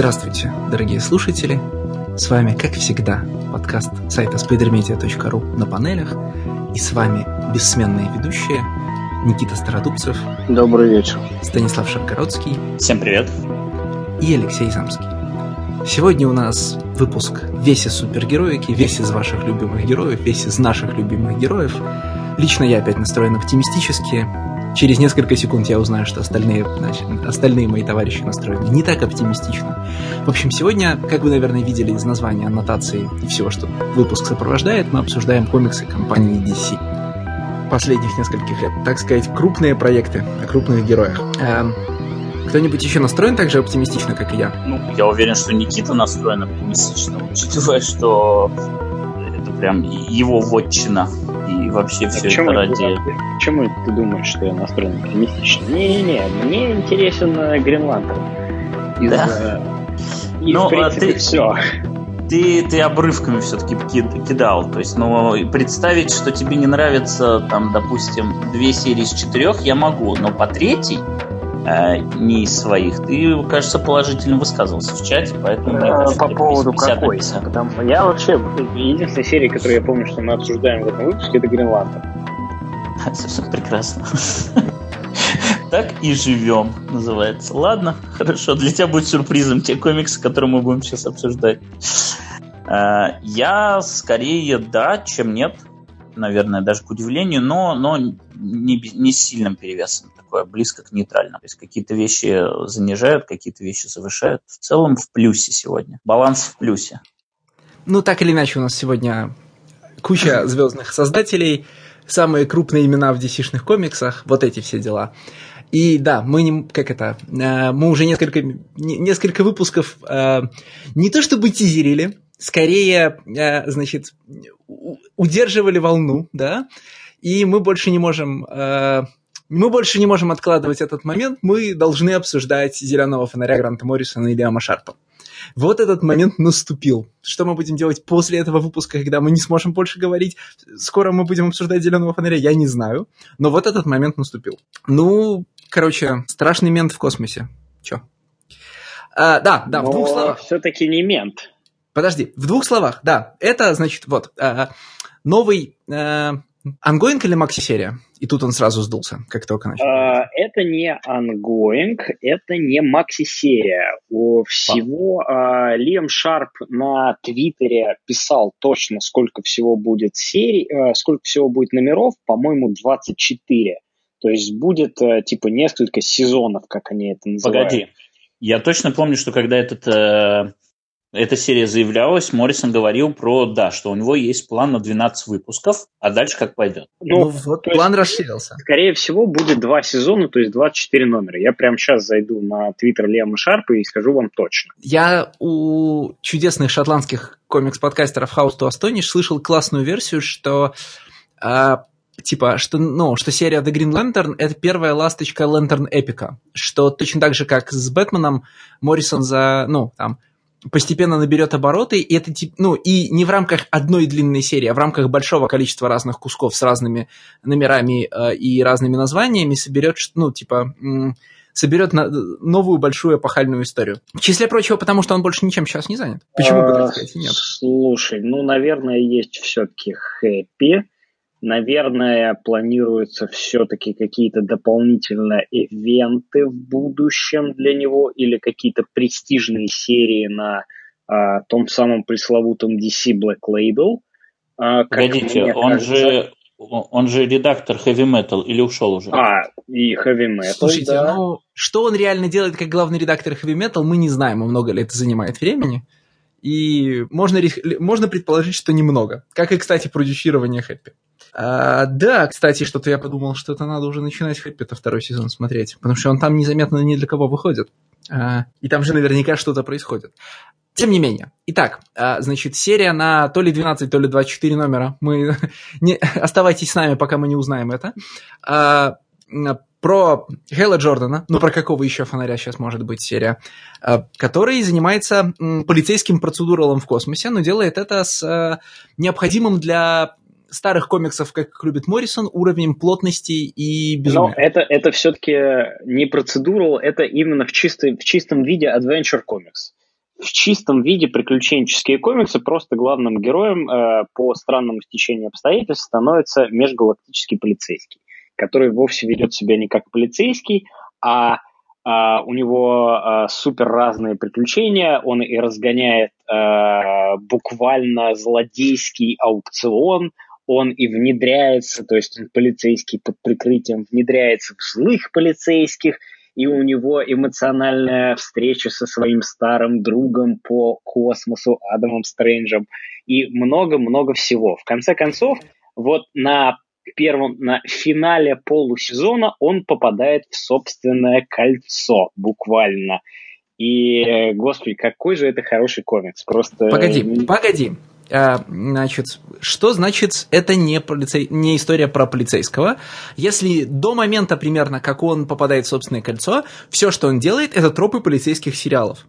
Здравствуйте, дорогие слушатели! С вами, как всегда, подкаст сайта spidermedia.ru на панелях. И с вами бессменные ведущие Никита Стародубцев. Добрый вечер. Станислав Шаргородский. Всем привет. И Алексей Замский. Сегодня у нас выпуск весь из супергероики, весь из ваших любимых героев, весь из наших любимых героев. Лично я опять настроен оптимистически. Через несколько секунд я узнаю, что остальные, остальные мои товарищи настроены не так оптимистично. В общем, сегодня, как вы, наверное, видели из названия, аннотации и всего, что выпуск сопровождает, мы обсуждаем комиксы компании DC последних нескольких лет. Так сказать, крупные проекты о крупных героях. Эм, кто-нибудь еще настроен так же оптимистично, как и я? Ну, я уверен, что Никита настроен оптимистично, учитывая, что это прям его вотчина и вообще а все это ради... Почему ты думаешь, что я настроен оптимистично? Не-не-не, мне интересен Гренландер. Из, да? И, ну, в принципе, а ты... все ты, ты обрывками все-таки кидал. То есть, ну, представить, что тебе не нравится, там, допустим, две серии из четырех, я могу, но по третьей э, не из своих. Ты, кажется, положительно высказывался в чате, поэтому... Мне кажется, по поводу какой? Потому, я вообще... Единственная серия, которую я помню, что мы обсуждаем в этом выпуске, это Гренландер. Совсем прекрасно. Так и живем, называется. Ладно, хорошо. Для тебя будет сюрпризом те комиксы, которые мы будем сейчас обсуждать. Э, я скорее да, чем нет. Наверное, даже к удивлению, но, но не, не сильным перевесом. Такое близко к нейтральному. То есть какие-то вещи занижают, какие-то вещи завышают. В целом в плюсе сегодня. Баланс в плюсе. Ну, так или иначе, у нас сегодня куча звездных создателей, самые крупные имена в DC-шных комиксах, вот эти все дела. И да, мы не, как это, э, мы уже несколько, несколько выпусков э, не то чтобы тизерили, скорее, э, значит, удерживали волну, да, и мы больше не можем мы больше не можем откладывать этот момент, мы должны обсуждать «Зеленого фонаря» Гранта Моррисона и Лиама Шарпа. Вот этот момент наступил. Что мы будем делать после этого выпуска, когда мы не сможем больше говорить? Скоро мы будем обсуждать «Зеленого фонаря», я не знаю. Но вот этот момент наступил. Ну, Короче, страшный мент в космосе. Чё? А, да, да, в двух словах. Все-таки не мент. Подожди, в двух словах, да. Это, значит, вот, а, новый а, ongoing или макси-серия? И тут он сразу сдулся, как только начал. А, это не ongoing, это не макси-серия. У всего а, Лиам Шарп на Твиттере писал точно, сколько всего будет серий, а, сколько всего будет номеров, по-моему, 24. То есть будет типа несколько сезонов, как они это называют. Погоди. Я точно помню, что когда этот, э, эта серия заявлялась, Моррисон говорил про, да, что у него есть план на 12 выпусков, а дальше как пойдет. Ну, ну вот план есть, расширился. Скорее всего, будет два сезона, то есть 24 номера. Я прямо сейчас зайду на твиттер Лема Шарпа и скажу вам точно. Я у чудесных шотландских комикс-подкастеров House to Astonish слышал классную версию, что а, типа, что, ну, что серия The Green Lantern — это первая ласточка Lantern эпика, что точно так же, как с Бэтменом, Моррисон за, ну, там, постепенно наберет обороты, и это, ну, и не в рамках одной длинной серии, а в рамках большого количества разных кусков с разными номерами э, и разными названиями соберет, ну, типа, соберет на, новую большую эпохальную историю. В числе прочего, потому что он больше ничем сейчас не занят. Почему бы так сказать нет? Слушай, ну, наверное, есть все-таки хэппи, Наверное, планируются все-таки какие-то дополнительные ивенты в будущем для него или какие-то престижные серии на а, том самом пресловутом DC Black Label. А, Погодите, он кажется... же он же редактор Heavy Metal или ушел уже? А, и Heavy Metal, Слушайте, да. ну, что он реально делает как главный редактор Heavy Metal, мы не знаем, много ли это занимает времени. И можно, можно предположить, что немного. Как и, кстати, продюсирование Хэппи. А, да, кстати, что-то я подумал, что это надо уже начинать Хэппи-то второй сезон смотреть, потому что он там незаметно ни для кого выходит. А, и там же наверняка что-то происходит. Тем не менее. Итак, а, значит, серия на то ли 12, то ли 24 номера. Мы не... Оставайтесь с нами, пока мы не узнаем это. А, про Хэлла Джордана, ну про какого еще фонаря сейчас может быть серия, а, который занимается полицейским процедуралом в космосе, но делает это с а, необходимым для старых комиксов, как любит Моррисон, уровнем плотности и безумия. Но это, это все-таки не процедурал, это именно в, чистой, в чистом виде Adventure Comics. в чистом виде приключенческие комиксы, просто главным героем э, по странному стечению обстоятельств становится межгалактический полицейский, который вовсе ведет себя не как полицейский, а Uh, у него uh, супер разные приключения, он и разгоняет uh, буквально злодейский аукцион, он и внедряется, то есть он полицейский под прикрытием внедряется в злых полицейских, и у него эмоциональная встреча со своим старым другом по космосу Адамом Стрэнджем, и много-много всего. В конце концов, вот на первом, на финале полусезона он попадает в собственное кольцо, буквально. И, господи, какой же это хороший комикс. Просто... Погоди, погоди. А, значит, что значит это не, полицей, не история про полицейского? Если до момента примерно, как он попадает в собственное кольцо, все, что он делает, это тропы полицейских сериалов.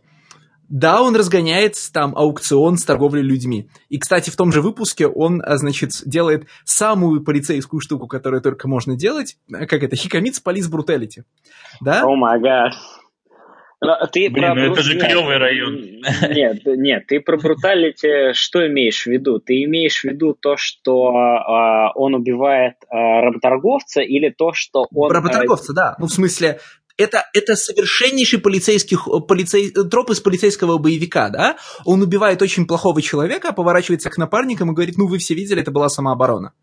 Да, он разгоняет там аукцион с торговлей людьми. И, кстати, в том же выпуске он, а, значит, делает самую полицейскую штуку, которую только можно делать, как это, хикамиц полис бруталити. Да? О май. Ты Блин, про ну это же клевый район. Нет, нет, ты про бруталити что имеешь в виду? Ты имеешь в виду то, что э, он убивает э, работорговца или то, что он... Работорговца, да. Ну, в смысле, это, это совершеннейший полицейских, полицей, троп из полицейского боевика, да? Он убивает очень плохого человека, поворачивается к напарникам и говорит, ну вы все видели, это была самооборона.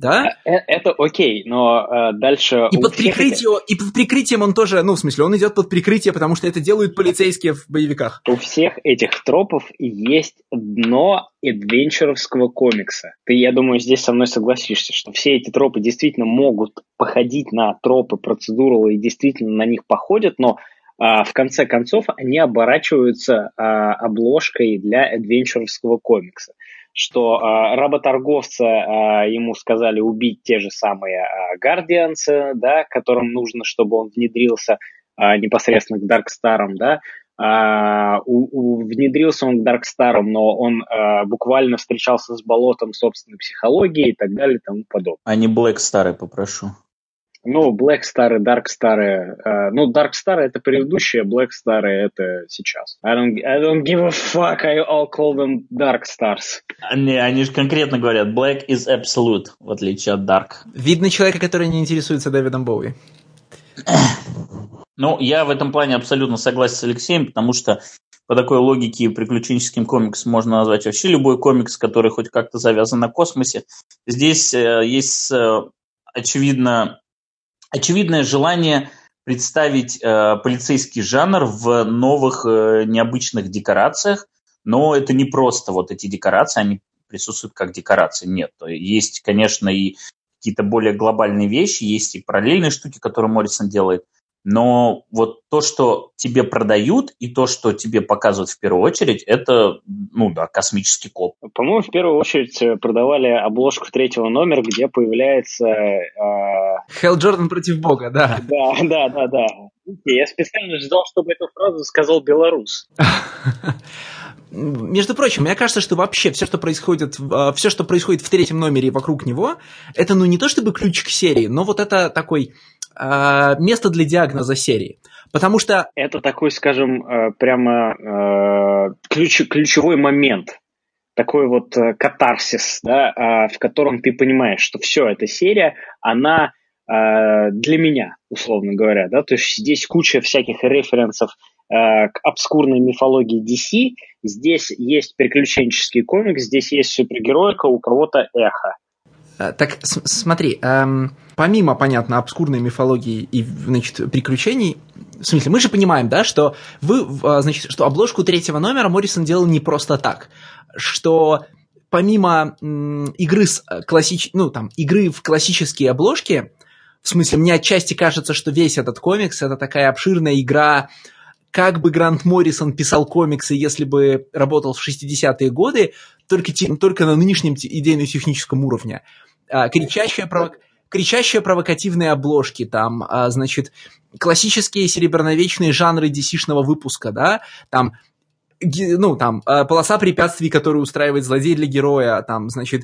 Да? Э, это окей, но э, дальше... И под, прикрытием, этих... и под прикрытием он тоже, ну, в смысле, он идет под прикрытие, потому что это делают полицейские в боевиках. У всех этих тропов есть дно адвенчеровского комикса. Ты, я думаю, здесь со мной согласишься, что все эти тропы действительно могут походить на тропы процедуралы и действительно на них походят, но в конце концов они оборачиваются а, обложкой для адвенчеровского комикса что э, работорговца э, ему сказали убить те же самые э, да, которым нужно, чтобы он внедрился э, непосредственно к Даркстарам, да, Uh, у, у, внедрился он к Даркстарам, но он uh, буквально встречался с болотом собственной психологии и так далее и тому подобное. А не Блэкстары, попрошу. Ну, Black Star и Dark Star. Э, ну, Dark Star это предыдущее, Black Star это сейчас. I don't, I don't give a fuck, I all call them Dark Stars. Не, они же конкретно говорят, Black is absolute, в отличие от Dark. Видно человека, который не интересуется Дэвидом Боуи. Ну, я в этом плане абсолютно согласен с Алексеем, потому что по такой логике приключенческим комикс можно назвать вообще любой комикс, который хоть как-то завязан на космосе. Здесь э, есть, э, очевидно, очевидное желание представить э, полицейский жанр в новых э, необычных декорациях, но это не просто вот эти декорации, они присутствуют как декорации, нет. Есть, конечно, и какие-то более глобальные вещи, есть и параллельные штуки, которые Моррисон делает – но вот то, что тебе продают, и то, что тебе показывают в первую очередь, это, ну да, космический коп. По-моему, в первую очередь э, продавали обложку третьего номера, где появляется... Э... Хелл Джордан против Бога, да. Да, да, да, да. Я специально ждал, чтобы эту фразу сказал белорус. Между прочим, мне кажется, что вообще все, что происходит, э, все, что происходит в третьем номере и вокруг него, это ну не то чтобы ключ к серии, но вот это такой место для диагноза серии. Потому что... Это такой, скажем, э, прямо э, ключ, ключевой момент. Такой вот э, катарсис, да, в котором ты понимаешь, что все, эта серия, она для меня, условно говоря, да, то есть здесь куча всяких референсов к обскурной мифологии DC, здесь есть приключенческий комикс, здесь есть супергероика, у кого-то эхо. Так, смотри, эм, помимо, понятно, обскурной мифологии и, значит, приключений, в смысле, мы же понимаем, да, что вы, а, значит, что обложку третьего номера Моррисон делал не просто так, что помимо игры с э, классич... ну, там, игры в классические обложки, в смысле, мне отчасти кажется, что весь этот комикс это такая обширная игра, как бы Грант Моррисон писал комиксы, если бы работал в 60-е годы, только, только на нынешнем идейно-техническом уровне. А, кричащая провокация кричащие провокативные обложки, там, а, значит, классические серебряновечные жанры DC-шного выпуска, да, там, ну, там, а, полоса препятствий, которую устраивает злодей для героя, там, значит,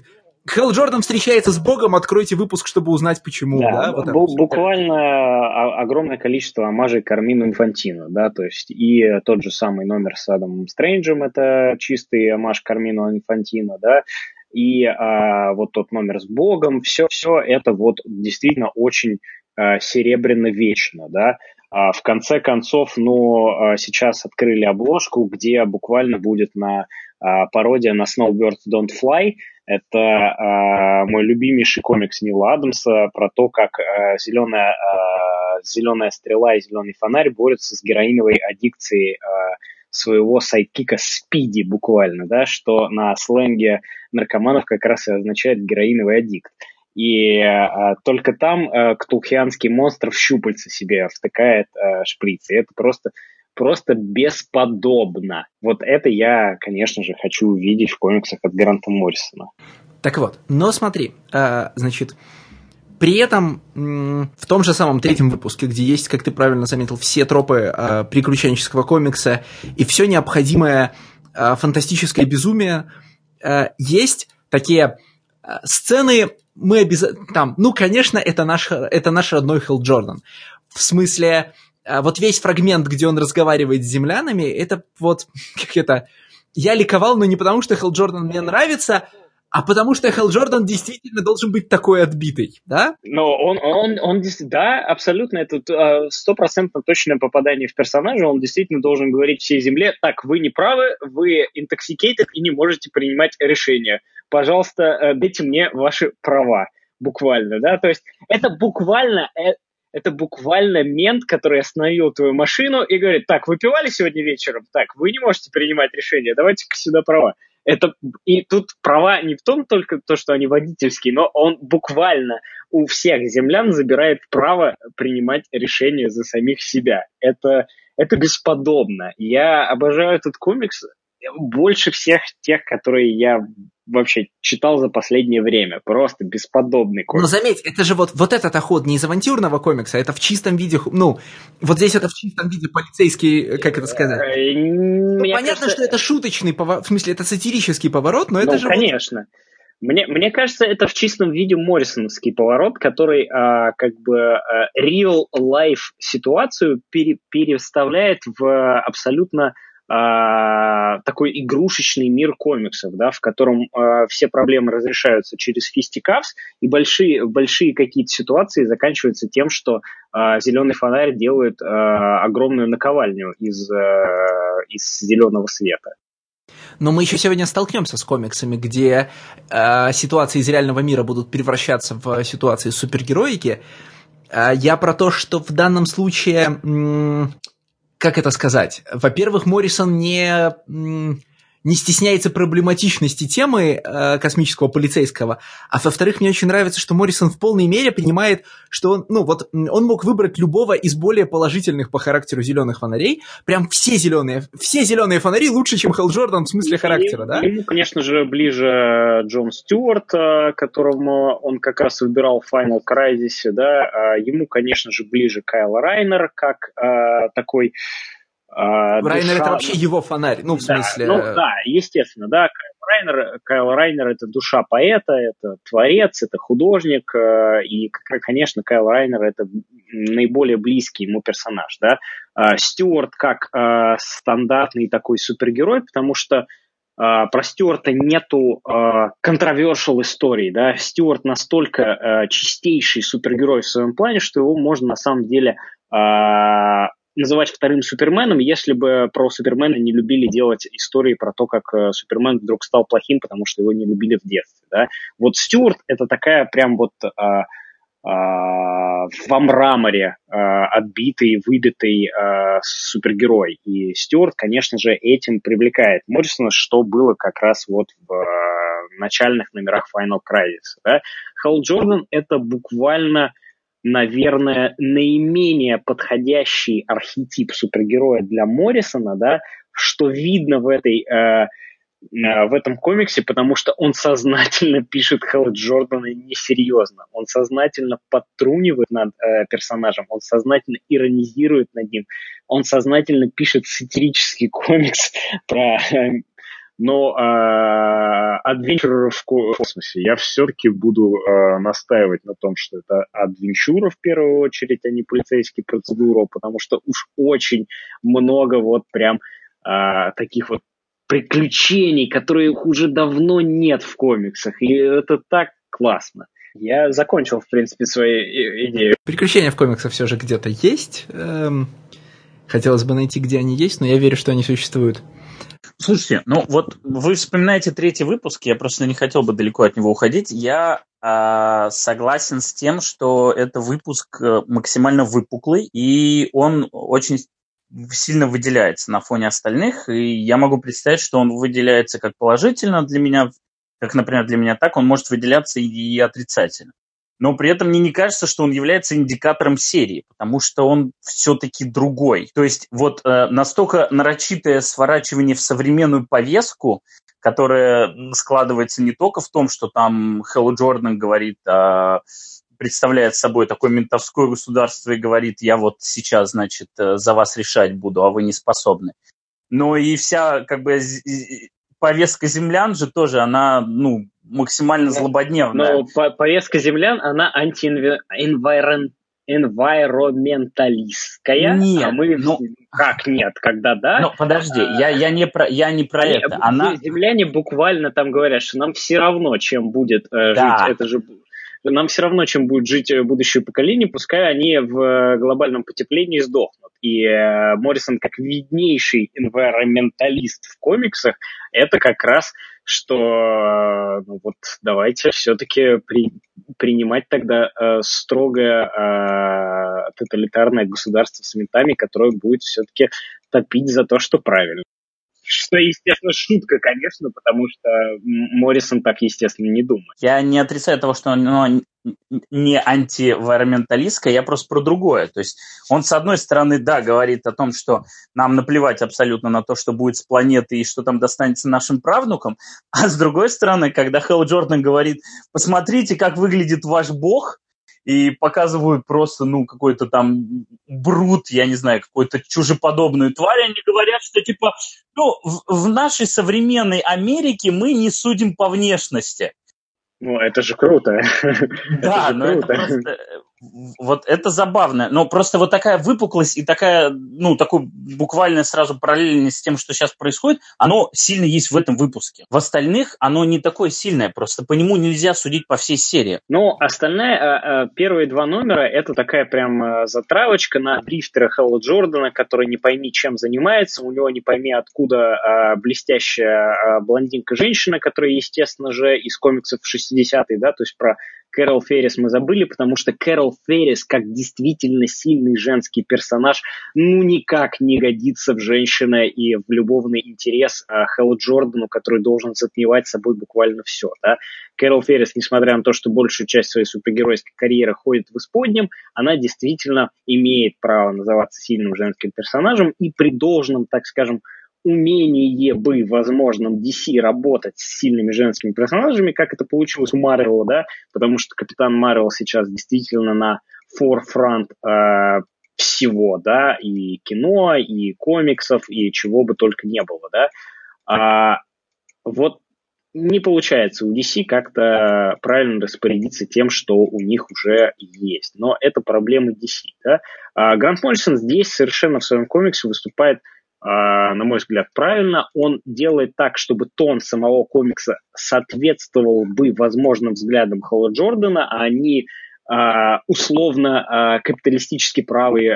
Хелл Джордан встречается с Богом, откройте выпуск, чтобы узнать, почему. Да, да? Вот бу- буквально огромное количество омажей Кармину Инфантино, да, то есть и тот же самый номер с Адамом Стрэнджем, это чистый омаж Кармину Инфантино, да, и а, вот тот номер с Богом, все, все это вот действительно очень а, серебряно-вечно, да, а в конце концов, ну, а, сейчас открыли обложку, где буквально будет на а, пародия на Snowbirds Don't Fly. Это а, мой любимейший комикс Нила Адамса про то, как а, зеленая, а, зеленая стрела и зеленый фонарь борются с героиновой аддикцией а, своего сайдкика Спиди буквально, да, что на сленге наркоманов как раз и означает героиновый аддикт. И а, только там а, ктулхианский монстр в щупальца себе втыкает а, шприцы. Это просто просто бесподобно. Вот это я, конечно же, хочу увидеть в комиксах от Гранта Моррисона. Так вот, но смотри, э, значит, при этом в том же самом третьем выпуске, где есть, как ты правильно заметил, все тропы э, приключенческого комикса и все необходимое э, фантастическое безумие, э, есть такие сцены, мы обязательно там, ну, конечно, это наш, это наш родной Хелл Джордан. В смысле, вот весь фрагмент, где он разговаривает с землянами, это вот, как это, я ликовал, но не потому, что Хелл Джордан мне нравится, а потому что Хелл Джордан действительно должен быть такой отбитый, да? Но он, он, он, да, абсолютно, это а, стопроцентно точное попадание в персонажа, он действительно должен говорить всей земле, так, вы не правы, вы intoxicated и не можете принимать решения. Пожалуйста, э, дайте мне ваши права буквально, да, то есть это буквально, э, это буквально мент, который остановил твою машину и говорит, так, выпивали сегодня вечером? Так, вы не можете принимать решение, давайте-ка сюда права. Это, и тут права не в том только то, что они водительские, но он буквально у всех землян забирает право принимать решения за самих себя. Это, это бесподобно. Я обожаю этот комикс больше всех тех, которые я вообще читал за последнее время. Просто бесподобный комикс. Но заметь, это же вот, вот этот оход не из авантюрного комикса, это в чистом виде, ну, вот здесь это в чистом виде полицейский, как это сказать? Э, ну, понятно, кажется... что это шуточный поворот, в смисле, это сатирический поворот, но это ну, же... конечно. Вот... Мне, мне кажется, это в чистом виде Моррисоновский поворот, который а, как бы а, real-life ситуацию пере, переставляет в абсолютно а, такой игрушечный мир комиксов, да, в котором а, все проблемы разрешаются через фистикавс, и большие, большие какие-то ситуации заканчиваются тем, что а, зеленый фонарь делает а, огромную наковальню из, а, из зеленого света. Но мы еще сегодня столкнемся с комиксами, где э, ситуации из реального мира будут превращаться в ситуации супергероики. Э, я про то, что в данном случае как это сказать? Во-первых, Моррисон не не стесняется проблематичности темы э, космического полицейского, а во-вторых, мне очень нравится, что Моррисон в полной мере понимает, что он, ну вот, он мог выбрать любого из более положительных по характеру зеленых фонарей, прям все зеленые, все зеленые фонари лучше, чем Хелл Джордан в смысле характера, ему, да? Ему, конечно же, ближе Джон Стюарт, э, которому он как раз выбирал в Final Crisis, да, а ему, конечно же, ближе Кайл Райнер, как э, такой а, Райнер душа... это вообще его фонарь, ну, в смысле... ну, да, естественно, да. Кайл Райнер, Кайл Райнер это душа поэта, это творец, это художник, э, и, конечно, Кайл Райнер это наиболее близкий ему персонаж, да. А, Стюарт как э, стандартный такой супергерой, потому что про Стюарта нету controversial истории, да, Стюарт настолько чистейший супергерой в своем плане, что его можно на самом деле называть вторым Суперменом, если бы про Супермена не любили делать истории про то, как э, Супермен вдруг стал плохим, потому что его не любили в детстве. Да? Вот Стюарт это такая прям вот а, а, во мраморе а, отбитый, выбитый а, супергерой. И Стюарт, конечно же, этим привлекает Моррисона, что было как раз вот в а, начальных номерах Final Crisis. Да? Хелл Джордан это буквально наверное, наименее подходящий архетип супергероя для Моррисона, да, что видно в этой э, э, в этом комиксе, потому что он сознательно пишет Хэлла Джордана несерьезно. Он сознательно подтрунивает над э, персонажем, он сознательно иронизирует над ним, он сознательно пишет сатирический комикс про, э, но э, адвенчур в космосе я все-таки буду э, настаивать на том, что это адвенчура в первую очередь, а не полицейский процедура, потому что уж очень много вот прям э, таких вот приключений, которых уже давно нет в комиксах, и это так классно. Я закончил, в принципе, свои идеи. Приключения в комиксах все же где-то есть. Эм, хотелось бы найти, где они есть, но я верю, что они существуют. Слушайте, ну вот вы вспоминаете третий выпуск, я просто не хотел бы далеко от него уходить. Я э, согласен с тем, что это выпуск э, максимально выпуклый, и он очень сильно выделяется на фоне остальных, и я могу представить, что он выделяется как положительно для меня, как, например, для меня так, он может выделяться и отрицательно но при этом мне не кажется, что он является индикатором серии, потому что он все-таки другой. То есть вот э, настолько нарочитое сворачивание в современную повестку, которая складывается не только в том, что там Хэлло Джордан говорит, а представляет собой такое ментовское государство и говорит, я вот сейчас, значит, э, за вас решать буду, а вы не способны. Но и вся, как бы, повестка землян же тоже, она, ну, максимально злободневная. Но повестка землян, она антиэнвайроменталистская. Нет, а мы ну, как нет, когда да? Ну подожди, а, я, я не про я не про они, это. Она земляне буквально там говорят, что нам все равно, чем будет э, да. жить это же нам все равно, чем будет жить э, будущее поколение, пускай они в э, глобальном потеплении сдохнут. И э, Моррисон, как виднейший environmentalist в комиксах, это как раз что ну вот давайте все-таки при, принимать тогда э, строгое э, тоталитарное государство с ментами, которое будет все-таки топить за то, что правильно. Что, естественно, шутка, конечно, потому что Моррисон так, естественно, не думает. Я не отрицаю того, что оно не антиэнвайроменталистское, я просто про другое. То есть он, с одной стороны, да, говорит о том, что нам наплевать абсолютно на то, что будет с планеты и что там достанется нашим правнукам, а с другой стороны, когда Хелл Джордан говорит, посмотрите, как выглядит ваш бог, и показывают просто, ну, какой-то там брут, я не знаю, какую-то чужеподобную тварь, они говорят, что, типа, ну, в, в нашей современной Америке мы не судим по внешности. Ну, это же круто. Да, но это просто вот это забавно. Но просто вот такая выпуклость и такая, ну, такой буквально сразу параллельность с тем, что сейчас происходит, оно сильно есть в этом выпуске. В остальных оно не такое сильное, просто по нему нельзя судить по всей серии. Ну, остальные, а, а, первые два номера, это такая прям а, затравочка на дрифтера Хэлла Джордана, который не пойми, чем занимается, у него не пойми, откуда блестящая блондинка-женщина, которая, естественно же, из комиксов 60-х, да, то есть про Кэрол Феррис мы забыли, потому что Кэрол Феррис, как действительно сильный женский персонаж, ну никак не годится в женщина и в любовный интерес а, Хэллу Джордану, который должен затмевать собой буквально все. Да? Кэрол Феррис, несмотря на то, что большую часть своей супергеройской карьеры ходит в исподнем, она действительно имеет право называться сильным женским персонажем и при должном, так скажем, умение бы возможном DC работать с сильными женскими персонажами, как это получилось у Марвела, да, потому что Капитан Марвел сейчас действительно на forefront э, всего, да, и кино, и комиксов, и чего бы только не было, да. А, вот не получается у DC как-то правильно распорядиться тем, что у них уже есть. Но это проблема DC. Да? А Грант Моррисон здесь совершенно в своем комиксе выступает а, на мой взгляд, правильно. Он делает так, чтобы тон самого комикса соответствовал бы возможным взглядам Холла Джордана, а они Uh, условно uh, капиталистически правые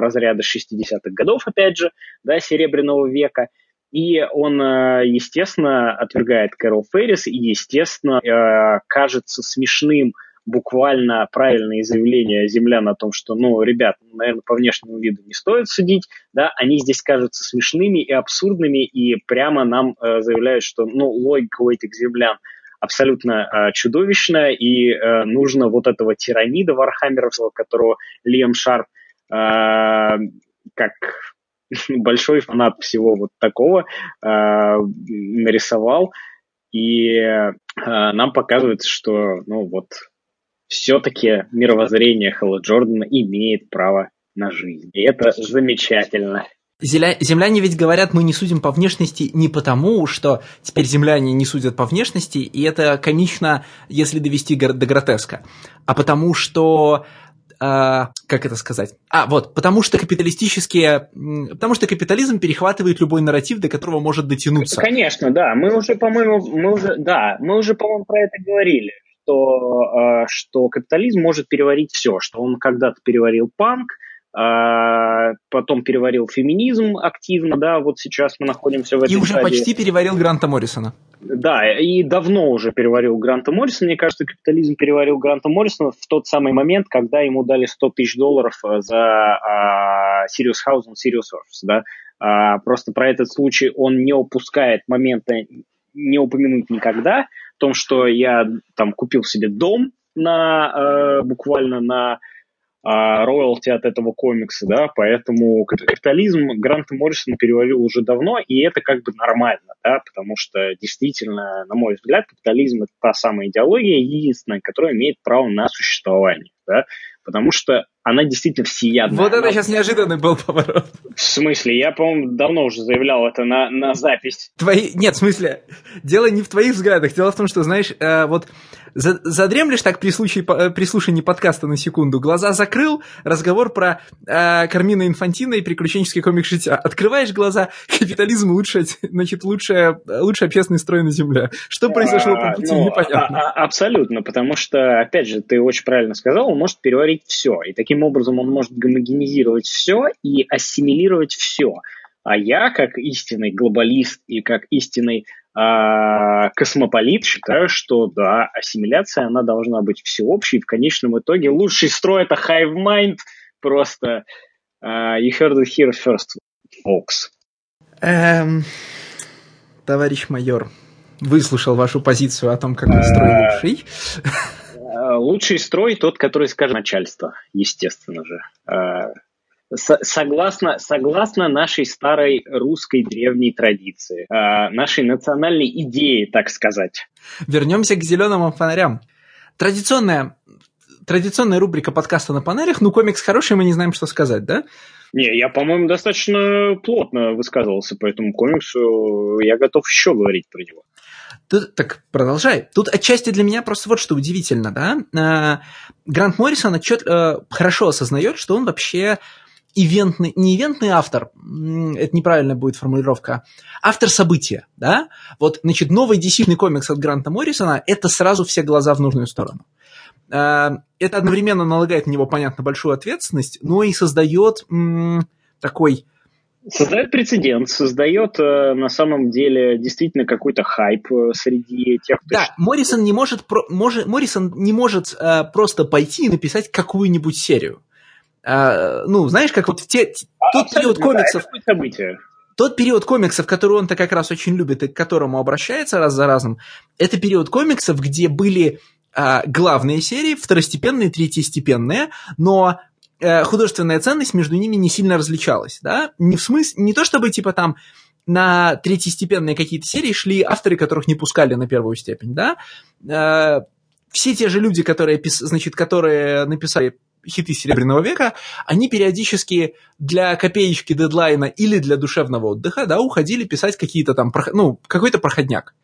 разряды 60-х годов, опять же, да, Серебряного века. И он, естественно, отвергает Кэрол Феррис и, естественно, кажется смешным буквально правильные заявления землян о том, что, ну, ребят, наверное, по внешнему виду не стоит судить, да, они здесь кажутся смешными и абсурдными, и прямо нам э, заявляют, что, ну, логика у этих землян абсолютно э, чудовищная, и э, нужно вот этого тиранида Вархаммеровского, которого Лиам Шарп э, как большой фанат всего вот такого э, нарисовал, и э, нам показывается, что, ну, вот все-таки мировоззрение Хэлла Джордана имеет право на жизнь. И это замечательно. Земляне ведь говорят, мы не судим по внешности не потому, что теперь земляне не судят по внешности, и это комично, если довести до гротеска, а потому что а, как это сказать? А, вот, потому что капиталистические, потому что капитализм перехватывает любой нарратив, до которого может дотянуться. Конечно, да. Мы уже, по-моему, мы уже, да, мы уже, по-моему, про это говорили, что, а, что капитализм может переварить все, что он когда-то переварил панк, а, потом переварил феминизм активно, да, вот сейчас мы находимся в этой И уже стадии. почти переварил Гранта Моррисона. Да, и давно уже переварил Гранта Моррисона. Мне кажется, капитализм переварил Гранта Моррисона в тот самый момент, когда ему дали 100 тысяч долларов э, за House and Sirius Earth, да. А, просто про этот случай он не упускает момента не упомянуть никогда, в том, что я там купил себе дом на, э, буквально на роялти от этого комикса, да, поэтому капитализм Гранта Моррисона перевалил уже давно, и это как бы нормально, да, потому что действительно, на мой взгляд, капитализм это та самая идеология, единственная, которая имеет право на существование, да, потому что она действительно всеядная. Вот это сейчас неожиданный был поворот. В смысле? Я, по-моему, давно уже заявлял это на, на запись. Твои... Нет, в смысле, дело не в твоих взглядах. Дело в том, что, знаешь, э, вот задремлешь так при, случае, при слушании подкаста на секунду, глаза закрыл, разговор про э, Кармина Инфантина и приключенческий комик жития. Открываешь глаза, капитализм лучше, значит, лучшая, лучший общественный строй на Земле. Что произошло по пути, ну, непонятно. А, а, абсолютно, потому что, опять же, ты очень правильно сказал, он может переварить все. И таким образом он может гомогенизировать все и ассимилировать все. А я, как истинный глобалист и как истинный а, космополит считаю, что да, ассимиляция, она должна быть всеобщей. В конечном итоге лучший строй это Hive Mind. Просто uh, you heard it here first, folks. Эм, товарищ майор, выслушал вашу позицию о том, какой строй лучший. Лучший строй тот, который скажет начальство, естественно же согласно, согласно нашей старой русской древней традиции, э, нашей национальной идее, так сказать. Вернемся к зеленым фонарям. Традиционная, традиционная рубрика подкаста на панелях, ну, комикс хороший, мы не знаем, что сказать, да? Не, я, по-моему, достаточно плотно высказывался по этому комиксу. Я готов еще говорить про него. Тут, так продолжай. Тут отчасти для меня просто вот что удивительно, да? Э, Грант Моррисон отчет, э, хорошо осознает, что он вообще ивентный, не ивентный автор, это неправильная будет формулировка, автор события, да? Вот, значит, новый dc комикс от Гранта Моррисона – это сразу все глаза в нужную сторону. А, это одновременно налагает на него, понятно, большую ответственность, но и создает такой... Создает прецедент, создает э, на самом деле действительно какой-то хайп э, среди тех, кто... Да, Моррисон не может, может, Моррисон не может э, просто пойти и написать какую-нибудь серию. А, ну, знаешь, как вот в те, а, тот период комиксов... Да, тот период комиксов, который он-то как раз очень любит и к которому обращается раз за разом, это период комиксов, где были а, главные серии, второстепенные, третьестепенные, но художественная ценность между ними не сильно различалась, да? Не в смысле, не то чтобы типа там на третьестепенные какие-то серии шли авторы, которых не пускали на первую степень, да? А, все те же люди, которые, значит, которые написали хиты Серебряного века, они периодически для копеечки дедлайна или для душевного отдыха, да, уходили писать какие-то там, ну, какой-то проходняк.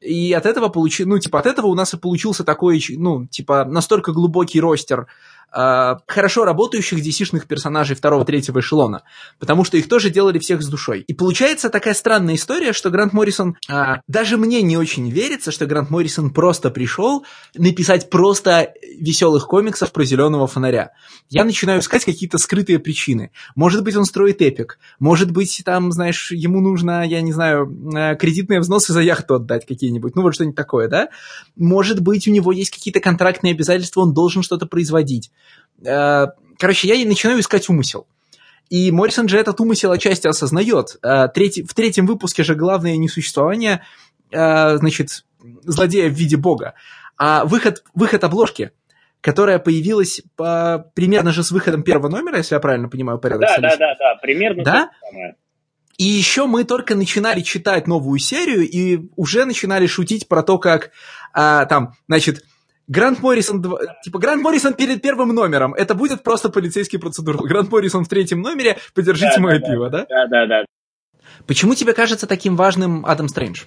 И от этого получи, ну, типа, от этого у нас и получился такой, ну, типа, настолько глубокий ростер э, хорошо работающих DC-шных персонажей второго-третьего эшелона, потому что их тоже делали всех с душой. И получается такая странная история, что Грант Моррисон, э, даже мне не очень верится, что Грант Моррисон просто пришел написать просто веселых комиксов про зеленого фонаря. Я начинаю искать какие-то скрытые причины. Может быть, он строит эпик, может быть, там, знаешь, ему нужно, я не знаю, э, кредитные взносы за яхту отдать какие-нибудь, ну вот что-нибудь такое, да? Может быть, у него есть какие-то контрактные обязательства, он должен что-то производить. Э, короче, я начинаю искать умысел. И Моррисон же этот умысел отчасти осознает. Э, третий, в третьем выпуске же главное несуществование, э, значит, злодея в виде бога, а выход, выход обложки, которая появилась по, примерно же с выходом первого номера, если я правильно понимаю порядок. Да, да, да, да, примерно да? И еще мы только начинали читать новую серию и уже начинали шутить про то, как а, там, значит, Грант Моррисон, типа, Грант Моррисон перед первым номером, это будет просто полицейский процедур. Грант Моррисон в третьем номере, подержите да, мое да, пиво, да? Да, да, да. Почему тебе кажется таким важным Адам Стрэндж?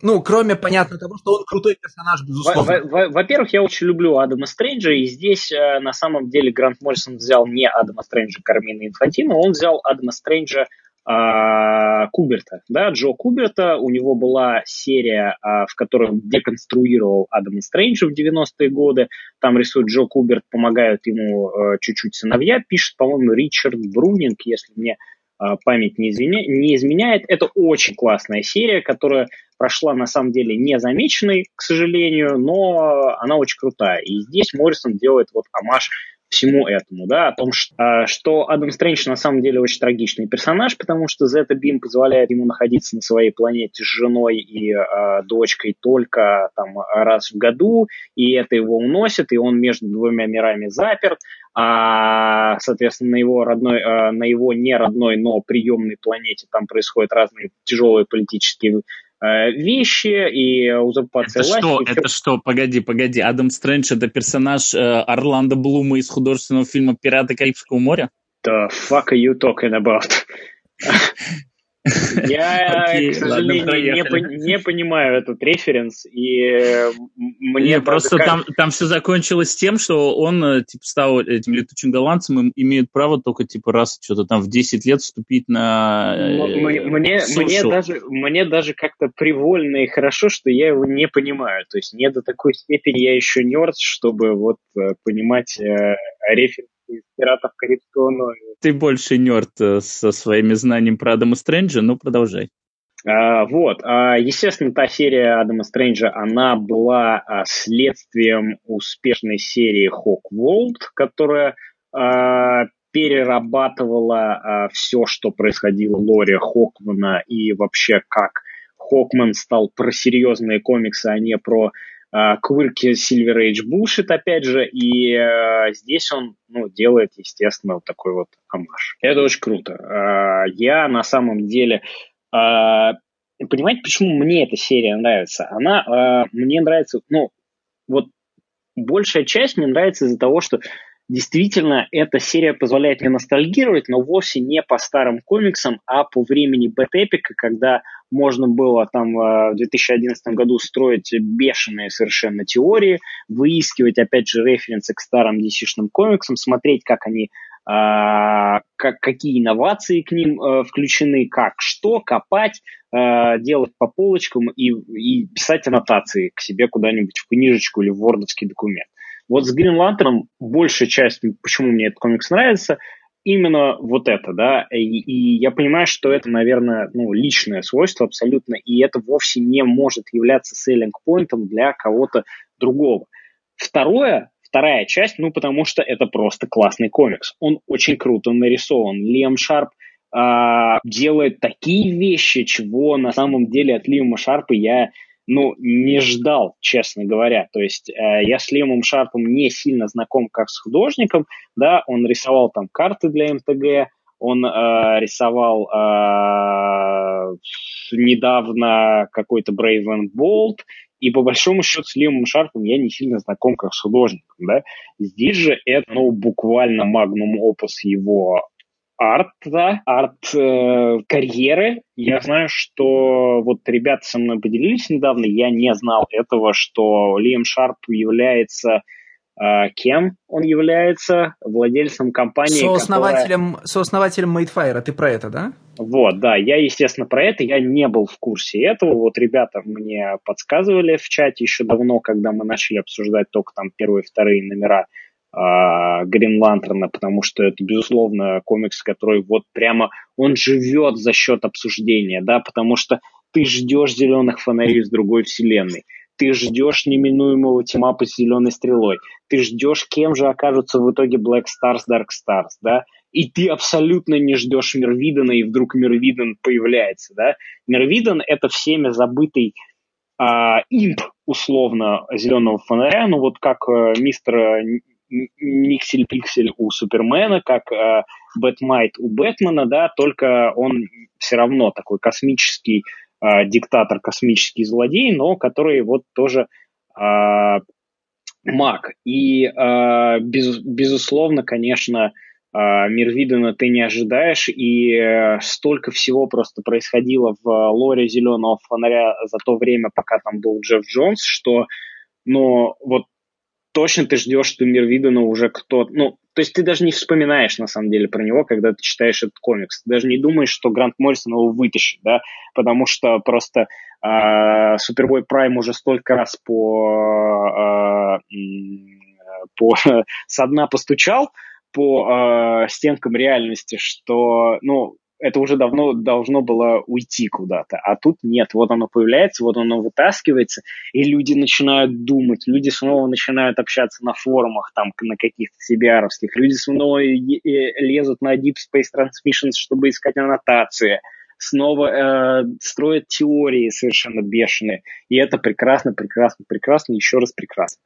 Ну, кроме, понятно, того, что он крутой персонаж, безусловно. Во-первых, я очень люблю Адама Стрэнджа, и здесь э, на самом деле Грант Моррисон взял не Адама Стрэнджа Кармина Инфантино, он взял Адама Стрэнджа Куберта, да, Джо Куберта, у него была серия, а, в которой он деконструировал Адама Стрэнджа в 90-е годы, там рисует Джо Куберт, помогают ему а, чуть-чуть сыновья, пишет, по-моему, Ричард Брунинг, если мне а, память не, изменя... не изменяет. Это очень классная серия, которая прошла на самом деле незамеченной, к сожалению, но она очень крутая. И здесь Моррисон делает вот амаш всему этому, да, о том, что, а, что Адам Стрэндж на самом деле очень трагичный персонаж, потому что Зета Бим позволяет ему находиться на своей планете с женой и э, дочкой только там раз в году, и это его уносит, и он между двумя мирами заперт, а, соответственно, на его родной, э, на его не родной, но приемной планете там происходят разные тяжелые политические вещи и узурпация это власти. Что? Это что? Погоди, погоди. Адам Стрэндж это персонаж э, Орландо Блума из художественного фильма «Пираты Карибского моря»? The fuck are you talking about? Я, к сожалению, ладно, не, не понимаю этот референс, и мне... Не, просто как... там, там все закончилось тем, что он э, типа, стал этим летучим голландцем и имеет право только типа раз что-то там в 10 лет вступить на э, Мне, мне, даже, мне даже как-то привольно и хорошо, что я его не понимаю. То есть не до такой степени я еще нерд, чтобы вот э, понимать э, референс из «Пиратов Карибского моря». Ты больше нерд э, со своими знаниями про Адама Стрэнджа, ну продолжай. А, вот, а, естественно, та серия Адама Стрэнджа, она была а, следствием успешной серии Хокволд, которая а, перерабатывала а, все, что происходило Лори Хокмана и вообще как Хокман стал про серьезные комиксы, а не про quirky Silver Age Bullshit, опять же, и э, здесь он ну, делает, естественно, вот такой вот оммаж. Это очень круто. Э, я на самом деле... Э, понимаете, почему мне эта серия нравится? Она э, мне нравится, ну, вот большая часть мне нравится из-за того, что Действительно, эта серия позволяет мне ностальгировать, но вовсе не по старым комиксам, а по времени Бэтэпика, когда можно было там э, в 2011 году строить бешеные совершенно теории, выискивать, опять же, референсы к старым DC-шным комиксам, смотреть, как они а, как, какие инновации к ним а, включены, как что, копать, а, делать по полочкам и, и писать аннотации к себе куда-нибудь в книжечку или в вордовский документ. Вот с Green Lantern большая часть, почему мне этот комикс нравится, именно вот это, да, и, и я понимаю, что это, наверное, ну, личное свойство абсолютно, и это вовсе не может являться селлинг поинтом для кого-то другого. Второе, вторая часть, ну, потому что это просто классный комикс. Он очень круто нарисован. Лиам Шарп э, делает такие вещи, чего на самом деле от Лиама Шарпа я ну, не ждал, честно говоря. То есть э, я с Лемом Шарпом не сильно знаком как с художником, да, он рисовал там карты для МТГ, он э, рисовал э, недавно какой-то Brave and Bold, и по большому счету с Лемом Шарпом я не сильно знаком как с художником, да. Здесь же это, ну, буквально магнум опус его арта, арт-карьеры. Э, я знаю, что вот ребята со мной поделились недавно, я не знал этого, что Лиам Шарп является э, кем он является? Владельцем компании, Сооснователем, которая... сооснователем Madefire, ты про это, да? Вот, да, я, естественно, про это, я не был в курсе этого, вот ребята мне подсказывали в чате еще давно, когда мы начали обсуждать только там первые, вторые номера Грин Лантерна, потому что это, безусловно, комикс, который вот прямо, он живет за счет обсуждения, да, потому что ты ждешь зеленых фонарей с другой вселенной, ты ждешь неминуемого team-up а с зеленой стрелой, ты ждешь, кем же окажутся в итоге Black Stars, Dark Stars, да, и ты абсолютно не ждешь Мирвидена, и вдруг Мирвиден появляется, да. Мирвиден — это всеми забытый а, имп, условно, зеленого фонаря, ну вот как э, мистер Никсель-Пиксель у Супермена, как э, Бэтмайт у Бэтмена, да, только он все равно такой космический э, диктатор, космический злодей, но который вот тоже э, маг. И, э, без, безусловно, конечно, э, мир Видена ты не ожидаешь, и э, столько всего просто происходило в лоре «Зеленого фонаря» за то время, пока там был Джефф Джонс, что, ну, вот точно ты ждешь, что мир Видена уже кто... Ну, то есть ты даже не вспоминаешь, на самом деле, про него, когда ты читаешь этот комикс. Ты даже не думаешь, что Грант Моррисон его вытащит, да, потому что просто э, Супербой Прайм уже столько раз по, э, по со дна постучал по э, стенкам реальности, что, ну, это уже давно должно было уйти куда-то. А тут нет, вот оно появляется, вот оно вытаскивается, и люди начинают думать, люди снова начинают общаться на форумах, там, на каких-то CBR-овских, люди снова лезут на Deep Space Transmissions, чтобы искать аннотации, снова э, строят теории совершенно бешеные. И это прекрасно, прекрасно, прекрасно, еще раз прекрасно.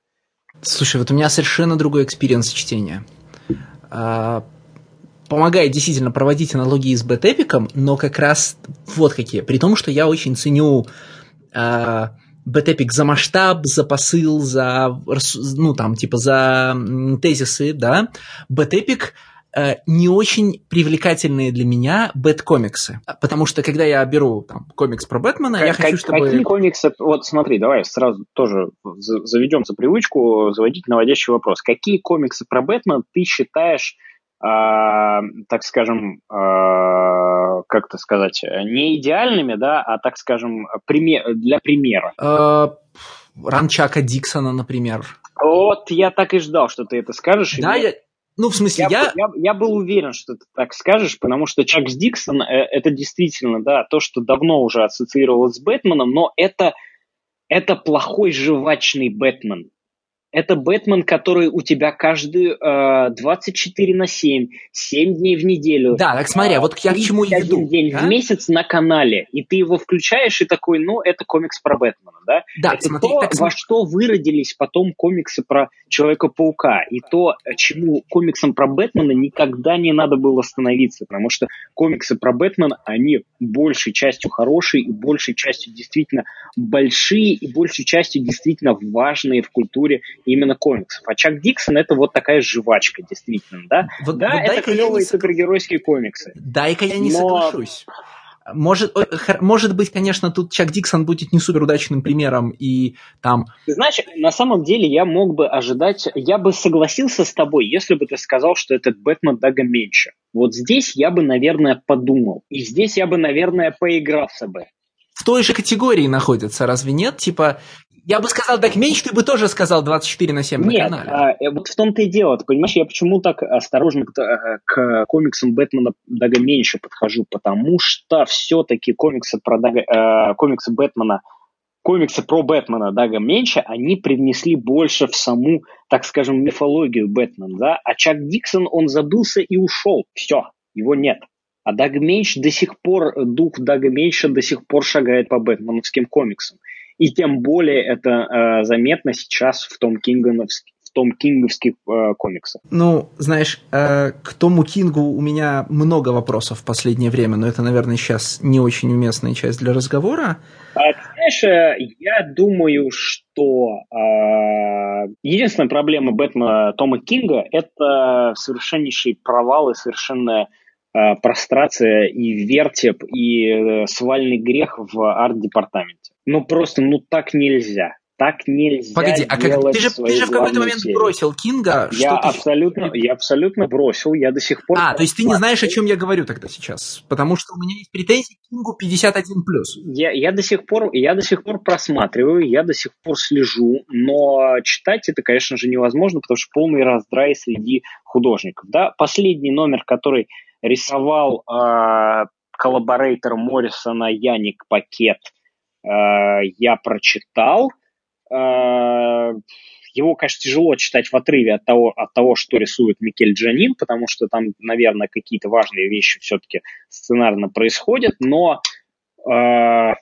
Слушай, вот у меня совершенно другой experience чтения. Помогает действительно проводить аналогии с бэтэпиком, но как раз вот какие. При том, что я очень ценю э, бэтэпик за масштаб, за посыл, за, ну, там, типа, за тезисы, да. Бэтэпик э, не очень привлекательные для меня бэт-комиксы. Потому что, когда я беру там, комикс про Бэтмена, как, я хочу, чтобы... Какие комиксы... Вот смотри, давай сразу тоже заведем за привычку заводить наводящий вопрос. Какие комиксы про Бэтмена ты считаешь так скажем, а, как это сказать, не идеальными, да, а, так скажем, пример, для примера. А, Ранчака Диксона, например. Вот я так и ждал, что ты это скажешь. Да, я... Ну, в смысле, я... Я, я... я был уверен, что ты так скажешь, потому что Чак Диксон э, это действительно, да, то, что давно уже ассоциировалось с Бэтменом, но это, это плохой жвачный Бэтмен это Бэтмен, который у тебя каждый э, 24 на 7, 7 дней в неделю. Да, так смотри, а вот я к чему иду. день да? в месяц на канале, и ты его включаешь и такой, ну, это комикс про Бэтмена, да? Да, это смотри, то, так... во что выродились потом комиксы про Человека-паука, и то, чему комиксам про Бэтмена никогда не надо было становиться, потому что комиксы про Бэтмена, они большей частью хорошие и большей частью действительно большие и большей частью действительно важные в культуре именно комиксов. А Чак Диксон это вот такая жвачка, действительно, да? Вот, да, вот это клевые не... супергеройские комиксы. Дай-ка я не но... соглашусь. Может, может быть, конечно, тут Чак Диксон будет не супер удачным примером, и там... Знаешь, на самом деле я мог бы ожидать, я бы согласился с тобой, если бы ты сказал, что этот Бэтмен Дага меньше. Вот здесь я бы, наверное, подумал. И здесь я бы, наверное, поигрался бы в той же категории находятся, разве нет? Типа, я бы сказал, так меньше ты бы тоже сказал 24 на 7 Нет, на канале. А, э, вот в том-то и дело. Ты понимаешь, я почему так осторожно к, э, к комиксам Бэтмена Дага меньше подхожу? Потому что все-таки комиксы, про Дага, э, комиксы Бэтмена комиксы про Бэтмена Дага меньше, они привнесли больше в саму, так скажем, мифологию Бэтмена, да? А Чак Диксон, он забылся и ушел. Все, его нет. А Даг Меньш до сих пор, дух Дага Меньша до сих пор шагает по бэтменовским комиксам. И тем более это э, заметно сейчас в том Кингоновске в том кинговских э, комиксах. Ну, знаешь, э, к тому Кингу у меня много вопросов в последнее время, но это, наверное, сейчас не очень уместная часть для разговора. А, знаешь, э, я думаю, что э, единственная проблема Бэтмена Тома Кинга – это совершеннейший провал и совершенная э, прострация и вертеп и э, свальный грех в арт-департаменте. Ну просто, ну так нельзя. Так нельзя. Погоди, а как ты же, ты же в какой-то момент серии. бросил Кинга? Я абсолютно, я абсолютно бросил, я до сих пор. А, то есть ты не знаешь, о чем я говорю тогда сейчас, потому что у меня есть претензии к Кингу 51 плюс. Я, я до сих пор, я до сих пор просматриваю, я до сих пор слежу, но читать это, конечно же, невозможно, потому что полный раздрай среди художников. Да, последний номер, который рисовал э, коллаборейтор Моррисона Яник Пакет я прочитал. Э, его, конечно, тяжело читать в отрыве от того, от того, что рисует Микель Джанин, потому что там, наверное, какие-то важные вещи все-таки сценарно происходят, но э,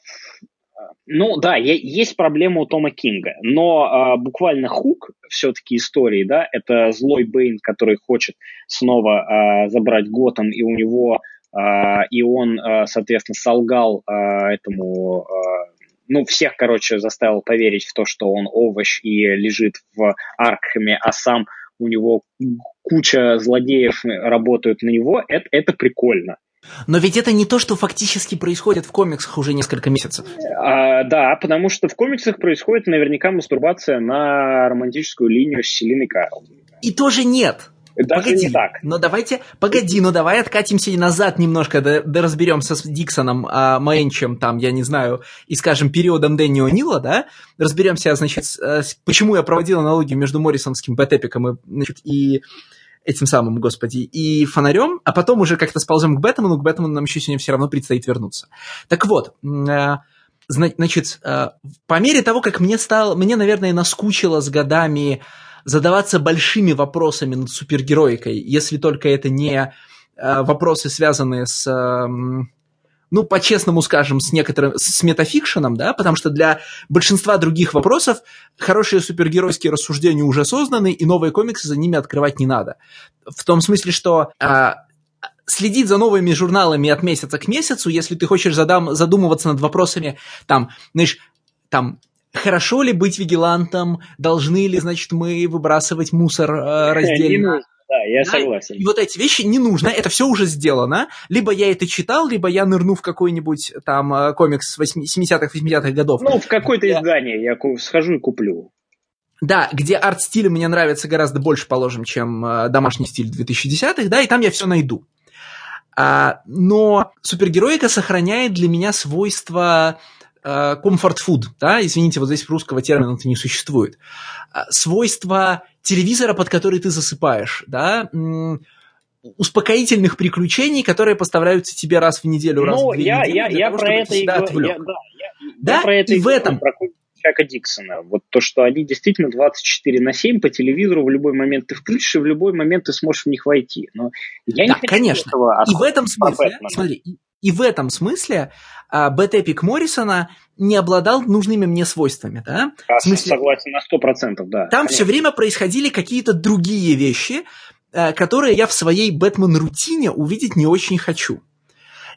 ну да, есть проблема у Тома Кинга, но э, буквально хук все-таки истории, да, это злой Бэйн, который хочет снова э, забрать Готэм, и у него, э, и он, э, соответственно, солгал э, этому ну, всех, короче, заставил поверить в то, что он овощ и лежит в Аркхеме, а сам у него куча злодеев работают на него, это, это прикольно. Но ведь это не то, что фактически происходит в комиксах уже несколько месяцев. А, да, потому что в комиксах происходит наверняка мастурбация на романтическую линию с Селиной Карл. И тоже нет. Даже погоди, не так. Но давайте, погоди, ну давай откатимся назад немножко, да, да разберемся с Диксоном, а, Мэнчем, там, я не знаю, и, скажем, периодом Дэнни О'Нила, да, разберемся, значит, с, э, с, почему я проводил аналогию между Моррисонским бэтэпиком и, значит, и этим самым, господи, и фонарем, а потом уже как-то сползем к Бэтмену, к Бэтмену нам еще сегодня все равно предстоит вернуться. Так вот, э, значит, э, по мере того, как мне стало, мне, наверное, наскучило с годами задаваться большими вопросами над супергероикой, если только это не э, вопросы, связанные с ну, по-честному скажем, с некоторым, с метафикшеном, да, потому что для большинства других вопросов хорошие супергеройские рассуждения уже созданы, и новые комиксы за ними открывать не надо. В том смысле, что а, следить за новыми журналами от месяца к месяцу, если ты хочешь задам, задумываться над вопросами, там, знаешь, там, хорошо ли быть вигилантом, должны ли, значит, мы выбрасывать мусор э, раздельно, да, я да? согласен. И вот эти вещи не нужно, это все уже сделано. Либо я это читал, либо я нырну в какой-нибудь там э, комикс 70-х, 80-х годов. Ну, в какое-то я... издание я схожу и куплю. Да, где арт-стиль мне нравится гораздо больше, положим, чем э, домашний стиль 2010-х, да, и там я все найду. А, но супергероика сохраняет для меня свойства комфорт-фуд, да, извините, вот здесь русского термина не существует. А, свойства телевизора, под который ты засыпаешь, да, успокоительных приключений, которые поставляются тебе раз в неделю, раз ну, в две я, недели, я, я того, про это и говорю. Я, да, я, да? я про это и, и в этом... про Чака Диксона. Вот то, что они действительно 24 на 7 по телевизору в любой момент ты включишь, и в любой момент ты сможешь в них войти. Но я да, не хочу конечно. этого и в этом смысле, смотри, и в этом смысле Бэтэпик Моррисона не обладал нужными мне свойствами, да? Я в смысле, согласен на сто процентов, да. Там конечно. все время происходили какие-то другие вещи, а, которые я в своей Бэтмен-рутине увидеть не очень хочу.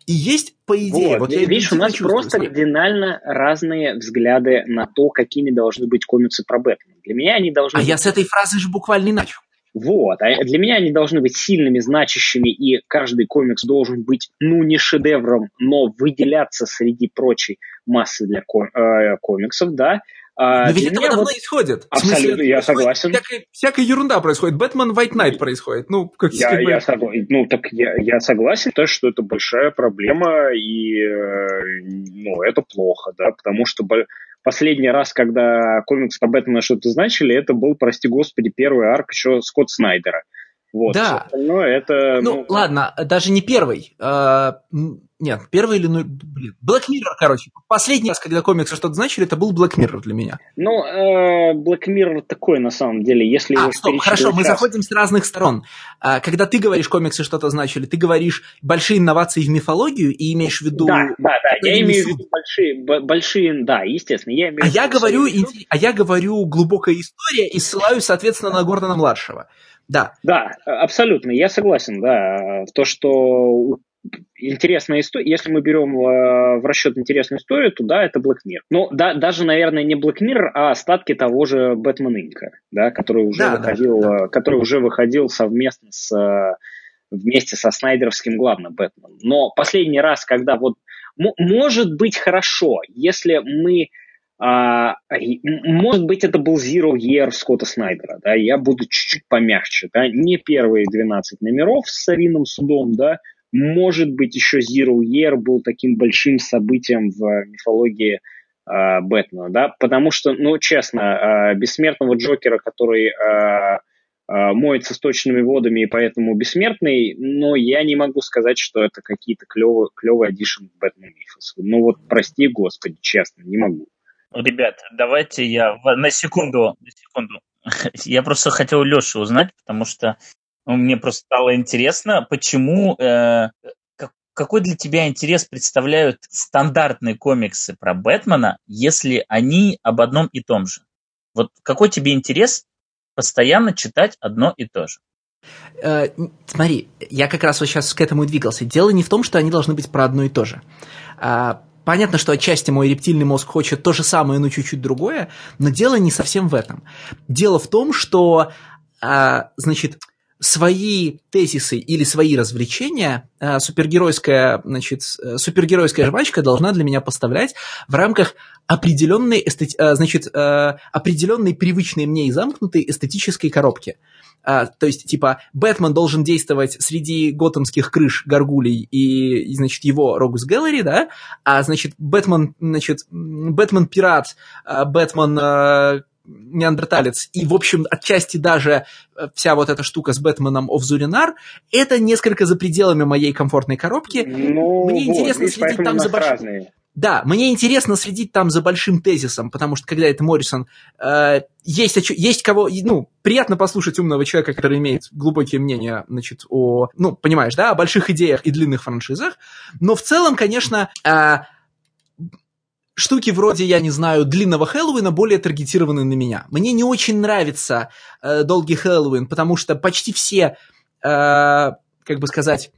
И есть, по идее... Вот, вот я видишь, у нас просто кардинально разные взгляды на то, какими должны быть комиксы про Бэтмена. Для меня они должны а быть... я с этой фразы же буквально и начал. Вот. А для меня они должны быть сильными, значащими, и каждый комикс должен быть, ну, не шедевром, но выделяться среди прочей массы для ком- э, комиксов, да. А, Но ведь этого давно вот... исходит. Абсолютно, смысле, я согласен. Всякая, всякая ерунда происходит. Бэтмен White Knight происходит. Ну, как я, как бы... я, согла... ну, так я, я согласен, то, что это большая проблема, и э, ну, это плохо, да, потому что Последний раз, когда комикс по Бэтмену что-то значили, это был, прости господи, первый арк еще Скотт Снайдера. Вот. Да. Ну, это... Ну, ну, ладно, даже не первый. Нет, первый или... Ну, блин, Black Mirror, короче. Последний раз, когда комиксы что-то значили, это был Black Mirror для меня. Ну, э, Black Mirror такой, на самом деле, если... А, стоп, хорошо, мы заходим с разных сторон. А, когда ты говоришь, комиксы что-то значили, ты говоришь большие инновации в мифологию и имеешь в виду... Да, да, да, я имею в виду большие, большие, да, естественно, я имею а я говорю, А я говорю глубокая история и ссылаюсь, соответственно, на Гордона-младшего. Да. Да, абсолютно, я согласен, да. То, что интересная история, если мы берем э, в расчет интересную историю, то да, это Black Mirror. Ну, да, даже, наверное, не Black Mirror, а остатки того же Batman Inc., да, который уже да, выходил, да, да. который уже выходил совместно с э, вместе со Снайдеровским главным Бэтменом. Но последний раз, когда вот может быть хорошо, если мы а, может быть, это был Zero Year Скотта Снайдера, да, я буду чуть-чуть помягче, да, не первые 12 номеров с Сариным судом, да, может быть, еще Zero Year был таким большим событием в мифологии э, Бэтмена, да, потому что, ну, честно, э, бессмертного Джокера, который э, э, моется сточными водами и поэтому бессмертный, но я не могу сказать, что это какие-то клевые, клевые в Бэтмен Мифос. Ну вот, прости, господи, честно, не могу. Ребят, давайте я на секунду, на секунду. Я просто хотел Лешу узнать, потому что мне просто стало интересно, почему, э, какой для тебя интерес представляют стандартные комиксы про Бэтмена, если они об одном и том же? Вот какой тебе интерес постоянно читать одно и то же? Э, смотри, я как раз вот сейчас к этому и двигался. Дело не в том, что они должны быть про одно и то же. А, Понятно, что отчасти мой рептильный мозг хочет то же самое, но чуть-чуть другое, но дело не совсем в этом. Дело в том, что, а, значит, свои тезисы или свои развлечения а, супергеройская, значит, э, супергеройская жвачка должна для меня поставлять в рамках определенной, эстети... А, значит, а, определенной привычной мне и замкнутой эстетической коробки. А, то есть, типа, Бэтмен должен действовать среди готэмских крыш горгулей и, и значит, его Рогус Гэллери, да, а, значит, Бэтмен, значит, Бэтмен-пират, Бэтмен неандерталец, и, в общем, отчасти даже э, вся вот эта штука с Бэтменом of Зуринар, это несколько за пределами моей комфортной коробки. Ну, Мне вот, интересно видишь, следить там за большим... Да, мне интересно следить там за большим тезисом, потому что когда это Моррисон, э, есть, есть кого, ну, приятно послушать умного человека, который имеет глубокие мнения, значит, о, ну, понимаешь, да, о больших идеях и длинных франшизах, но в целом, конечно, э, штуки вроде, я не знаю, длинного Хэллоуина более таргетированы на меня. Мне не очень нравится э, долгий Хэллоуин, потому что почти все, э, как бы сказать,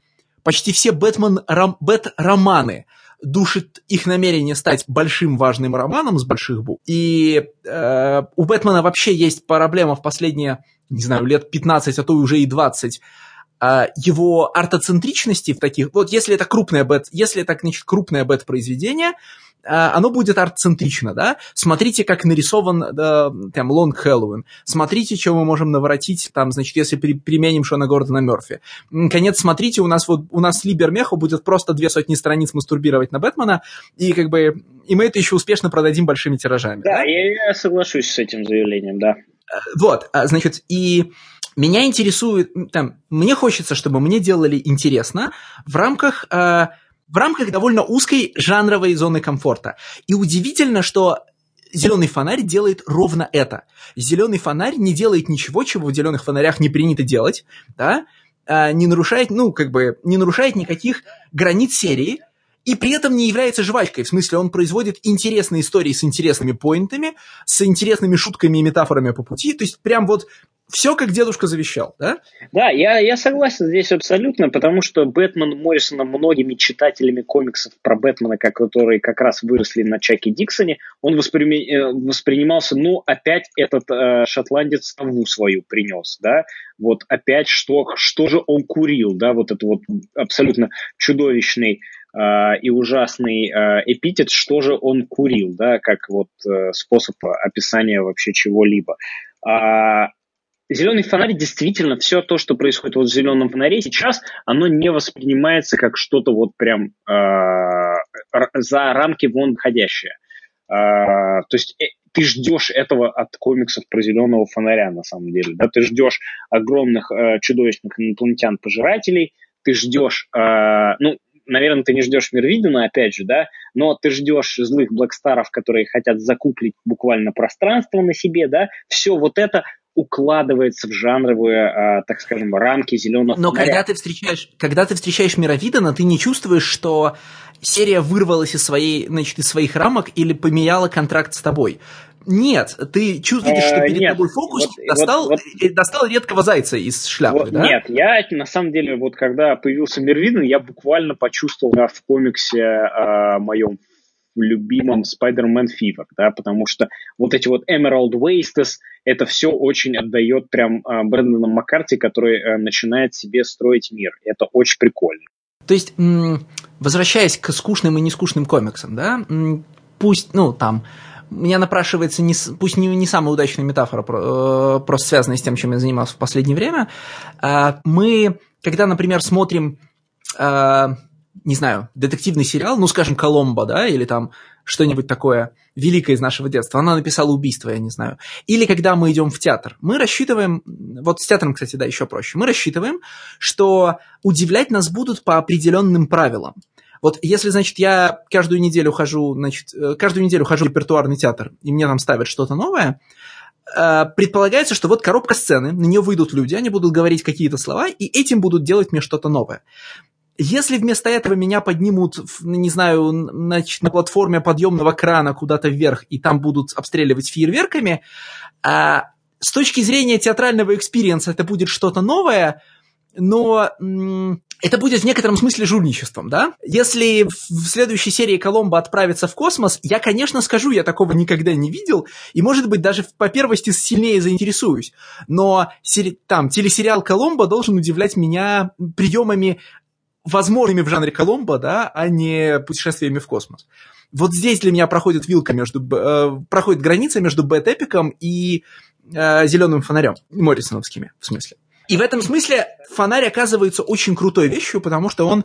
почти все Бэтмен, ром, Бэт-романы душит их намерение стать большим важным романом с больших букв. И э, у Бэтмена вообще есть проблема в последние, не знаю, лет 15, а то уже и 20, э, его артоцентричности в таких... Вот если это крупное бэт, если это, значит, крупное бэт-произведение, а, оно будет арт-центрично, да? Смотрите, как нарисован да, там Long Halloween. Смотрите, что мы можем наворотить, там, значит, если при, применим Шона Гордона Мерфи. Конец, смотрите, у нас вот, у нас Либер Меху будет просто две сотни страниц мастурбировать на Бэтмена, и как бы, и мы это еще успешно продадим большими тиражами. Да, да? Я, я соглашусь с этим заявлением, да. Вот, а, значит, и меня интересует, там, мне хочется, чтобы мне делали интересно в рамках в рамках довольно узкой жанровой зоны комфорта. И удивительно, что Зеленый фонарь делает ровно это. Зеленый фонарь не делает ничего, чего в зеленых фонарях не принято делать, да, а, не нарушает, ну, как бы, не нарушает никаких границ серии, и при этом не является жвачкой. В смысле, он производит интересные истории с интересными поинтами, с интересными шутками и метафорами по пути. То есть прям вот все, как дедушка завещал, да? Да, я, я согласен здесь абсолютно, потому что Бэтмен Моррисона многими читателями комиксов про Бэтмена, которые как раз выросли на Чаке Диксоне, он воспри... Э, воспринимался, ну, опять этот э, шотландец сову свою принес, да, вот опять что, что же он курил, да, вот это вот абсолютно чудовищный и ужасный э, эпитет, что же он курил, да, как вот э, способ описания вообще чего-либо. А, зеленый фонарь действительно все то, что происходит вот в зеленом фонаре сейчас, оно не воспринимается как что-то вот прям э, за рамки вон выходящее. Э, то есть э, ты ждешь этого от комиксов про зеленого фонаря на самом деле, да, ты ждешь огромных э, чудовищных инопланетян-пожирателей, ты ждешь, э, ну, наверное, ты не ждешь Мирвидена, опять же, да, но ты ждешь злых блэкстаров, которые хотят закуклить буквально пространство на себе, да, все вот это укладывается в жанровые, а, так скажем, рамки зеленого. Но когда ты встречаешь, когда ты встречаешь Мировидана, ты не чувствуешь, что серия вырвалась из своей, значит, из своих рамок или поменяла контракт с тобой. Нет, ты чувствуешь, что э, перед нет, тобой фокусник вот, достал, вот, вот, достал редкого зайца из шляпы, вот, да? Нет, я на самом деле, вот когда появился Мирвиден, я буквально почувствовал да, в комиксе э, моем любимом Spider-Man Fever, да, потому что вот эти вот Emerald Wastes, это все очень отдает прям э, Брэндону Маккарти, который э, начинает себе строить мир. Это очень прикольно. То есть, возвращаясь к скучным и нескучным комиксам, да, пусть, ну, там, меня напрашивается, не, пусть не, не самая удачная метафора, э, просто связанная с тем, чем я занимался в последнее время. Э, мы, когда, например, смотрим э, не знаю, детективный сериал, ну, скажем, Коломбо, да, или там что-нибудь такое великое из нашего детства. Она написала убийство, я не знаю. Или когда мы идем в театр, мы рассчитываем, вот с театром, кстати, да, еще проще, мы рассчитываем, что удивлять нас будут по определенным правилам. Вот если, значит, я каждую неделю хожу, значит, э, каждую неделю хожу в репертуарный театр, и мне там ставят что-то новое, э, предполагается, что вот коробка сцены, на нее выйдут люди, они будут говорить какие-то слова, и этим будут делать мне что-то новое. Если вместо этого меня поднимут, не знаю, на, на платформе подъемного крана куда-то вверх, и там будут обстреливать фейерверками, а, с точки зрения театрального experience а это будет что-то новое, но это будет в некотором смысле жульничеством, да? Если в следующей серии Коломбо отправится в космос, я, конечно, скажу, я такого никогда не видел, и, может быть, даже по первости сильнее заинтересуюсь. Но там телесериал Коломбо должен удивлять меня приемами возможными в жанре Коломбо, да, а не путешествиями в космос. Вот здесь для меня проходит вилка между, э, проходит граница между Бэт-эпиком и э, зеленым фонарем, Моррисоновскими, в смысле. И в этом смысле фонарь оказывается очень крутой вещью, потому что он,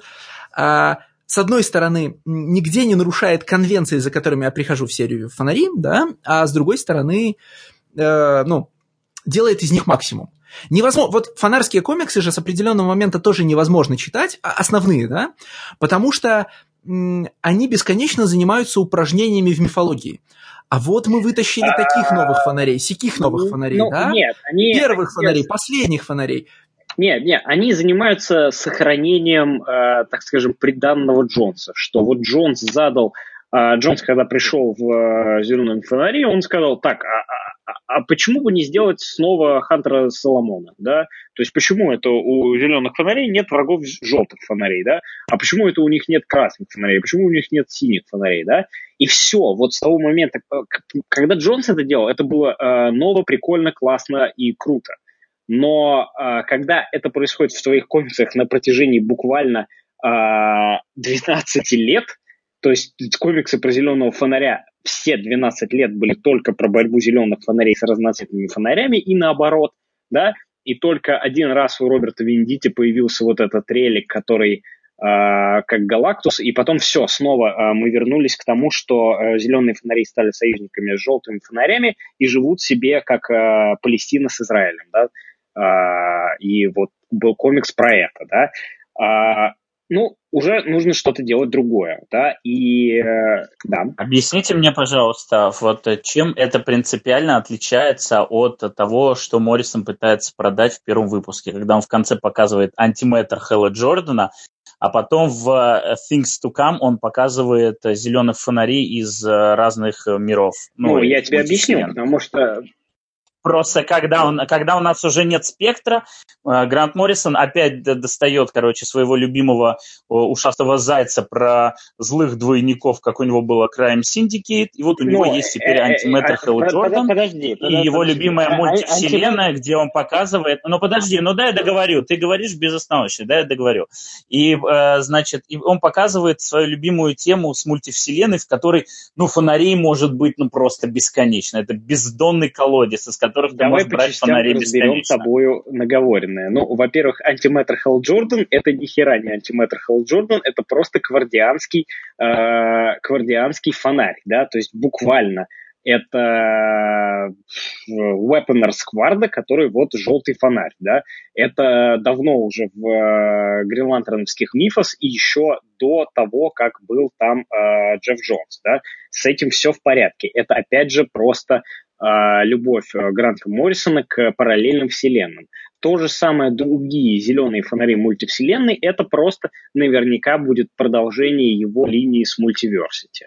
э, с одной стороны, нигде не нарушает конвенции, за которыми я прихожу в серию фонари, да, а с другой стороны, э, ну, делает из них максимум. Невозможно, вот фонарские комиксы же с определенного момента тоже невозможно читать, а, основные, да, потому что они бесконечно занимаются упражнениями в мифологии. А вот мы вытащили таких новых фонарей, сяких новых ну, фонарей, ну, да? Нет, они... Первых фонарей, последних фонарей. Нет, нет, они занимаются сохранением, э, так скажем, приданного Джонса, что вот Джонс задал, э, Джонс, когда пришел в э, «Зеленом фонаре», он сказал, так, а, а, а почему бы не сделать снова Хантера Соломона, да? То есть почему это у зеленых фонарей нет врагов желтых фонарей, да? А почему это у них нет красных фонарей? Почему у них нет синих фонарей, да? И все, вот с того момента, э, когда Джонс это делал, это было э, ново, прикольно, классно и круто. Но э, когда это происходит в твоих комиксах на протяжении буквально э, 12 лет, то есть комиксы про зеленого фонаря все 12 лет были только про борьбу зеленых фонарей с разноцветными фонарями и наоборот, да, и только один раз у Роберта Виндити появился вот этот релик, который Uh, как Галактус, и потом все, снова uh, мы вернулись к тому, что uh, зеленые фонари стали союзниками с желтыми фонарями и живут себе как Палестина с Израилем, да, и вот был комикс про это, да, ну, уже нужно что-то делать другое, да, и э, да. Объясните мне, пожалуйста, вот чем это принципиально отличается от того, что Моррисон пытается продать в первом выпуске, когда он в конце показывает антиметр Хэлла Джордана, а потом в э, Things to Come он показывает зеленых фонарей из э, разных миров. Ну, ну я тебе объясню, потому что Просто когда, он, когда у нас уже нет спектра, э, Грант Моррисон опять достает, короче, своего любимого ушастого зайца про злых двойников, как у него было Crime Syndicate, и вот у него ну, есть теперь антиметр э, Хелл Джордан, и его любимая мультивселенная, где он показывает... Ну, подожди, ну дай я договорю, ты говоришь безостановочно, дай я договорю. И, э, значит, он показывает свою любимую тему с мультивселенной, в которой, ну, фонарей может быть, ну, просто бесконечно. Это бездонный колодец, из которых ты Давай можешь брать фонари разберем с тобою наговоренное. Ну, во-первых, антиметр Хелл Джордан – это ни хера не антиметр Хелл Джордан, это просто квардианский, э, квардианский фонарь, да, то есть буквально это Weaponer Скварда, который вот желтый фонарь, да, это давно уже в э, гринлантерновских мифос и еще до того, как был там э, Джефф Джонс, да, с этим все в порядке. Это опять же просто любовь э, Гранта Моррисона к параллельным вселенным. То же самое другие зеленые фонари мультивселенной, это просто наверняка будет продолжение его линии с мультиверсити.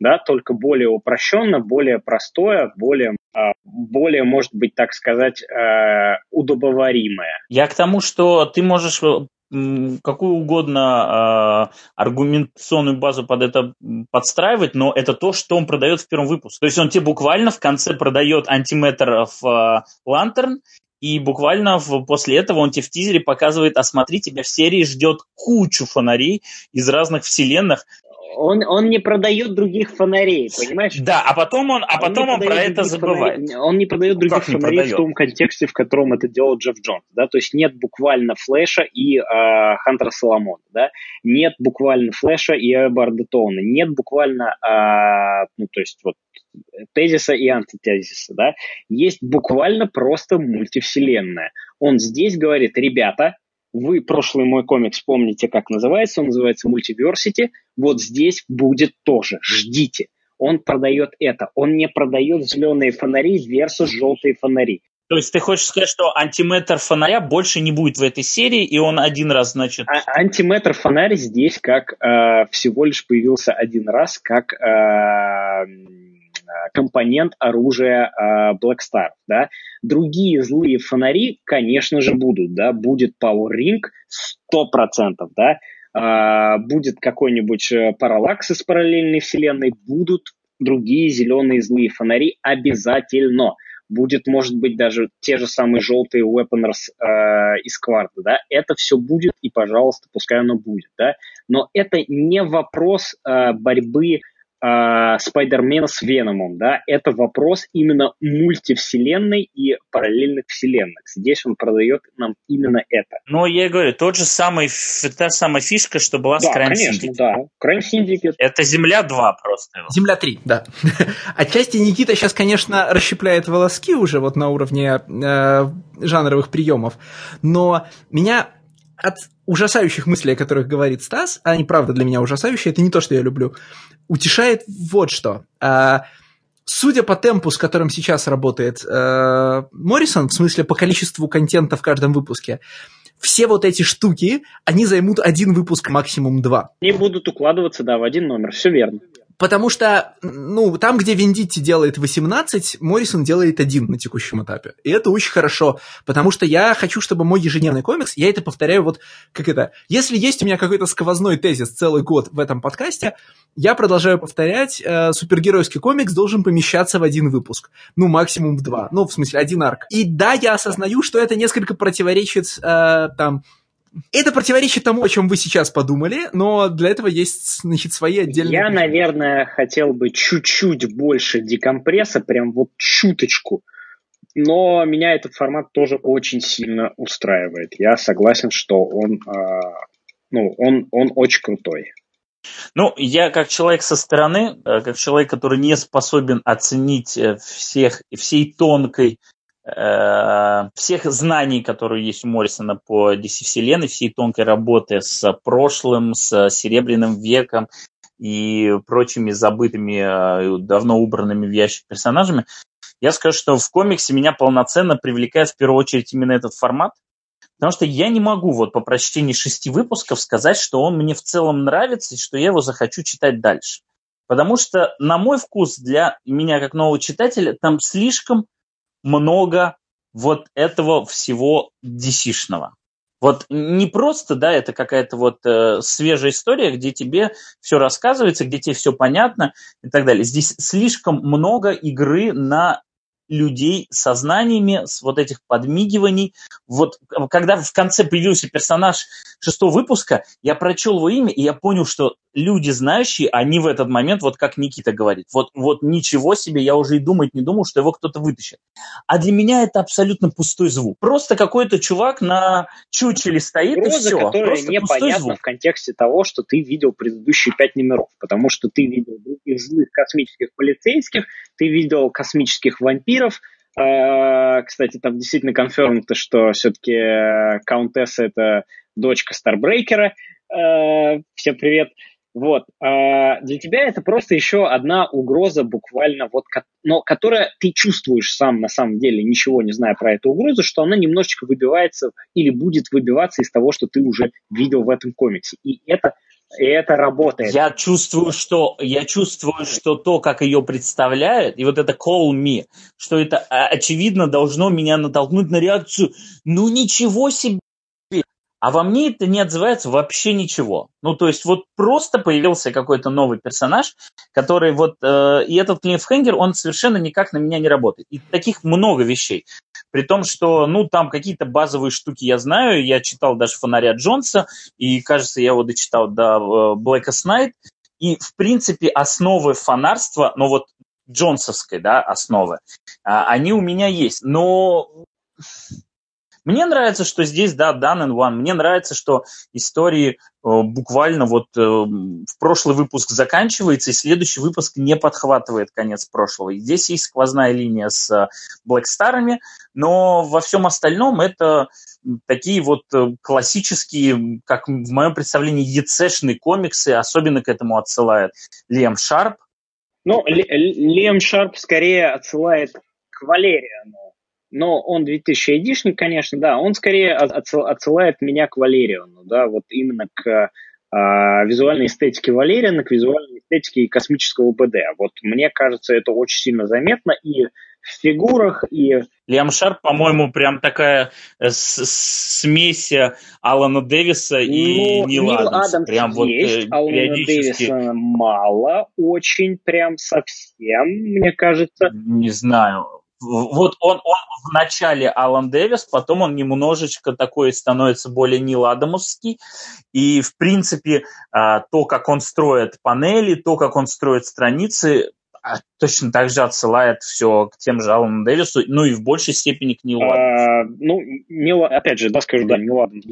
Да, только более упрощенно, более простое, более, а, более, может быть, так сказать, э, удобоваримое. Я к тому, что ты можешь э, какую угодно э, аргументационную базу под это подстраивать, но это то, что он продает в первом выпуске. То есть он тебе буквально в конце продает антиметр в э, и буквально в, после этого он тебе в тизере показывает, а смотри, тебя в серии ждет кучу фонарей из разных вселенных, он, он не продает других фонарей, понимаешь? Да, а потом он, а потом он, он про это забывает. Фонарей, он не продает других как фонарей продает? в том контексте, в котором это делал Джефф Джонс, да, то есть нет буквально Флэша и э, Хантера Соломона, да, нет буквально Флэша и Эбарда Тоуна, нет буквально, э, ну, то есть вот тезиса и антитезиса, да, есть буквально просто мультивселенная. Он здесь говорит, ребята, вы прошлый мой комикс помните, как называется, он называется Multiversity, вот здесь будет тоже, ждите. Он продает это, он не продает зеленые фонари versus желтые фонари. То есть ты хочешь сказать, что антиметр фонаря больше не будет в этой серии, и он один раз, значит... А, антиметр фонарь здесь как э, всего лишь появился один раз, как э, компонент оружия э, Black Star, да. Другие злые фонари, конечно же, будут, да, будет Power Ring 100%, да, а, будет какой-нибудь э, параллакс из параллельной вселенной, будут другие зеленые злые фонари обязательно. Будет, может быть, даже те же самые желтые weaponers э, из кварта, да, это все будет, и, пожалуйста, пускай оно будет, да, но это не вопрос э, борьбы э, Спайдермена с Веномом, да, это вопрос именно мультивселенной и параллельных вселенных. Здесь он продает нам именно это. Но я и говорю, тот же самый, та самая фишка, что была да, с Crime конечно, Syndicate. да. Crime Syndicate. Это Земля 2 просто. Земля 3, да. Отчасти Никита сейчас, конечно, расщепляет волоски уже вот на уровне э, жанровых приемов, но меня от ужасающих мыслей, о которых говорит Стас, а они правда для меня ужасающие, это не то, что я люблю, утешает вот что. А, судя по темпу, с которым сейчас работает а, Моррисон, в смысле по количеству контента в каждом выпуске, все вот эти штуки, они займут один выпуск, максимум два. Они будут укладываться, да, в один номер, все верно. Потому что, ну, там, где Вендитти делает 18, Моррисон делает один на текущем этапе. И это очень хорошо, потому что я хочу, чтобы мой ежедневный комикс, я это повторяю вот как это, если есть у меня какой-то сквозной тезис целый год в этом подкасте, я продолжаю повторять, э, супергеройский комикс должен помещаться в один выпуск. Ну, максимум в два. Ну, в смысле, один арк. И да, я осознаю, что это несколько противоречит э, там это противоречит тому, о чем вы сейчас подумали, но для этого есть, значит, свои отдельные... Я, причины. наверное, хотел бы чуть-чуть больше декомпресса, прям вот чуточку. Но меня этот формат тоже очень сильно устраивает. Я согласен, что он, э, ну, он, он очень крутой. Ну, я как человек со стороны, э, как человек, который не способен оценить э, всех, всей тонкой всех знаний, которые есть у Моррисона по DC-вселенной, всей тонкой работы с прошлым, с Серебряным веком и прочими забытыми, э, давно убранными в ящик персонажами, я скажу, что в комиксе меня полноценно привлекает в первую очередь именно этот формат, потому что я не могу вот по прочтении шести выпусков сказать, что он мне в целом нравится и что я его захочу читать дальше. Потому что, на мой вкус, для меня как нового читателя, там слишком много вот этого всего DC-шного. Вот не просто, да, это какая-то вот э, свежая история, где тебе все рассказывается, где тебе все понятно и так далее. Здесь слишком много игры на людей со знаниями, с вот этих подмигиваний. Вот когда в конце появился персонаж шестого выпуска, я прочел его имя, и я понял, что люди знающие, они в этот момент, вот как Никита говорит, вот, вот ничего себе, я уже и думать не думал, что его кто-то вытащит. А для меня это абсолютно пустой звук. Просто какой-то чувак на чучеле стоит Проза, и все. которая Просто непонятна в контексте того, что ты видел предыдущие пять номеров, потому что ты видел других злых космических полицейских, ты видел космических вампиров, а, кстати, там действительно конфермто, что все-таки Каунтесса это дочка Старбрейкера. А, всем привет. Вот. А для тебя это просто еще одна угроза буквально, вот, но которая ты чувствуешь сам на самом деле, ничего не зная про эту угрозу, что она немножечко выбивается или будет выбиваться из того, что ты уже видел в этом комиксе. И это и это работает. Я чувствую, что я чувствую, что то, как ее представляют, и вот это call me, что это очевидно должно меня натолкнуть на реакцию. Ну ничего себе, а во мне это не отзывается вообще ничего. Ну, то есть вот просто появился какой-то новый персонаж, который вот... Э, и этот клиффхенгер, он совершенно никак на меня не работает. И таких много вещей. При том, что, ну, там какие-то базовые штуки я знаю. Я читал даже «Фонаря Джонса», и, кажется, я его дочитал до Blackest Night. И, в принципе, основы фонарства, ну, вот джонсовской, да, основы, а, они у меня есть. Но мне нравится, что здесь, да, done in one. Мне нравится, что истории э, буквально вот э, в прошлый выпуск заканчивается, и следующий выпуск не подхватывает конец прошлого. И здесь есть сквозная линия с э, Блэкстарами, но во всем остальном это такие вот классические, как в моем представлении, ЕЦшные комиксы, особенно к этому отсылает Лиам Шарп. Ну, Лиам Шарп скорее отсылает к Валериану но он 2000 айдишник, конечно, да, он скорее отсылает меня к Валериону, да, вот именно к а, визуальной эстетике Валериана, к визуальной эстетике космического БД. Вот мне кажется, это очень сильно заметно, и в фигурах и... Лиам Шарп, по-моему, прям такая э, смесь Алана Дэвиса и ну, Нил, Нил Адамс. Адамс прям есть, вот, Алана периодически... Дэвиса мало, очень прям совсем, мне кажется. Не знаю вот он, он в начале Алан Дэвис, потом он немножечко такой становится более Нил Адамовский. И, в принципе, а, то, как он строит панели, то, как он строит страницы, а, точно так же отсылает все к тем же Алану Дэвису, ну и в большей степени к Нилу а, Ну, Нил, опять же, да, скажу, да, Нил Адамс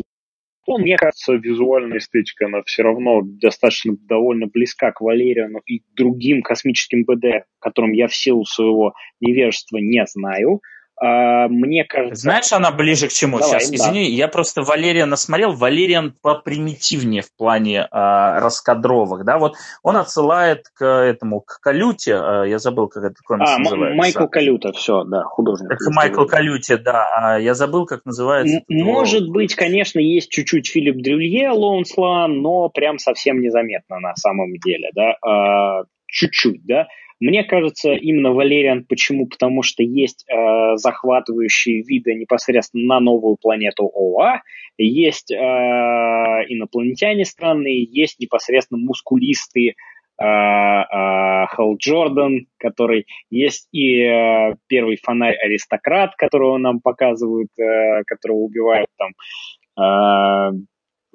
то, мне кажется, визуальная эстетика, она все равно достаточно довольно близка к Валериану и другим космическим БД, которым я в силу своего невежества не знаю. А, мне кажется... Знаешь, она ближе к чему? Давай, Сейчас, да. извини, я просто Валериана смотрел. Валериан попримитивнее в плане а, раскадровок, да, вот он отсылает к этому, к Калюте, а, я забыл, как это комикс а, называется. Майкл Калюта, все, да, художник. Как Майкл Калюте, да, а я забыл, как называется. М- может быть, конечно, есть чуть-чуть Филипп Дрюлье, Лоунслан, но прям совсем незаметно на самом деле, да, а, чуть-чуть, да. Мне кажется, именно Валериан почему? Потому что есть э, захватывающие виды непосредственно на новую планету ОА, есть э, инопланетяне странные, есть непосредственно мускулистые э, э, Хелл Джордан, который есть и э, первый фонарь аристократ, которого нам показывают, э, которого убивают там. Э,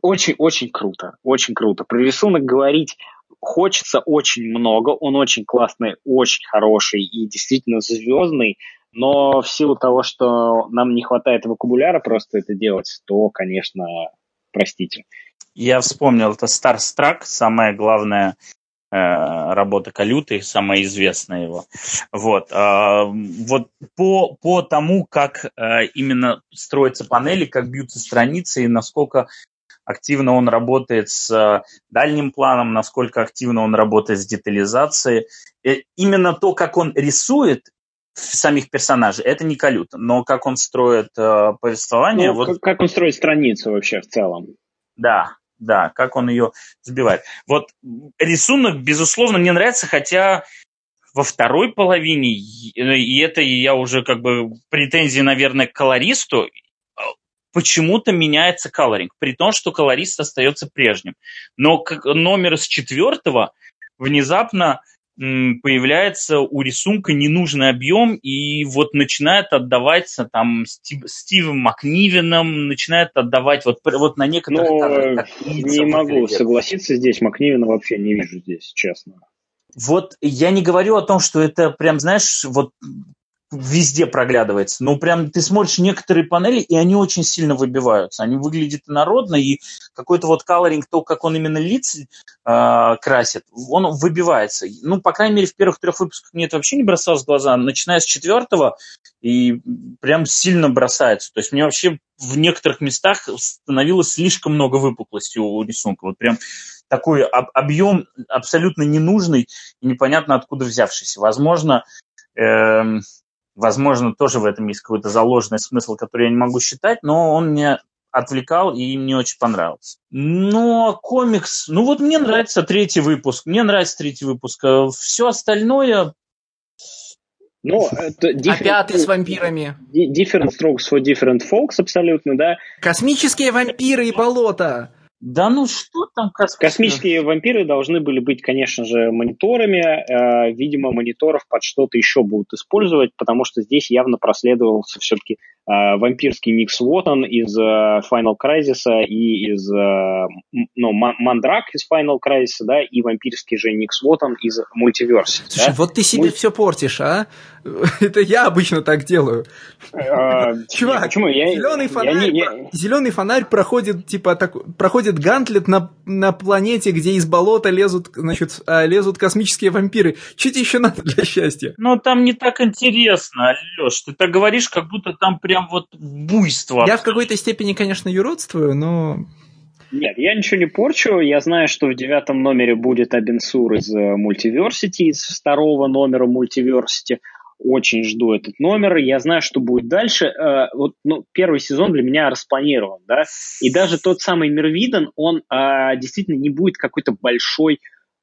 очень, очень круто, очень круто. Про рисунок говорить хочется очень много, он очень классный, очень хороший и действительно звездный, но в силу того, что нам не хватает вокабуляра просто это делать, то, конечно, простите. Я вспомнил, это Starstruck, самая главная э, работа Калюты, самая известная его. Вот, э, вот по, по тому, как э, именно строятся панели, как бьются страницы и насколько активно он работает с э, дальним планом, насколько активно он работает с детализацией. И э, именно то, как он рисует самих персонажей, это не колют, но как он строит э, повествование... Ну, вот... как, как он строит страницу вообще в целом. Да, да, как он ее сбивает. Вот рисунок, безусловно, мне нравится, хотя во второй половине, и это я уже как бы претензии, наверное, к колористу, почему-то меняется колоринг, при том, что колорист остается прежним. Но как номер с четвертого внезапно появляется у рисунка ненужный объем и вот начинает отдаваться там Стив, Стивом Макнивином, начинает отдавать вот, вот на некоторых... Ну, не могу выглядит. согласиться здесь, Макнивина вообще не вижу здесь, честно. Вот я не говорю о том, что это прям, знаешь, вот везде проглядывается. Но прям ты смотришь некоторые панели, и они очень сильно выбиваются. Они выглядят народно, и какой-то вот колоринг, то, как он именно лица э, красит, он выбивается. Ну, по крайней мере, в первых трех выпусках мне это вообще не бросалось в глаза. Начиная с четвертого, и прям сильно бросается. То есть мне вообще в некоторых местах становилось слишком много выпуклости у рисунка. Вот прям такой объем абсолютно ненужный и непонятно откуда взявшийся. Возможно, эм, Возможно, тоже в этом есть какой-то заложенный смысл, который я не могу считать, но он мне отвлекал и мне очень понравился. Но комикс, ну вот мне нравится третий выпуск, мне нравится третий выпуск. А Все остальное ну, это different, а пятый с вампирами. Different strokes for different folks, абсолютно, да. Космические вампиры и болото. Да ну что там космические? Космические вампиры должны были быть, конечно же, мониторами. Э, видимо, мониторов под что-то еще будут использовать, потому что здесь явно проследовался все-таки вампирский Ник Свотон из э, Final Crisis и из э, ну, Мандрак из Final Crisis, да, и вампирский же Ник Свотон из Мультиверс. Слушай, да? вот ты себе Муль... все портишь, а? Это я обычно так делаю. Чувак, почему? Я, зеленый, фонарь, зеленый фонарь проходит, типа, так, проходит гантлет на, на планете, где из болота лезут, значит, лезут космические вампиры. Тебе еще надо для счастья? Ну, там не так интересно, Леш. Ты так говоришь, как будто там прям прям вот буйство. Я в какой-то степени, конечно, юродствую, но... Нет, я ничего не порчу. Я знаю, что в девятом номере будет Абенсур из Мультиверсити, из второго номера Мультиверсити. Очень жду этот номер. Я знаю, что будет дальше. Э, вот, ну, первый сезон для меня распланирован, да. И даже тот самый Мирвиден, он а, действительно не будет какой-то большой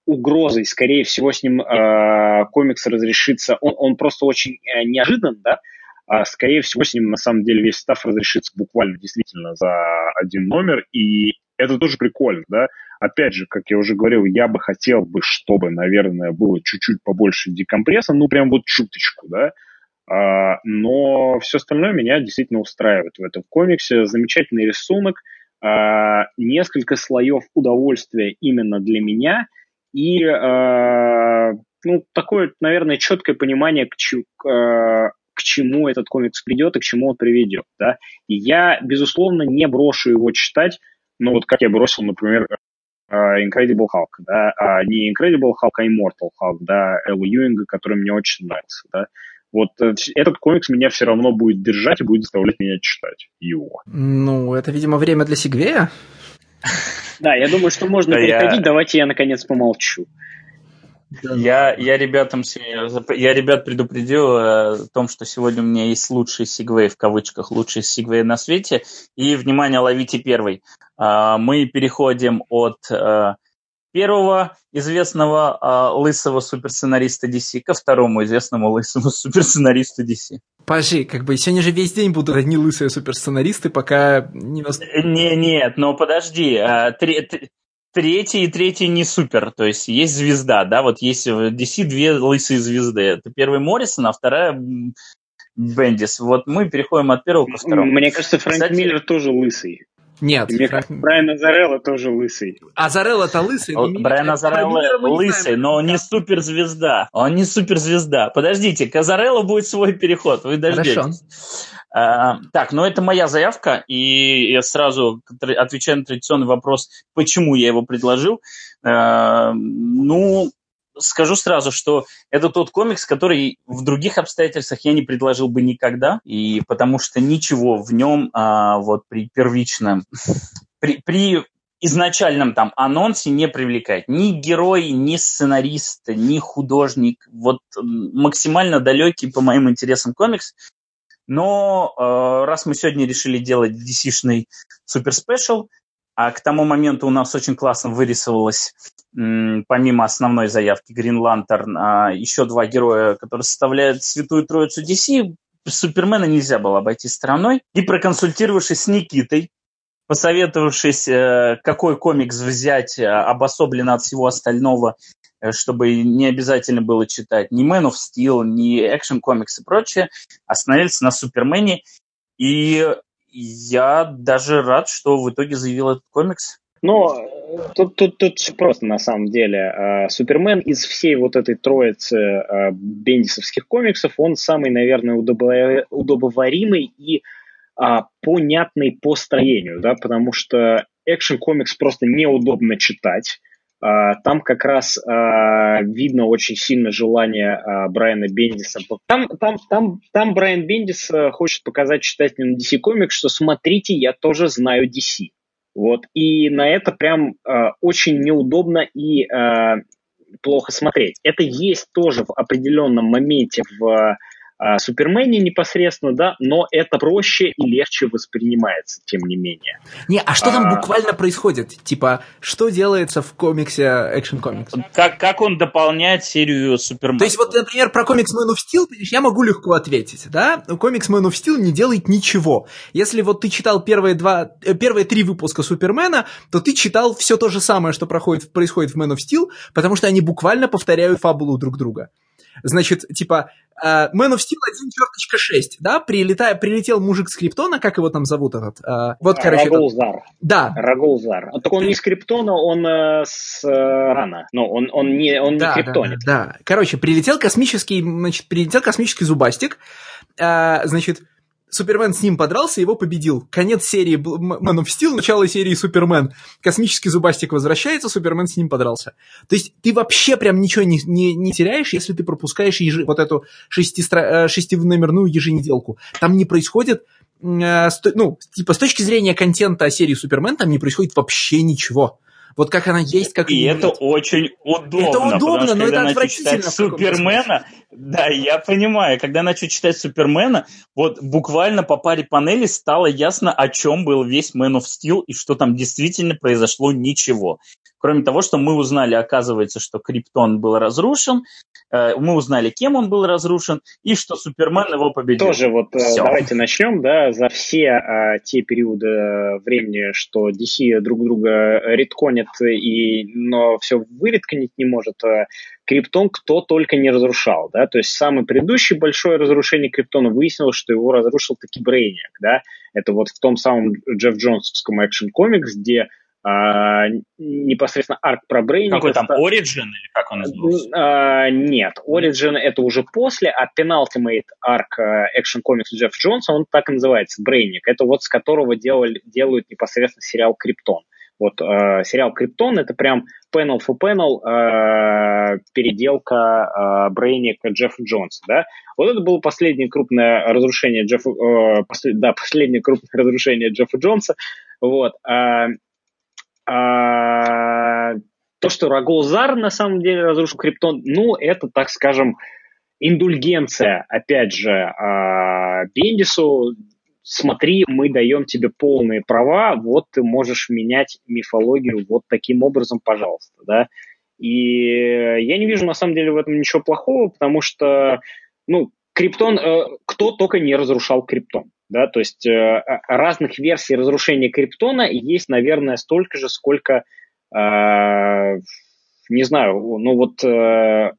угрозой. Скорее всего, с ним э, комикс разрешится. Он, он просто очень э, неожидан, да? А, скорее всего, с ним на самом деле весь став разрешится буквально действительно за один номер. И это тоже прикольно, да? Опять же, как я уже говорил, я бы хотел бы, чтобы, наверное, было чуть-чуть побольше декомпресса, ну, прям вот чуточку, да? А, но все остальное меня действительно устраивает в этом комиксе. Замечательный рисунок, а, несколько слоев удовольствия именно для меня и а, ну, такое, наверное, четкое понимание, к, к, к чему этот комикс придет и к чему он приведет. Да? И я, безусловно, не брошу его читать, ну вот как я бросил, например, Incredible Hulk, да, а не Incredible Hulk, а Immortal Hulk, да, Элла Юинга, который мне очень нравится, да. Вот э, этот комикс меня все равно будет держать и будет заставлять меня читать его. Ну, это, видимо, время для Сигвея. Да, я думаю, что можно переходить. Давайте я, наконец, помолчу. Я, я ребятам я ребят предупредил э, о том, что сегодня у меня есть лучший сигвей, в кавычках, лучший сигвей на свете. И, внимание, ловите первый. А, мы переходим от э, первого известного э, лысого суперсценариста DC ко второму известному лысому суперсценаристу DC. Подожди, как бы сегодня же весь день будут одни лысые суперсценаристы, пока не... Не, нет, но подожди. Э, три, третий и третий не супер, то есть есть звезда, да, вот есть в DC две лысые звезды. Это первый Моррисон, а вторая Бендис. Вот мы переходим от первого ко второму. Мне кажется, Фрэнк Кстати, Миллер тоже лысый. Нет. Мне кажется, Брайан Азарелло тоже лысый. Азарелло-то лысый. Но Брайан Азарелло лысый, но он не суперзвезда. Он не суперзвезда. Подождите, к Азарелло будет свой переход, вы дождетесь. Хорошо. А, так, ну это моя заявка, и я сразу отвечаю на традиционный вопрос, почему я его предложил. А, ну, скажу сразу, что это тот комикс, который в других обстоятельствах я не предложил бы никогда, и потому что ничего в нем а, вот при первичном, при, при изначальном там анонсе не привлекает. Ни герой, ни сценарист, ни художник. Вот максимально далекий по моим интересам комикс. Но э, раз мы сегодня решили делать DC-шный суперспешл, а к тому моменту у нас очень классно вырисовалось, помимо основной заявки Green Lantern, а, еще два героя, которые составляют Святую Троицу DC. Супермена нельзя было обойти стороной. И проконсультировавшись с Никитой, посоветовавшись, э, какой комикс взять э, обособленно от всего остального, э, чтобы не обязательно было читать ни Man of Steel, ни Action Comics и прочее, остановились на Супермене. И я даже рад, что в итоге заявил этот комикс. Но тут, тут, тут все просто на самом деле. А, Супермен из всей вот этой троицы а, бендисовских комиксов, он самый, наверное, удобоваримый и а, понятный по строению, да, потому что экшен комикс просто неудобно читать. А, там как раз а, видно очень сильно желание а, Брайана Бендиса. Там, там, там, там Брайан Бендис хочет показать читателям DC Comics, что смотрите, я тоже знаю DC. Вот. И на это прям очень неудобно и плохо смотреть. Это есть тоже в определенном моменте в Супермене непосредственно, да, но это проще и легче воспринимается, тем не менее. Не, а что там а... буквально происходит? Типа, что делается в комиксе Action Comics? Как, как он дополняет серию Супермена? То есть, вот, например, про комикс Man of Steel, я могу легко ответить, да? Комикс Man of Steel не делает ничего. Если вот ты читал первые два, э, первые три выпуска Супермена, то ты читал все то же самое, что проходит, происходит в Man of Steel, потому что они буквально повторяют фабулу друг друга. Значит, типа, uh, Man of Steel 1.6, да, прилетая, прилетел мужик с Криптона, как его там зовут этот? Uh, вот, короче... Рагулзар. Этот... Да. Рагулзар. Так он не с Криптона, он uh, с uh, Рана. Но он, он не, он да, не криптонит. Да, да, короче, прилетел космический, значит, прилетел космический зубастик, uh, значит, Супермен с ним подрался, его победил. Конец серии Man of Steel, начало серии Супермен. Космический зубастик возвращается, Супермен с ним подрался. То есть ты вообще прям ничего не, не, не теряешь, если ты пропускаешь ежи, вот эту шестистра, э, шестиномерную еженеделку. Там не происходит э, ну, типа, с точки зрения контента серии Супермен там не происходит вообще ничего. Вот как она есть, как и это нет. очень удобно. Это удобно, но это отвратительно. Супермена, да, я понимаю, когда начал читать Супермена, вот буквально по паре панелей стало ясно, о чем был весь Man of Steel и что там действительно произошло ничего. Кроме того, что мы узнали, оказывается, что Криптон был разрушен, э, мы узнали, кем он был разрушен, и что Супермен его победил. Тоже вот э, Все. давайте начнем, да, за все а, те периоды времени, что DC друг друга редконит, и, но все выредконить не может, а, Криптон кто только не разрушал, да, то есть самое предыдущее большое разрушение Криптона выяснилось, что его разрушил таки Брейник, да, это вот в том самом Джефф Джонсовском экшен комикс, где а, непосредственно арк про Брейника. Какой там, Origin или как он назывался? А, нет, Origin это уже после, а Penultimate арк экшен комикс Джефф Джонса, он так и называется, Брейник. Это вот с которого делали, делают непосредственно сериал Криптон. Вот э, сериал Криптон это прям panel for panel э, переделка э, Брейника Джеффа Джонса, да. Вот это было последнее крупное разрушение Джеффа, э, послед, да, последнее крупное разрушение Джеффа Джонса, вот. Э, а, то, что Рагулзар на самом деле разрушил Криптон, ну, это, так скажем, индульгенция, опять же, а, Бендису. Смотри, мы даем тебе полные права, вот ты можешь менять мифологию вот таким образом, пожалуйста, да. И я не вижу на самом деле в этом ничего плохого, потому что, ну, Криптон, э, кто только не разрушал Криптон. Да, то есть э, разных версий разрушения Криптона есть, наверное, столько же, сколько, э, не знаю, ну вот э,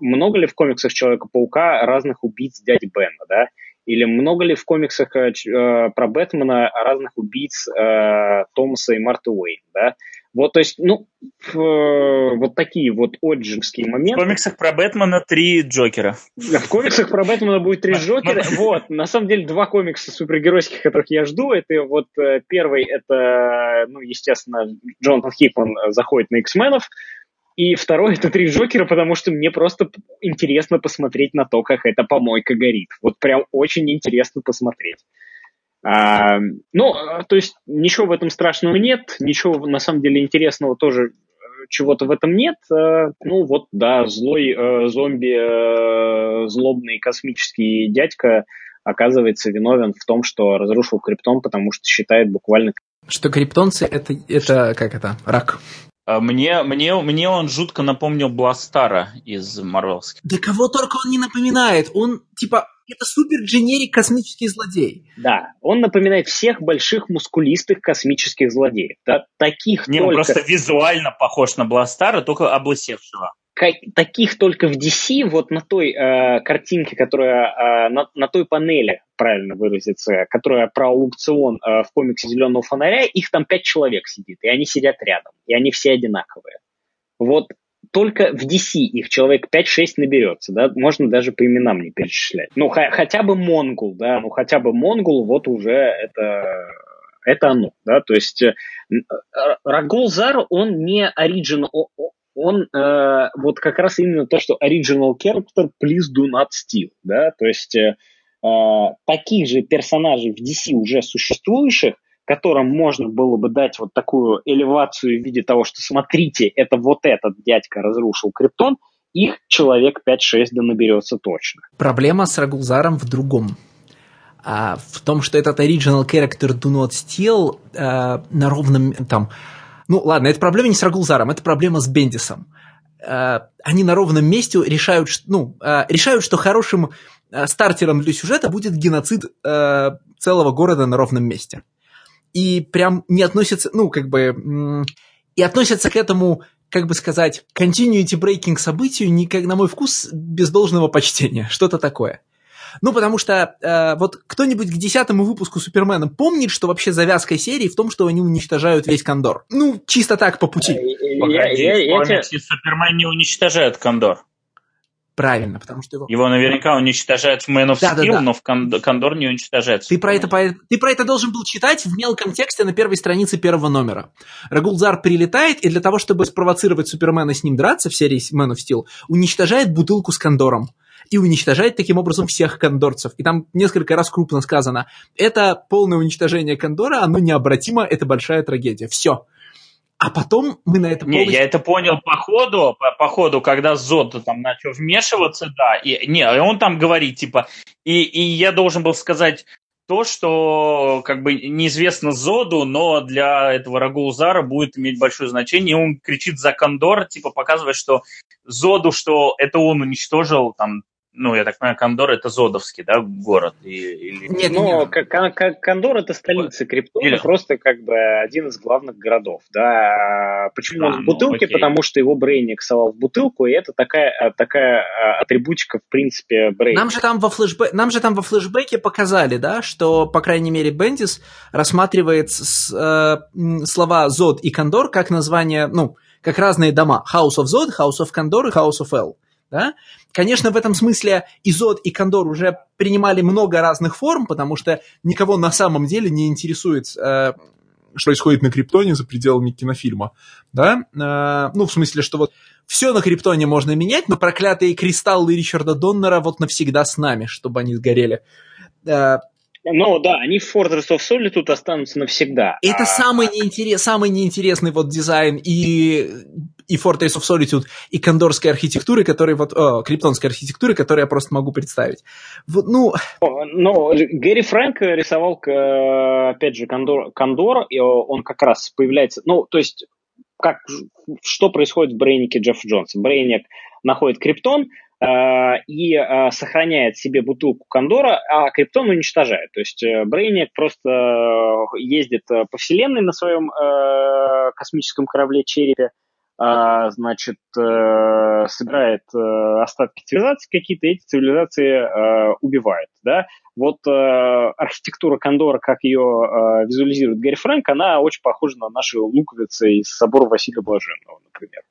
много ли в комиксах Человека-паука разных убийц дяди Бена, да? Или много ли в комиксах э, э про Бэтмена разных убийц э, Томаса и Марты Уэйн, да? Вот, то есть, ну, вот такие вот оджинские моменты. В комиксах про Бэтмена три Джокера. В комиксах про Бэтмена будет три Джокера. Вот, на самом деле, два комикса супергеройских, которых я жду, это вот э, первый, это, ну, естественно, Джонатан Хикман заходит на X-менов, и второй это три Джокера, потому что мне просто интересно посмотреть на то, как эта помойка горит. Вот прям очень интересно посмотреть. А, ну, то есть ничего в этом страшного нет, ничего на самом деле интересного тоже э, чего-то в этом нет. А, ну вот, да, злой э, зомби, э, злобный космический дядька оказывается виновен в том, что разрушил Криптон, потому что считает буквально... Что криптонцы это, это как это, рак. А мне, мне, мне он жутко напомнил Бластара из Марвелских. Да кого только он не напоминает. Он, типа, это супер дженерик космический злодей. Да, он напоминает всех больших мускулистых космических злодеев. Да, таких Не, только... он просто визуально похож на Бластара, только облысевшего. Таких только в DC, вот на той э, картинке, которая э, на, на той панели, правильно выразиться, которая про аукцион э, в комиксе Зеленого фонаря, их там пять человек сидит, и они сидят рядом, и они все одинаковые. Вот только в DC их человек 5-6 наберется, да, можно даже по именам не перечислять. Ну, х- хотя бы Монгул, да, ну, хотя бы Монгул, вот уже это, это оно, да, то есть э, Рагулзар, он не оригинал, он э, вот как раз именно то, что original character, please do not steal, да, то есть э, э таких же персонажей в DC уже существующих, которым можно было бы дать вот такую элевацию в виде того, что смотрите, это вот этот дядька разрушил Криптон, их человек 5-6 да наберется точно. Проблема с Рагулзаром в другом. А, в том, что этот original character do not steal а, на ровном там... Ну ладно, это проблема не с Рагулзаром, это проблема с Бендисом. А, они на ровном месте решают, ну, а, решают, что хорошим а, стартером для сюжета будет геноцид целого города на ровном месте и прям не относятся, ну, как бы, и относятся к этому, как бы сказать, continuity breaking событию, не, как, на мой вкус, без должного почтения, что-то такое. Ну, потому что э, вот кто-нибудь к десятому выпуску Супермена помнит, что вообще завязка серии в том, что они уничтожают весь Кондор. Ну, чисто так, по пути. Погоди, я, я, я, я... Супермен не уничтожает Кондор. Правильно, потому что его... Его наверняка уничтожают в Man of да, Steel, да, да. но в Кондор не уничтожается. Ты про, это, ты про это должен был читать в мелком тексте на первой странице первого номера. Рагулзар прилетает, и для того, чтобы спровоцировать Супермена с ним драться в серии Man of Steel, уничтожает бутылку с Кондором. И уничтожает таким образом всех кондорцев. И там несколько раз крупно сказано, это полное уничтожение Кондора, оно необратимо, это большая трагедия. Все. А потом мы на это полностью... Не, я это понял по ходу, по, по ходу, когда Зод там начал вмешиваться, да, и, не, он там говорит, типа, и, и я должен был сказать, то, что как бы неизвестно Зоду, но для этого Рагулзара будет иметь большое значение. И он кричит за Кондор, типа показывает, что Зоду, что это он уничтожил там ну, я так понимаю, Кондор это Зодовский, да, город? И, или... Нет, ну, как, как Кондор это столица Криптона, или... просто как бы один из главных городов, да. Почему а, он в бутылке? Ну, Потому что его Брейник совал в бутылку, и это такая, такая а, атрибутика, в принципе, Брейника. Нам же там во флешбе... Нам же там во флешбеке показали, да, что, по крайней мере, Бендис рассматривает с, э, слова Зод и Кондор как название, ну, как разные дома. House of Zod, House of Condor и House of L. Да? Конечно, в этом смысле Изот и Кондор уже принимали много разных форм, потому что никого на самом деле не интересует, э, что происходит на Криптоне за пределами кинофильма. Да? Э, ну, в смысле, что вот все на Криптоне можно менять, но проклятые кристаллы Ричарда Доннера вот навсегда с нами, чтобы они сгорели. Э, ну да, они в Fortress of Solitude останутся навсегда. Это а... самый, неинтерес, самый неинтересный вот дизайн и, и Fortress of Solitude, и кондорской архитектуры, которые вот, о, криптонской архитектуры, которые я просто могу представить. Вот, ну... Но Гэри Фрэнк рисовал, опять же, Кондор, Кондор, и он как раз появляется, ну, то есть, как, что происходит в Брейнике Джеффа Джонса? Брейник находит криптон, Э, и э, сохраняет себе бутылку Кондора, а Криптон уничтожает. То есть э, Брейник просто ездит по вселенной на своем космическом корабле Черепе, значит, собирает остатки цивилизации какие-то, эти цивилизации убивает, да. Вот архитектура Кондора, как ее визуализирует Гэри Фрэнк, она очень похожа на наши луковицы из собора Василия Блаженного, например.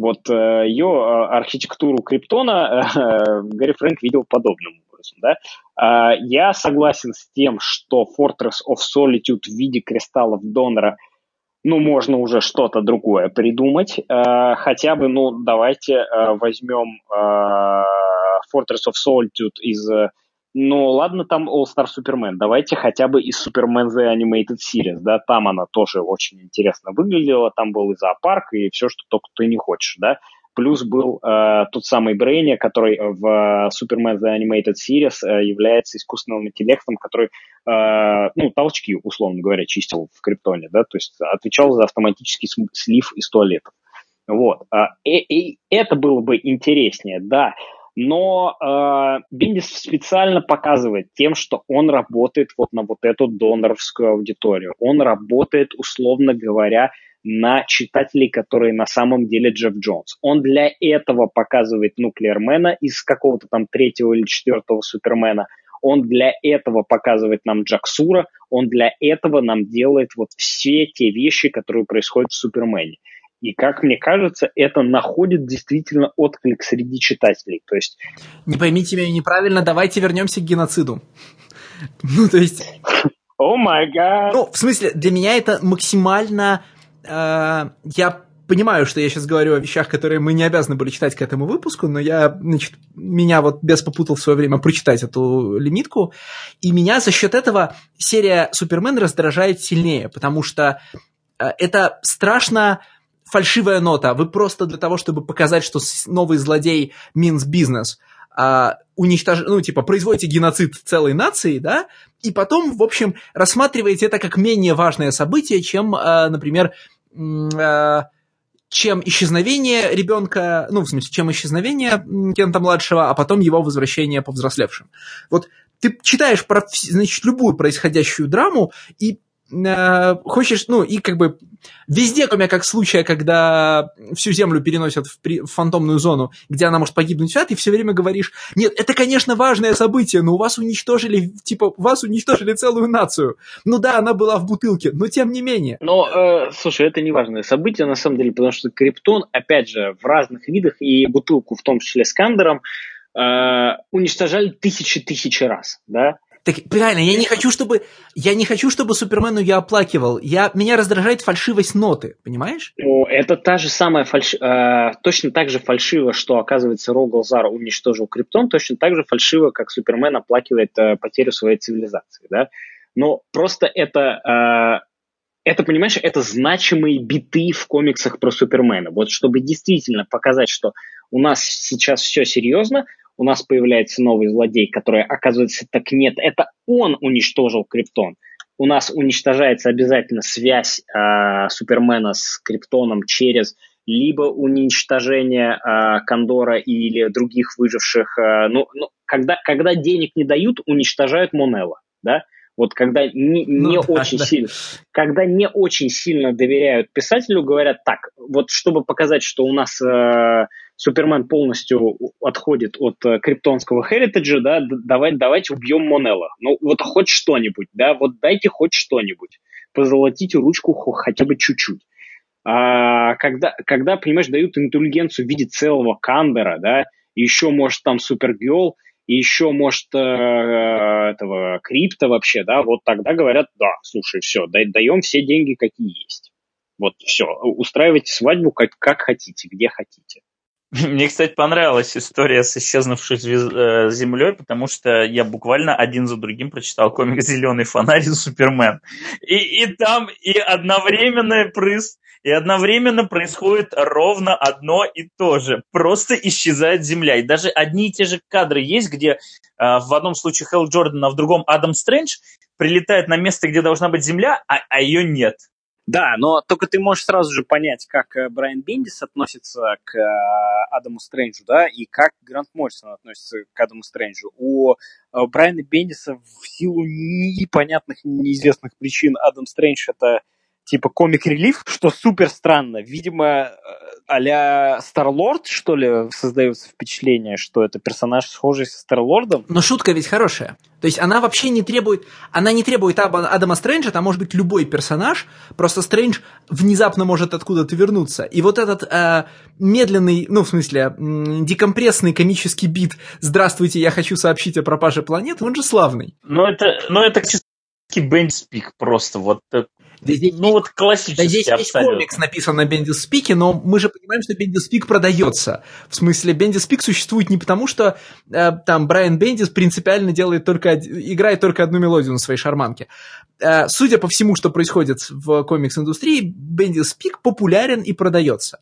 Вот э, ее э, архитектуру Криптона э, Гарри Фрэнк видел подобным образом. Да? А, я согласен с тем, что Fortress of Solitude в виде кристаллов донора ну, можно уже что-то другое придумать. Хотя бы, ну, давайте возьмем Fortress of Solitude из ну, ладно, там All-Star Superman. Давайте хотя бы из Superman The Animated Series, да, там она тоже очень интересно выглядела, там был и зоопарк, и все, что только ты не хочешь, да. Плюс был э, тот самый Брейни, который в Superman The Animated Series э, является искусственным интеллектом, который, э, ну, толчки, условно говоря, чистил в Криптоне, да, то есть отвечал за автоматический слив из туалетов. Вот. А, и, и это было бы интереснее, да но э, Биндис специально показывает тем, что он работает вот на вот эту доноровскую аудиторию. Он работает, условно говоря, на читателей, которые на самом деле Джефф Джонс. Он для этого показывает Нуклеермена из какого-то там третьего или четвертого Супермена. Он для этого показывает нам Джаксура. Он для этого нам делает вот все те вещи, которые происходят в Супермене. И, как мне кажется, это находит действительно отклик среди читателей. То есть... Не поймите меня неправильно, давайте вернемся к геноциду. Ну, то есть... О май гад! Ну, в смысле, для меня это максимально... Э, я понимаю, что я сейчас говорю о вещах, которые мы не обязаны были читать к этому выпуску, но я, значит, меня вот без попутал в свое время прочитать эту лимитку, и меня за счет этого серия Супермен раздражает сильнее, потому что э, это страшно фальшивая нота. Вы просто для того, чтобы показать, что новый злодей means business, а, уничтож... ну, типа, производите геноцид целой нации, да, и потом, в общем, рассматриваете это как менее важное событие, чем, а, например, а, чем исчезновение ребенка, ну, в смысле, чем исчезновение Кента-младшего, а потом его возвращение повзрослевшим. Вот ты читаешь про, значит, любую происходящую драму, и э, хочешь, ну, и как бы везде, кроме как случая, когда всю Землю переносят в, при, в фантомную зону, где она может погибнуть вся, ты все время говоришь, нет, это, конечно, важное событие, но у вас уничтожили, типа, вас уничтожили целую нацию. Ну да, она была в бутылке, но тем не менее. Но, э, слушай, это не важное событие, на самом деле, потому что Криптон, опять же, в разных видах, и бутылку в том числе с Кандером, э, уничтожали тысячи-тысячи раз, да, так правильно, я не хочу, чтобы я не хочу, чтобы Супермену я оплакивал. Я меня раздражает фальшивость ноты, понимаешь? Ну, это та же самая фальш... Э, точно так же фальшиво, что оказывается Рогал уничтожил Криптон, точно так же фальшиво, как Супермен оплакивает э, потерю своей цивилизации, да. Но просто это э, это, понимаешь, это значимые биты в комиксах про Супермена. Вот чтобы действительно показать, что у нас сейчас все серьезно, у нас появляется новый злодей, который, оказывается, так нет, это он уничтожил Криптон. У нас уничтожается обязательно связь э, Супермена с Криптоном через либо уничтожение э, Кондора или других выживших. Э, ну, ну, когда, когда денег не дают, уничтожают Монелла, да? Вот когда не, не ну, очень да. сильно, когда не очень сильно доверяют писателю, говорят так, вот чтобы показать, что у нас э, Супермен полностью отходит от э, криптонского херитеджа, да, давай, давайте убьем Монелла. Ну вот хоть что-нибудь, да, вот дайте хоть что-нибудь, позолотите ручку хотя бы чуть-чуть. А, когда, когда, понимаешь, дают интеллигенцию в виде целого Кандера, да, еще, может, там Супергерл, и еще, может, э, этого крипта вообще, да, вот тогда говорят, да, слушай, все, даем все деньги, какие есть. Вот все, устраивайте свадьбу как, как хотите, где хотите. Мне, кстати, понравилась история с исчезнувшей э, землей, потому что я буквально один за другим прочитал комик «Зеленый фонарь» и «Супермен». И, и там и одновременный прыск и одновременно происходит ровно одно и то же. Просто исчезает Земля. И даже одни и те же кадры есть, где э, в одном случае Хелл Джордан, а в другом Адам Стрэндж прилетает на место, где должна быть Земля, а, а ее нет. Да, но только ты можешь сразу же понять, как э, Брайан Бендис относится к э, Адаму Стрэнджу, да, и как Грант Моррисон относится к Адаму Стрэнджу. У э, Брайана Бендиса в силу непонятных, неизвестных причин Адам Стрэндж это типа комик-релив, что супер странно. Видимо, э, а-ля Старлорд, что ли, создается впечатление, что это персонаж схожий со Старлордом. Но шутка ведь хорошая. То есть она вообще не требует, она не требует Адама Стрэнджа, там может быть любой персонаж, просто Стрэндж внезапно может откуда-то вернуться. И вот этот э, медленный, ну, в смысле, э, декомпрессный комический бит «Здравствуйте, я хочу сообщить о пропаже планеты», он же славный. Ну, это, ну, это бенчспик просто, вот да здесь, ну вот классический Да здесь есть комикс написан на Бендиспике, но мы же понимаем, что Бендиспик продается. В смысле, Бендиспик существует не потому, что э, там Брайан Бендис принципиально делает только, играет только одну мелодию на своей шарманке. Э, судя по всему, что происходит в комикс-индустрии, Бендиспик популярен и продается.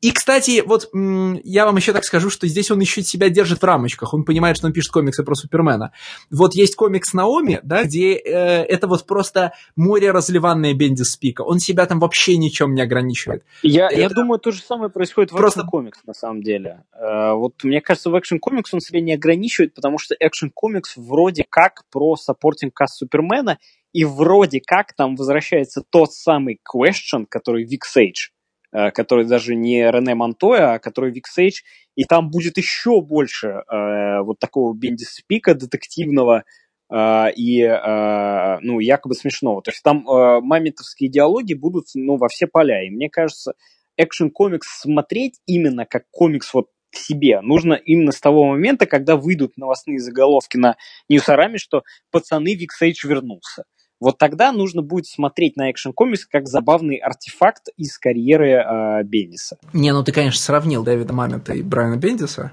И, кстати, вот я вам еще так скажу, что здесь он еще себя держит в рамочках. Он понимает, что он пишет комиксы про Супермена. Вот есть комикс Наоми, да, где э, это вот просто море разливанное Бендис Спика. Он себя там вообще ничем не ограничивает. Я, это... я думаю, то же самое происходит в просто... Comics, на самом деле. Э, вот мне кажется, в Comics он себя не ограничивает, потому что Comics вроде как про supporting cast Супермена, и вроде как там возвращается тот самый question, который Вик Сейдж который даже не Рене Монтоя, а который Вик Сейдж, и там будет еще больше э, вот такого бендиспика детективного э, и, э, ну, якобы смешного. То есть там э, мамонтовские диалоги будут, ну, во все поля. И мне кажется, экшен-комикс смотреть именно как комикс вот в себе. Нужно именно с того момента, когда выйдут новостные заголовки на Ньюсараме, что пацаны Вик Сейдж вернулся вот тогда нужно будет смотреть на Action Comics как забавный артефакт из карьеры э, Бендиса. Не, ну ты, конечно, сравнил Дэвида Маммета и Брайана Бендиса.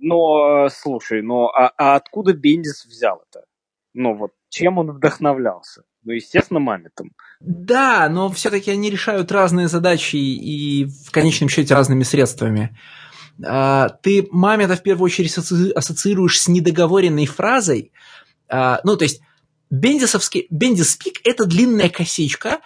Но, слушай, но а, а откуда Бендис взял это? Ну вот, чем он вдохновлялся? Ну, естественно, Мамметом. Да, но все-таки они решают разные задачи и в конечном счете разными средствами. А, ты Мамета в первую очередь ассоциируешь с недоговоренной фразой. А, ну, то есть Бендисовский, Бендис-пик – это длинная косичка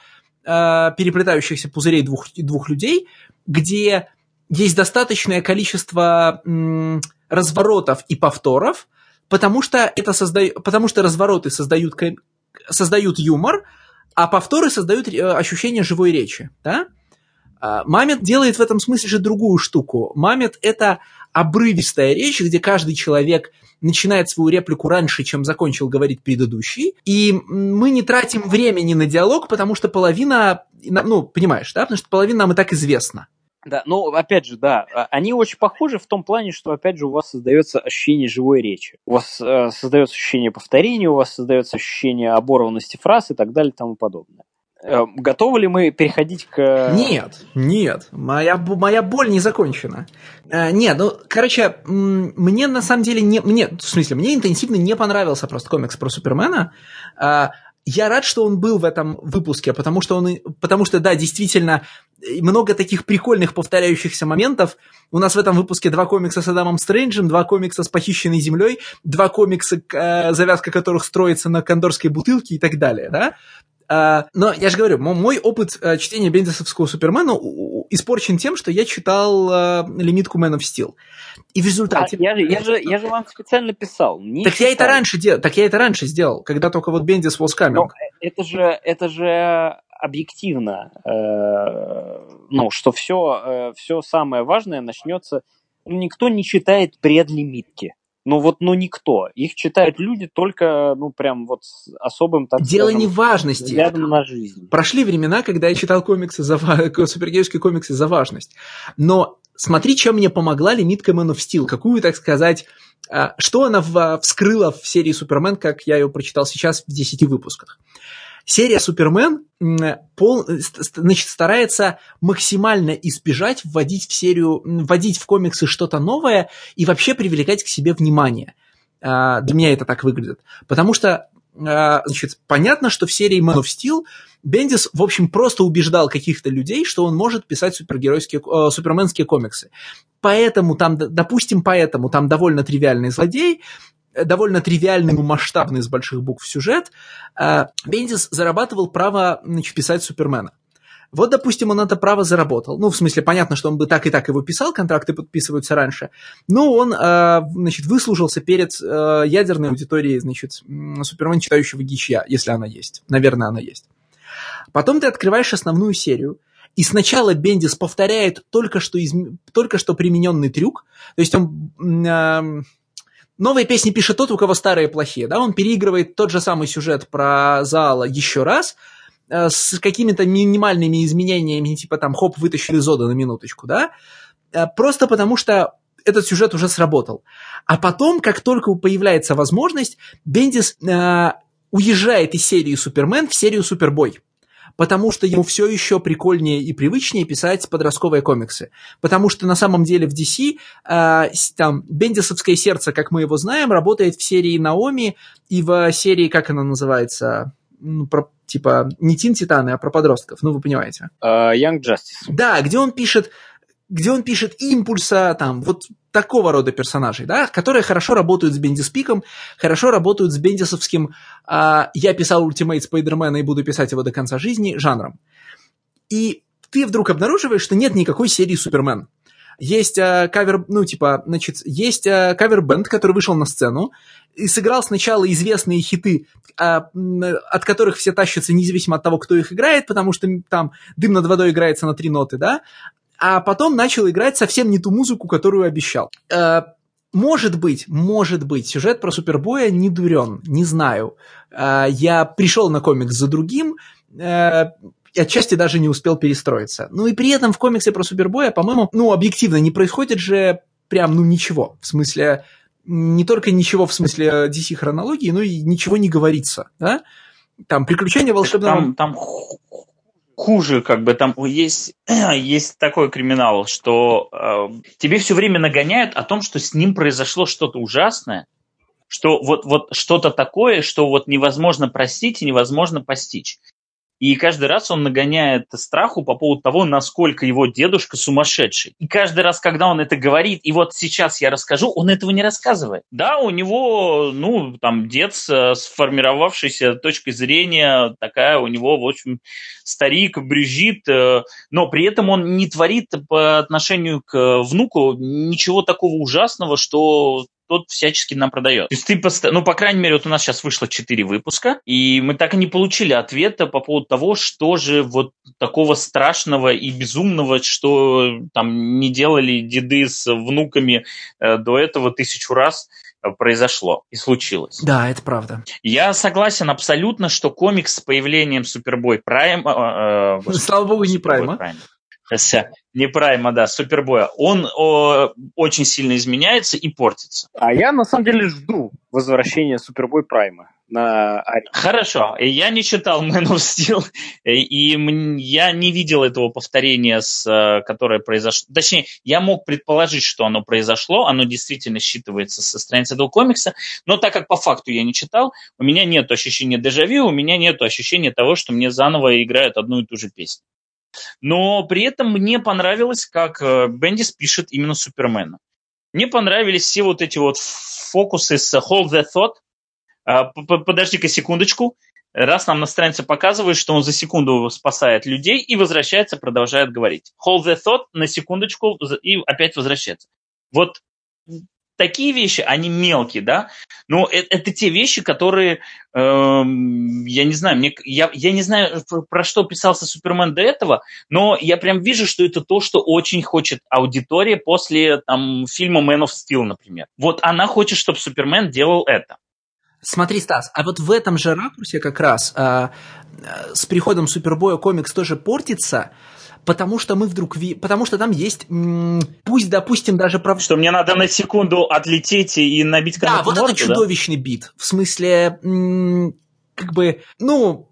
э, переплетающихся пузырей двух, двух людей, где есть достаточное количество м, разворотов и повторов, потому что, это созда... потому что развороты создают, создают юмор, а повторы создают э, ощущение живой речи. Да? А, Мамет делает в этом смысле же другую штуку. Мамет – это обрывистая речь, где каждый человек – начинает свою реплику раньше, чем закончил говорить предыдущий, и мы не тратим времени на диалог, потому что половина, ну, понимаешь, да, потому что половина нам и так известна. Да, ну, опять же, да, а, они очень похожи в том плане, что, опять же, у вас создается ощущение живой речи. У вас э, создается ощущение повторения, у вас создается ощущение оборванности фраз и так далее и тому подобное. Э, готовы ли мы переходить к... Нет, нет, моя, моя боль не закончена. Э, нет, ну, короче, мне на самом деле не... Мне, в смысле, мне интенсивно не понравился просто комикс про Супермена. Э, я рад, что он был в этом выпуске, потому что он, потому что, да, действительно, много таких прикольных повторяющихся моментов. У нас в этом выпуске два комикса с Адамом Стрэнджем, два комикса с похищенной землей, два комикса, э, завязка которых строится на кондорской бутылке и так далее, да? Uh, но я же говорю, мой опыт uh, чтения Бендисовского Супермена испорчен тем, что я читал uh, лимитку Man of Steel. И в результате... А, я, же, я, же, я же вам специально писал. так я это раньше делал, так я это раньше сделал, когда только вот Бендис was coming. Но это же, это же объективно, э, ну, что все, э, все самое важное начнется... Ну, никто не читает предлимитки. Ну вот, ну никто. Их читают люди только, ну прям вот с особым, так Дело скажем, не важности. Взглядом на жизнь. Прошли времена, когда я читал комиксы за супергеройские комиксы за важность. Но смотри, чем мне помогла лимитка Man of Steel. Какую, так сказать, а, что она вскрыла в серии Супермен, как я ее прочитал сейчас в 10 выпусках. Серия Супермен пол, значит, старается максимально избежать вводить в серию, вводить в комиксы что-то новое и вообще привлекать к себе внимание. А, для меня это так выглядит. Потому что, а, значит, понятно, что в серии Man of Steel Бендис, в общем, просто убеждал каких-то людей, что он может писать супергеройские, э, суперменские комиксы. Поэтому там, допустим, поэтому там довольно тривиальный злодей, довольно тривиальный, но масштабный из больших букв сюжет, э, Бендис зарабатывал право значит, писать Супермена. Вот, допустим, он это право заработал. Ну, в смысле, понятно, что он бы так и так его писал, контракты подписываются раньше. Но он, э, значит, выслужился перед э, ядерной аудиторией, значит, Супермен читающего гичья, если она есть. Наверное, она есть. Потом ты открываешь основную серию, и сначала Бендис повторяет только что, из, только что примененный трюк. То есть он... Новые песни пишет тот, у кого старые плохие, да, он переигрывает тот же самый сюжет про Зала еще раз, э, с какими-то минимальными изменениями, типа там, хоп, вытащили Зода на минуточку, да, э, просто потому что этот сюжет уже сработал. А потом, как только появляется возможность, Бендис э, уезжает из серии Супермен в серию Супербой потому что ему все еще прикольнее и привычнее писать подростковые комиксы. Потому что на самом деле в DC э, там Бендисовское сердце, как мы его знаем, работает в серии Наоми и в серии, как она называется, ну, про, типа не Тин Титаны, а про подростков, ну вы понимаете. Uh, Young Justice. Да, где он пишет где он пишет импульса, там, вот такого рода персонажей, да, которые хорошо работают с Бендиспиком, хорошо работают с бендисовским а, «я писал Ultimate Спайдермена и буду писать его до конца жизни» жанром. И ты вдруг обнаруживаешь, что нет никакой серии Супермен. Есть а, кавер, ну, типа, значит, есть а, кавер-бенд, который вышел на сцену и сыграл сначала известные хиты, а, от которых все тащатся независимо от того, кто их играет, потому что там «Дым над водой» играется на три ноты, да, а потом начал играть совсем не ту музыку, которую обещал. Э, может быть, может быть, сюжет про Супербоя не дурен, не знаю. Э, я пришел на комикс за другим, э, отчасти даже не успел перестроиться. Ну и при этом в комиксе про Супербоя, по-моему, ну, объективно, не происходит же прям, ну, ничего. В смысле, не только ничего в смысле DC-хронологии, но и ничего не говорится, да? Там приключения волшебного... Там, там хуже, как бы там есть, есть такой криминал, что э, тебе все время нагоняют о том, что с ним произошло что-то ужасное, что вот, вот что-то такое, что вот невозможно простить и невозможно постичь. И каждый раз он нагоняет страху по поводу того, насколько его дедушка сумасшедший. И каждый раз, когда он это говорит, и вот сейчас я расскажу, он этого не рассказывает. Да, у него, ну, там, дед с сформировавшейся точкой зрения, такая у него, в общем, старик, брюзжит, э, но при этом он не творит по отношению к внуку ничего такого ужасного, что тот всячески нам продает. То есть ты, пост... ну, по крайней мере, вот у нас сейчас вышло 4 выпуска, и мы так и не получили ответа по поводу того, что же вот такого страшного и безумного, что там не делали деды с внуками э, до этого тысячу раз, э, произошло и случилось. Да, это правда. Я согласен абсолютно, что комикс с появлением Супербой Прайм... Э, э, Слава богу, не Прайма. Прайм не Прайма, да, Супербоя, он о, очень сильно изменяется и портится. А я на самом деле жду возвращения Супербой Прайма на арене. Хорошо, я не читал Man of Steel, и я не видел этого повторения, с, э, которое произошло. Точнее, я мог предположить, что оно произошло, оно действительно считывается со страницы этого комикса, но так как по факту я не читал, у меня нет ощущения дежавю, у меня нет ощущения того, что мне заново играют одну и ту же песню. Но при этом мне понравилось, как э, Бендис пишет именно Супермена. Мне понравились все вот эти вот фокусы с Hold That Thought. А, подожди-ка секундочку. Раз нам на странице показывает, что он за секунду спасает людей и возвращается, продолжает говорить. Hold the thought на секундочку и опять возвращается. Вот такие вещи, они мелкие, да, но это, это те вещи, которые, э, я не знаю, мне, я, я не знаю, про что писался Супермен до этого, но я прям вижу, что это то, что очень хочет аудитория после там, фильма Man of Steel, например. Вот она хочет, чтобы Супермен делал это. Смотри, Стас, а вот в этом же ракурсе как раз э, с приходом Супербоя комикс тоже портится, потому что мы вдруг... Ви... Потому что там есть, пусть, допустим, даже... Прав... Что мне надо на секунду отлететь и набить Да, вот морду, это чудовищный да? бит. В смысле, как бы, ну,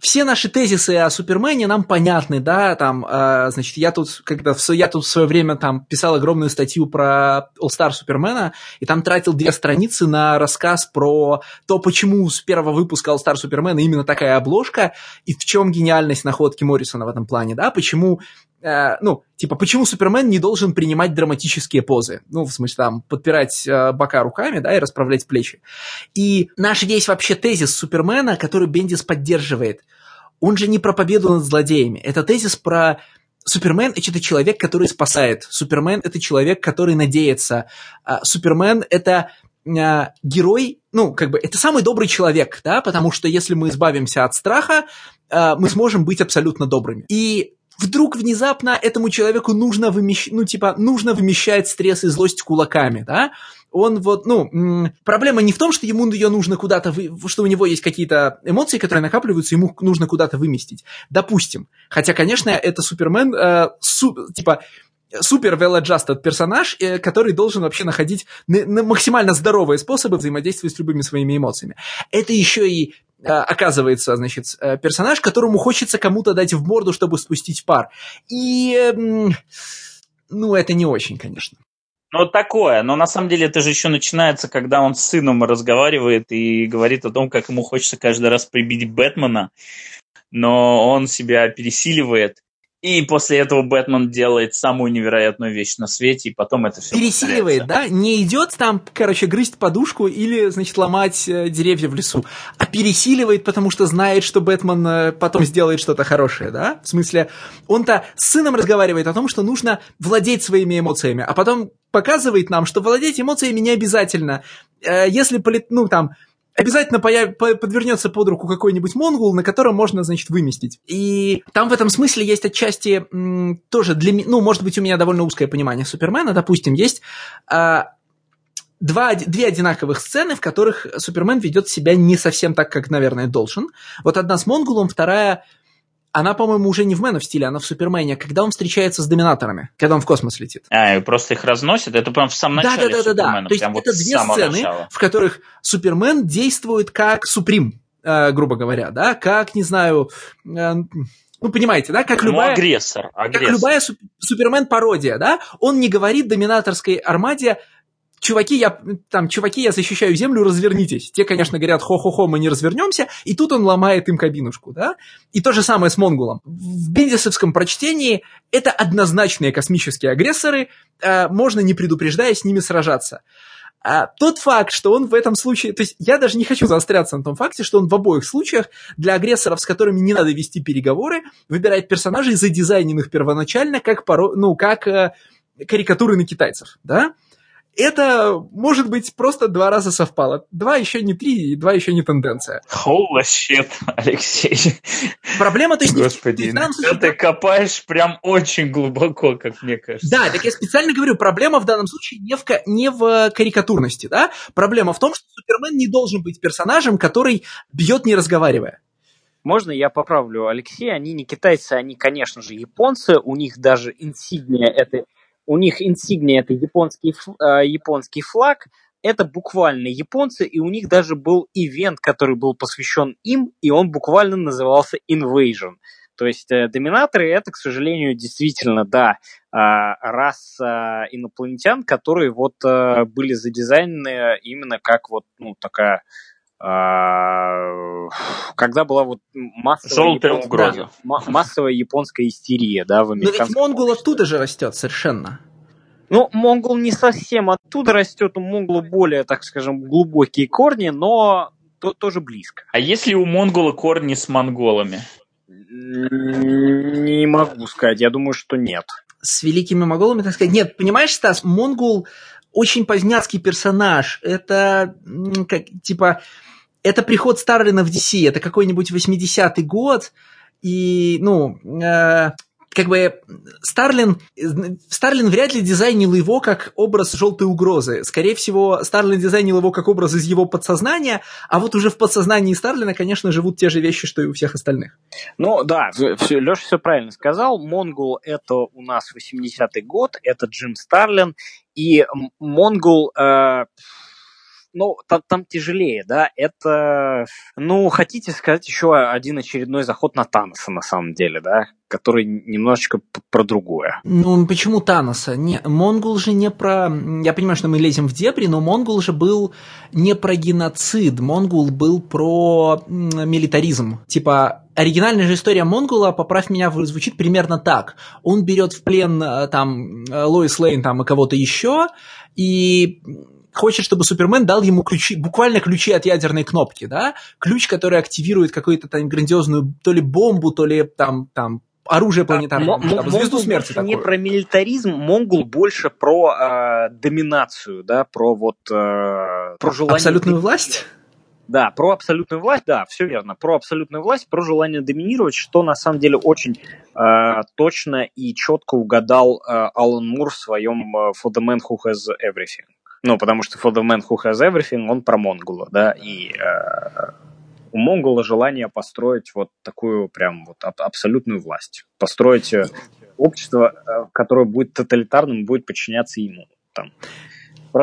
все наши тезисы о Супермене нам понятны, да, там, э, значит, я тут, когда в, я тут в свое время там писал огромную статью про All Star Супермена, и там тратил две страницы на рассказ про то, почему с первого выпуска All Star Супермена именно такая обложка, и в чем гениальность находки Моррисона в этом плане, да, почему Э, ну, типа, почему Супермен не должен принимать драматические позы? Ну, в смысле, там, подпирать э, бока руками, да, и расправлять плечи. И наш весь вообще тезис Супермена, который Бендис поддерживает, он же не про победу над злодеями. Это тезис про Супермен – это человек, который спасает. Супермен – это человек, который надеется. А Супермен – это э, герой, ну, как бы, это самый добрый человек, да, потому что если мы избавимся от страха, э, мы сможем быть абсолютно добрыми. И вдруг внезапно этому человеку нужно вымещать, ну, типа, нужно вымещать стресс и злость кулаками, да, он вот, ну, проблема не в том, что ему ее нужно куда-то, вы, что у него есть какие-то эмоции, которые накапливаются, ему нужно куда-то выместить. Допустим. Хотя, конечно, это Супермен, э, су, типа, супер well adjusted персонаж, э, который должен вообще находить максимально здоровые способы взаимодействия с любыми своими эмоциями. Это еще и Э, оказывается, значит, э, персонаж, которому хочется кому-то дать в морду, чтобы спустить пар. И, ну, это не очень, конечно. Ну, такое, но на самом деле это же еще начинается, когда он с сыном разговаривает и говорит о том, как ему хочется каждый раз прибить Бэтмена, но он себя пересиливает, и после этого Бэтмен делает самую невероятную вещь на свете, и потом это все Пересиливает, да? Не идет там, короче, грызть подушку или, значит, ломать э, деревья в лесу, а пересиливает, потому что знает, что Бэтмен э, потом сделает что-то хорошее, да? В смысле, он-то с сыном разговаривает о том, что нужно владеть своими эмоциями, а потом показывает нам, что владеть эмоциями не обязательно. Э, если, ну, там, обязательно появ... подвернется под руку какой-нибудь монгол, на котором можно, значит, выместить. И там в этом смысле есть отчасти м, тоже для меня, ну, может быть, у меня довольно узкое понимание Супермена, допустим, есть а, два, две одинаковых сцены, в которых Супермен ведет себя не совсем так, как, наверное, должен. Вот одна с монголом, вторая она, по-моему, уже не в of Steel, она в Супермене, когда он встречается с доминаторами, когда он в космос летит. А, и просто их разносит? Это прям в самом начале Да, да, да, да. То есть это вот две сцены, начала. в которых Супермен действует как Суприм, э, грубо говоря, да, как, не знаю, э, ну, понимаете, да, как ну, любая... агрессор, агрессор. Как любая Супермен-пародия, да, он не говорит доминаторской армаде, чуваки, я, там, чуваки, я защищаю землю, развернитесь. Те, конечно, говорят, хо-хо-хо, мы не развернемся, и тут он ломает им кабинушку, да? И то же самое с Монголом. В бендисовском прочтении это однозначные космические агрессоры, э, можно, не предупреждая, с ними сражаться. А тот факт, что он в этом случае, то есть я даже не хочу заостряться на том факте, что он в обоих случаях для агрессоров, с которыми не надо вести переговоры, выбирает персонажей, задизайненных первоначально, как, поро... ну, как э, карикатуры на китайцев, да? Это, может быть, просто два раза совпало. Два еще не три, и два еще не тенденция. Holy shit, Алексей. Проблема, то есть... Господи, есть, случае... ты копаешь прям очень глубоко, как мне кажется. Да, так я специально говорю, проблема в данном случае не в, не в карикатурности, да? Проблема в том, что Супермен не должен быть персонажем, который бьет, не разговаривая. Можно я поправлю Алексея? Они не китайцы, они, конечно же, японцы. У них даже инсигния это у них инсигния это японский, э, японский флаг, это буквально японцы, и у них даже был ивент, который был посвящен им, и он буквально назывался Invasion. То есть э, доминаторы это, к сожалению, действительно, да, э, раса инопланетян, которые вот э, были задизайнены именно как вот, ну, такая когда была вот массовая, японская, угроза. ма- массовая японская истерия, да, в Но ведь американском Монгол оттуда же растет совершенно. Ну, Монгол не совсем оттуда растет, у Монгола более, так скажем, глубокие корни, но то- тоже близко. А если у монгола корни с монголами? Не могу сказать, я думаю, что нет. С великими моголами, так сказать. Нет, понимаешь, Стас, Монгол очень поздняцкий персонаж. Это, как, типа, это приход Старлина в DC, это какой-нибудь 80-й год, и, ну, э, как бы Старлин, Старлин вряд ли дизайнил его как образ желтой угрозы. Скорее всего, Старлин дизайнил его как образ из его подсознания, а вот уже в подсознании Старлина, конечно, живут те же вещи, что и у всех остальных. Ну да, Леша все правильно сказал. Монгол это у нас 80-й год, это Джим Старлин. И Монгол, э, ну, там, там тяжелее, да, это, ну, хотите сказать, еще один очередной заход на Таноса, на самом деле, да, который немножечко про другое. Ну, почему Таноса? Не, Монгол же не про... Я понимаю, что мы лезем в дебри, но Монгол же был не про геноцид. Монгол был про милитаризм. Типа, оригинальная же история Монгола, поправь меня, звучит примерно так. Он берет в плен э, там э, Лоис Лейн там, и кого-то еще, и хочет, чтобы Супермен дал ему ключи, буквально ключи от ядерной кнопки, да? Ключ, который активирует какую-то там грандиозную то ли бомбу, то ли там, там оружие планетарное, М- там, М- звезду смерти больше не про милитаризм, Монгол больше про э, доминацию, да, про вот э, про желание Абсолютную власть? Да, про абсолютную власть, да, все верно. Про абсолютную власть, про желание доминировать, что на самом деле очень э, точно и четко угадал э, Алан Мур в своем э, For the Man Who Has Everything. Ну, потому что For the Man Who Has Everything, он про Монгола, да, и э, у Монгола желание построить вот такую прям вот аб- абсолютную власть. Построить э, общество, э, которое будет тоталитарным, будет подчиняться ему. Там.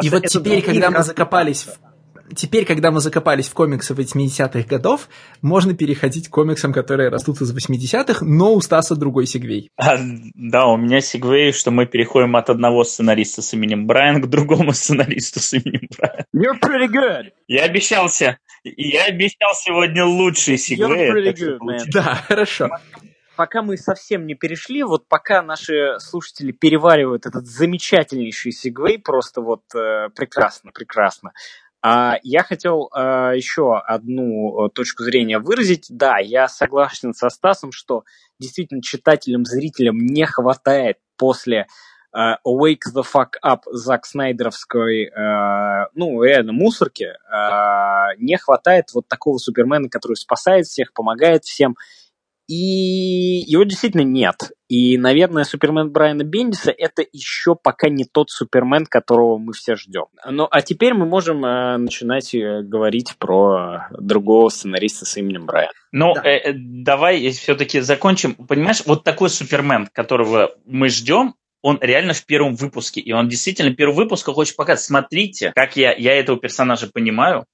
И вот теперь, когда мы закопались в Теперь, когда мы закопались в комиксы 80-х годов, можно переходить к комиксам, которые растут из 80-х, но у Стаса другой segue. А, да, у меня segue, что мы переходим от одного сценариста с именем Брайан к другому сценаристу с именем Брайан. You're pretty good. Я обещался, я обещал сегодня лучший segue. Да, хорошо. пока мы совсем не перешли, вот пока наши слушатели переваривают этот замечательнейший segue, просто вот э, прекрасно, прекрасно. А я хотел э, еще одну э, точку зрения выразить. Да, я согласен со Стасом, что действительно читателям, зрителям не хватает после э, Wake the Fuck Up Зак Снайдеровской, э, ну, реально мусорки, э, не хватает вот такого Супермена, который спасает всех, помогает всем, и его действительно нет. И, наверное, Супермен Брайана Бендиса это еще пока не тот Супермен, которого мы все ждем. Ну, а теперь мы можем э, начинать э, говорить про другого сценариста с именем Брайан. Ну, Да. э, э, давай все-таки закончим. Понимаешь, вот такой Супермен, которого мы ждем, он реально в первом выпуске. И он действительно в первом выпуске хочет показать, смотрите, как я, я этого персонажа понимаю,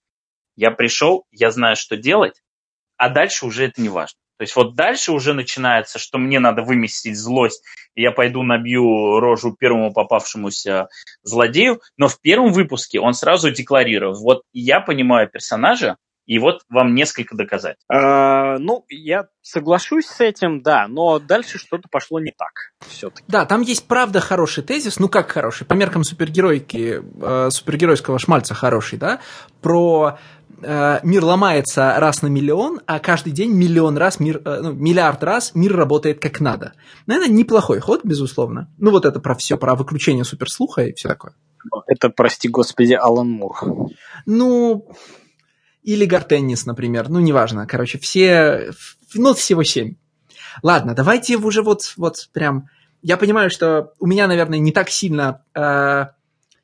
я пришел, я знаю, что делать, а дальше уже это не важно. То есть вот дальше уже начинается, что мне надо выместить злость, и я пойду набью рожу первому попавшемуся злодею. Но в первом выпуске он сразу декларирует, вот я понимаю персонажа, и вот вам несколько доказательств. Э, ну, я соглашусь с этим, да, но дальше что-то пошло не так все-таки. Да, там есть правда хороший тезис, ну как хороший, по меркам супергеройки, э, супергеройского шмальца хороший, да, про э, мир ломается раз на миллион, а каждый день миллион раз, мир, э, ну, миллиард раз мир работает как надо. Наверное, неплохой ход, безусловно. Ну вот это про все, про выключение суперслуха и все такое. Это, прости господи, Алан Мур. Ну, или Гартеннис, например, ну неважно, короче, все, ну всего семь. Ладно, давайте уже вот, вот прям... Я понимаю, что у меня, наверное, не так сильно... э,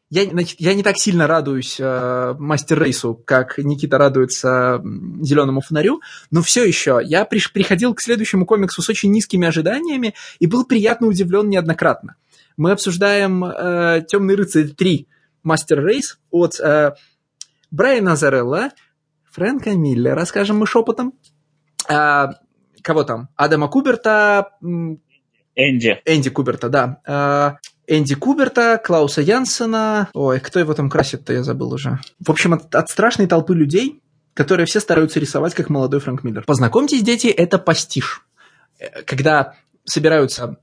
я, значит, я не так сильно радуюсь э, Мастер Рейсу, как Никита радуется Зеленому фонарю, но все еще я приш- приходил к следующему комиксу с очень низкими ожиданиями и был приятно удивлен неоднократно. Мы обсуждаем э, Темный рыцарь 3 Мастер Рейс от э, Брайана Зарелла, Фрэнка Миллера, скажем мы шепотом. А, кого там? Адама Куберта, Энди. Энди Куберта, да. А, Энди Куберта, Клауса Янсена. Ой, кто его там красит-то, я забыл уже. В общем, от, от страшной толпы людей которые все стараются рисовать как молодой Фрэнк Миллер. Познакомьтесь, дети, это пастиш. Э, когда собираются,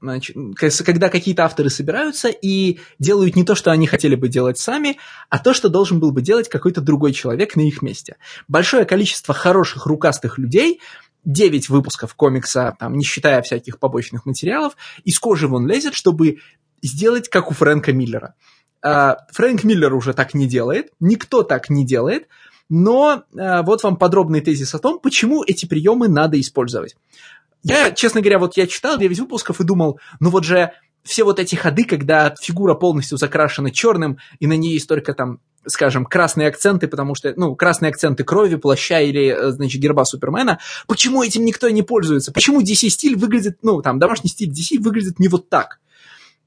когда какие-то авторы собираются и делают не то, что они хотели бы делать сами, а то, что должен был бы делать какой-то другой человек на их месте. Большое количество хороших рукастых людей 9 выпусков комикса, там, не считая всяких побочных материалов, из кожи вон лезет, чтобы сделать, как у Фрэнка Миллера. А, Фрэнк Миллер уже так не делает, никто так не делает, но а, вот вам подробный тезис о том, почему эти приемы надо использовать. Я, честно говоря, вот я читал 9 выпусков и думал, ну вот же все вот эти ходы, когда фигура полностью закрашена черным, и на ней есть только там, скажем, красные акценты, потому что, ну, красные акценты крови, плаща или, э, значит, герба Супермена, почему этим никто не пользуется? Почему DC-стиль выглядит, ну, там, домашний стиль DC выглядит не вот так?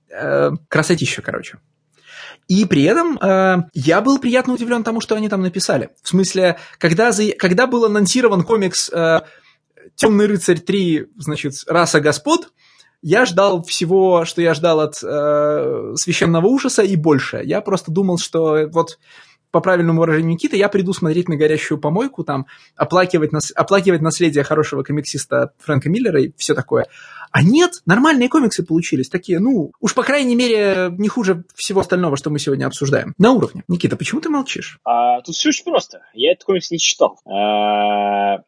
Э, красотища, короче. И при этом э, я был приятно удивлен тому, что они там написали. В смысле, когда, за, когда был анонсирован комикс э, «Темный рыцарь 3», значит, «Раса господ», я ждал всего, что я ждал от э, священного ужаса и больше. Я просто думал, что вот по правильному выражению Никиты, я приду смотреть на горящую помойку, там, оплакивать, нас, оплакивать наследие хорошего комиксиста Фрэнка Миллера и все такое. А нет, нормальные комиксы получились, такие, ну, уж по крайней мере, не хуже всего остального, что мы сегодня обсуждаем. На уровне. Никита, почему ты молчишь? А, тут все очень просто. Я этот комикс не читал. А,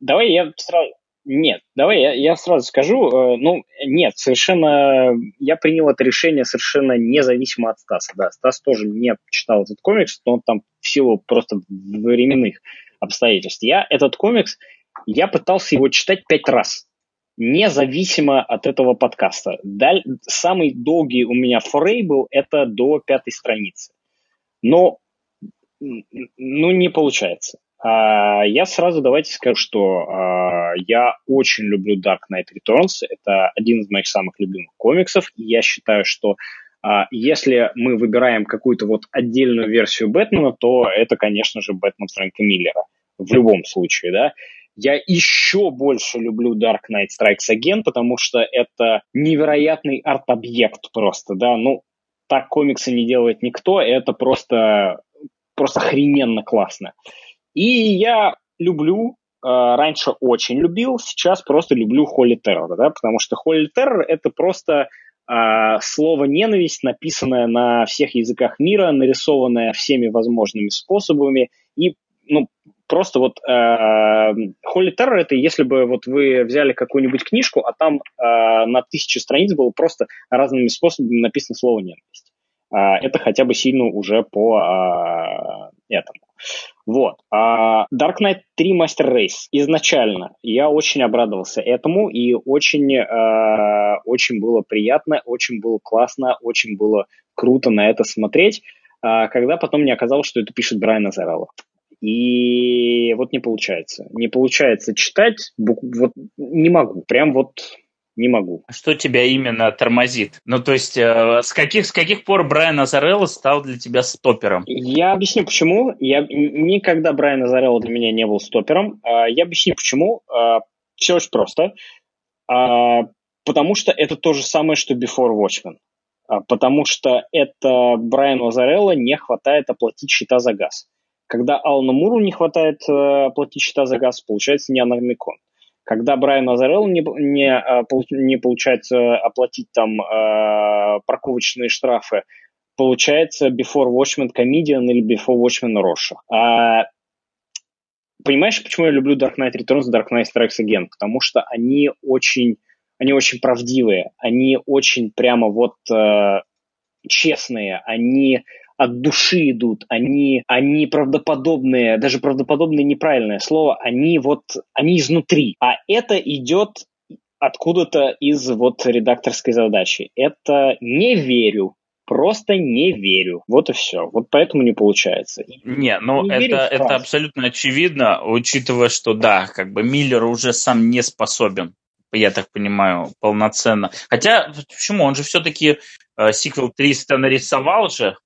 давай я сразу... Нет, давай я, я сразу скажу, э, ну, нет, совершенно, я принял это решение совершенно независимо от Стаса, да, Стас тоже не читал этот комикс, но он там в силу просто временных обстоятельств. Я этот комикс, я пытался его читать пять раз, независимо от этого подкаста. Даль, самый долгий у меня форей был, это до пятой страницы. Но, ну, не получается. А, я сразу давайте скажу, что а, я очень люблю Dark Knight Returns. Это один из моих самых любимых комиксов. И я считаю, что а, если мы выбираем какую-то вот отдельную версию Бэтмена, то это, конечно же, Бэтмен Фрэнка Миллера. В любом случае, да. Я еще больше люблю Dark Knight Strikes Again, потому что это невероятный арт-объект просто, да. Ну, так комиксы не делает никто, это просто, просто охрененно классно. И я люблю, э, раньше очень любил, сейчас просто люблю Холли Террор, да, потому что Холли Террор это просто э, слово ненависть, написанное на всех языках мира, нарисованное всеми возможными способами и ну, просто вот э, Террор это если бы вот вы взяли какую-нибудь книжку, а там э, на тысячу страниц было просто разными способами написано слово ненависть. Э, это хотя бы сильно уже по э, этому. Вот. А Dark Knight 3 Master Race изначально я очень обрадовался этому и очень, очень было приятно, очень было классно, очень было круто на это смотреть, когда потом мне оказалось, что это пишет Брайан Азарелло. И вот не получается. Не получается читать, вот не могу. Прям вот не могу. А что тебя именно тормозит? Ну, то есть, э, с, каких, с каких пор Брайан Азарелло стал для тебя стопером? Я объясню, почему. Я, никогда Брайан Азарелло для меня не был стопером. Э, я объясню, почему. Э, все очень просто. Э, потому что это то же самое, что Before Watchmen. Э, потому что это Брайану Азарелло не хватает оплатить счета за газ. Когда Алану Муру не хватает э, оплатить счета за газ, получается не Анармикон. Когда Брайан Азарелл не, не, а, не получается оплатить там э, парковочные штрафы, получается Before Watchmen Comedian или Before Watchmen Роша. А, понимаешь, почему я люблю Dark Knight Returns и Dark Knight Strikes Again? Потому что они очень, они очень правдивые, они очень прямо вот э, честные, они от души идут, они, они правдоподобные, даже правдоподобное неправильное слово, они вот, они изнутри. А это идет откуда-то из вот редакторской задачи. Это не верю, просто не верю. Вот и все. Вот поэтому не получается. Не, ну не это, это абсолютно очевидно, учитывая, что да, как бы Миллер уже сам не способен я так понимаю, полноценно. Хотя, почему? Он же все-таки э, сиквел 300 нарисовал же.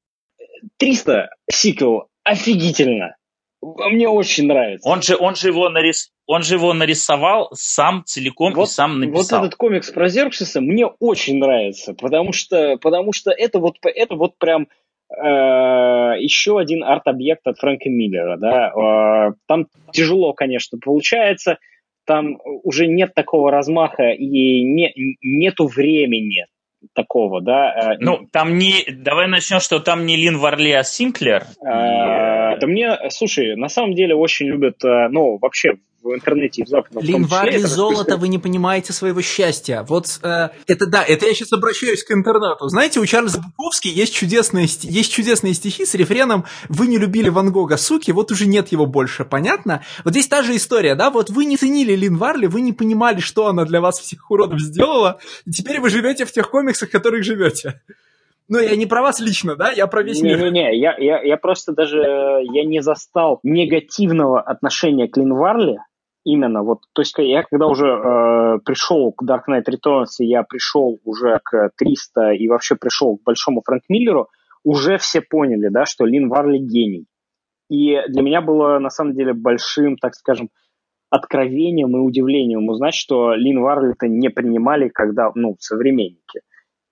300 сиквел офигительно. Мне очень нравится. Он же, он же его нарис... Он же его нарисовал сам целиком вот, и сам написал. Вот этот комикс про Зерксиса мне очень нравится, потому что, потому что это вот, это вот прям э, еще один арт-объект от Фрэнка Миллера, да, э, там тяжело, конечно, получается, там уже нет такого размаха и не, нету времени такого, да. Э, ну, там не... Давай начнем, что там не Лин Варли, а Синклер. А, да мне, слушай, на самом деле очень любят, э, ну, вообще в интернете и в западном Линварли золото, вы не понимаете своего счастья. Вот э, это да, это я сейчас обращаюсь к интернету. Знаете, у Чарльза Буковски есть чудесные, есть чудесные стихи с рефреном «Вы не любили Ван Гога, суки, вот уже нет его больше». Понятно? Вот здесь та же история, да? Вот вы не ценили Лин Варли, вы не понимали, что она для вас всех уродов сделала, и теперь вы живете в тех комиксах, в которых живете. Ну, я не про вас лично, да, я про весь мир. Не-не-не, я, я, я просто даже я не застал негативного отношения к Лин Варли, Именно, вот, то есть я когда уже э, пришел к Dark Knight Returns, я пришел уже к 300 и вообще пришел к большому Фрэнк Миллеру, уже все поняли, да, что Лин Варли гений. И для меня было, на самом деле, большим, так скажем, откровением и удивлением узнать, что Лин Варли-то не принимали, когда, ну, современники.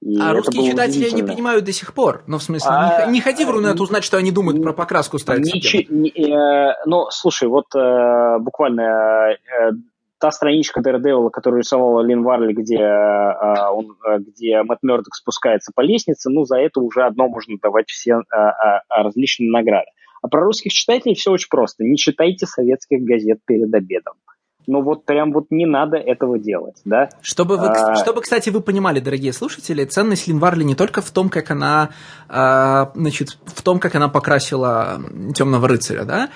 И а русские читатели не понимают до сих пор. Ну, в смысле, а, не, не ходи в Рунет узнать, что они думают про покраску ставить. Ничи, не, э, ну, слушай, вот э, буквально э, та страничка Daredevil, которую рисовала Лин Варли, где, э, он, э, где Мэтт Мёрдок спускается по лестнице, ну, за это уже одно можно давать все э, э, различные награды. А про русских читателей все очень просто. Не читайте советских газет перед обедом но вот прям вот не надо этого делать, да. Чтобы, вы, а... чтобы кстати, вы понимали, дорогие слушатели, ценность Линварли не только в том, как она, а, значит, в том, как она покрасила Темного рыцаря, да,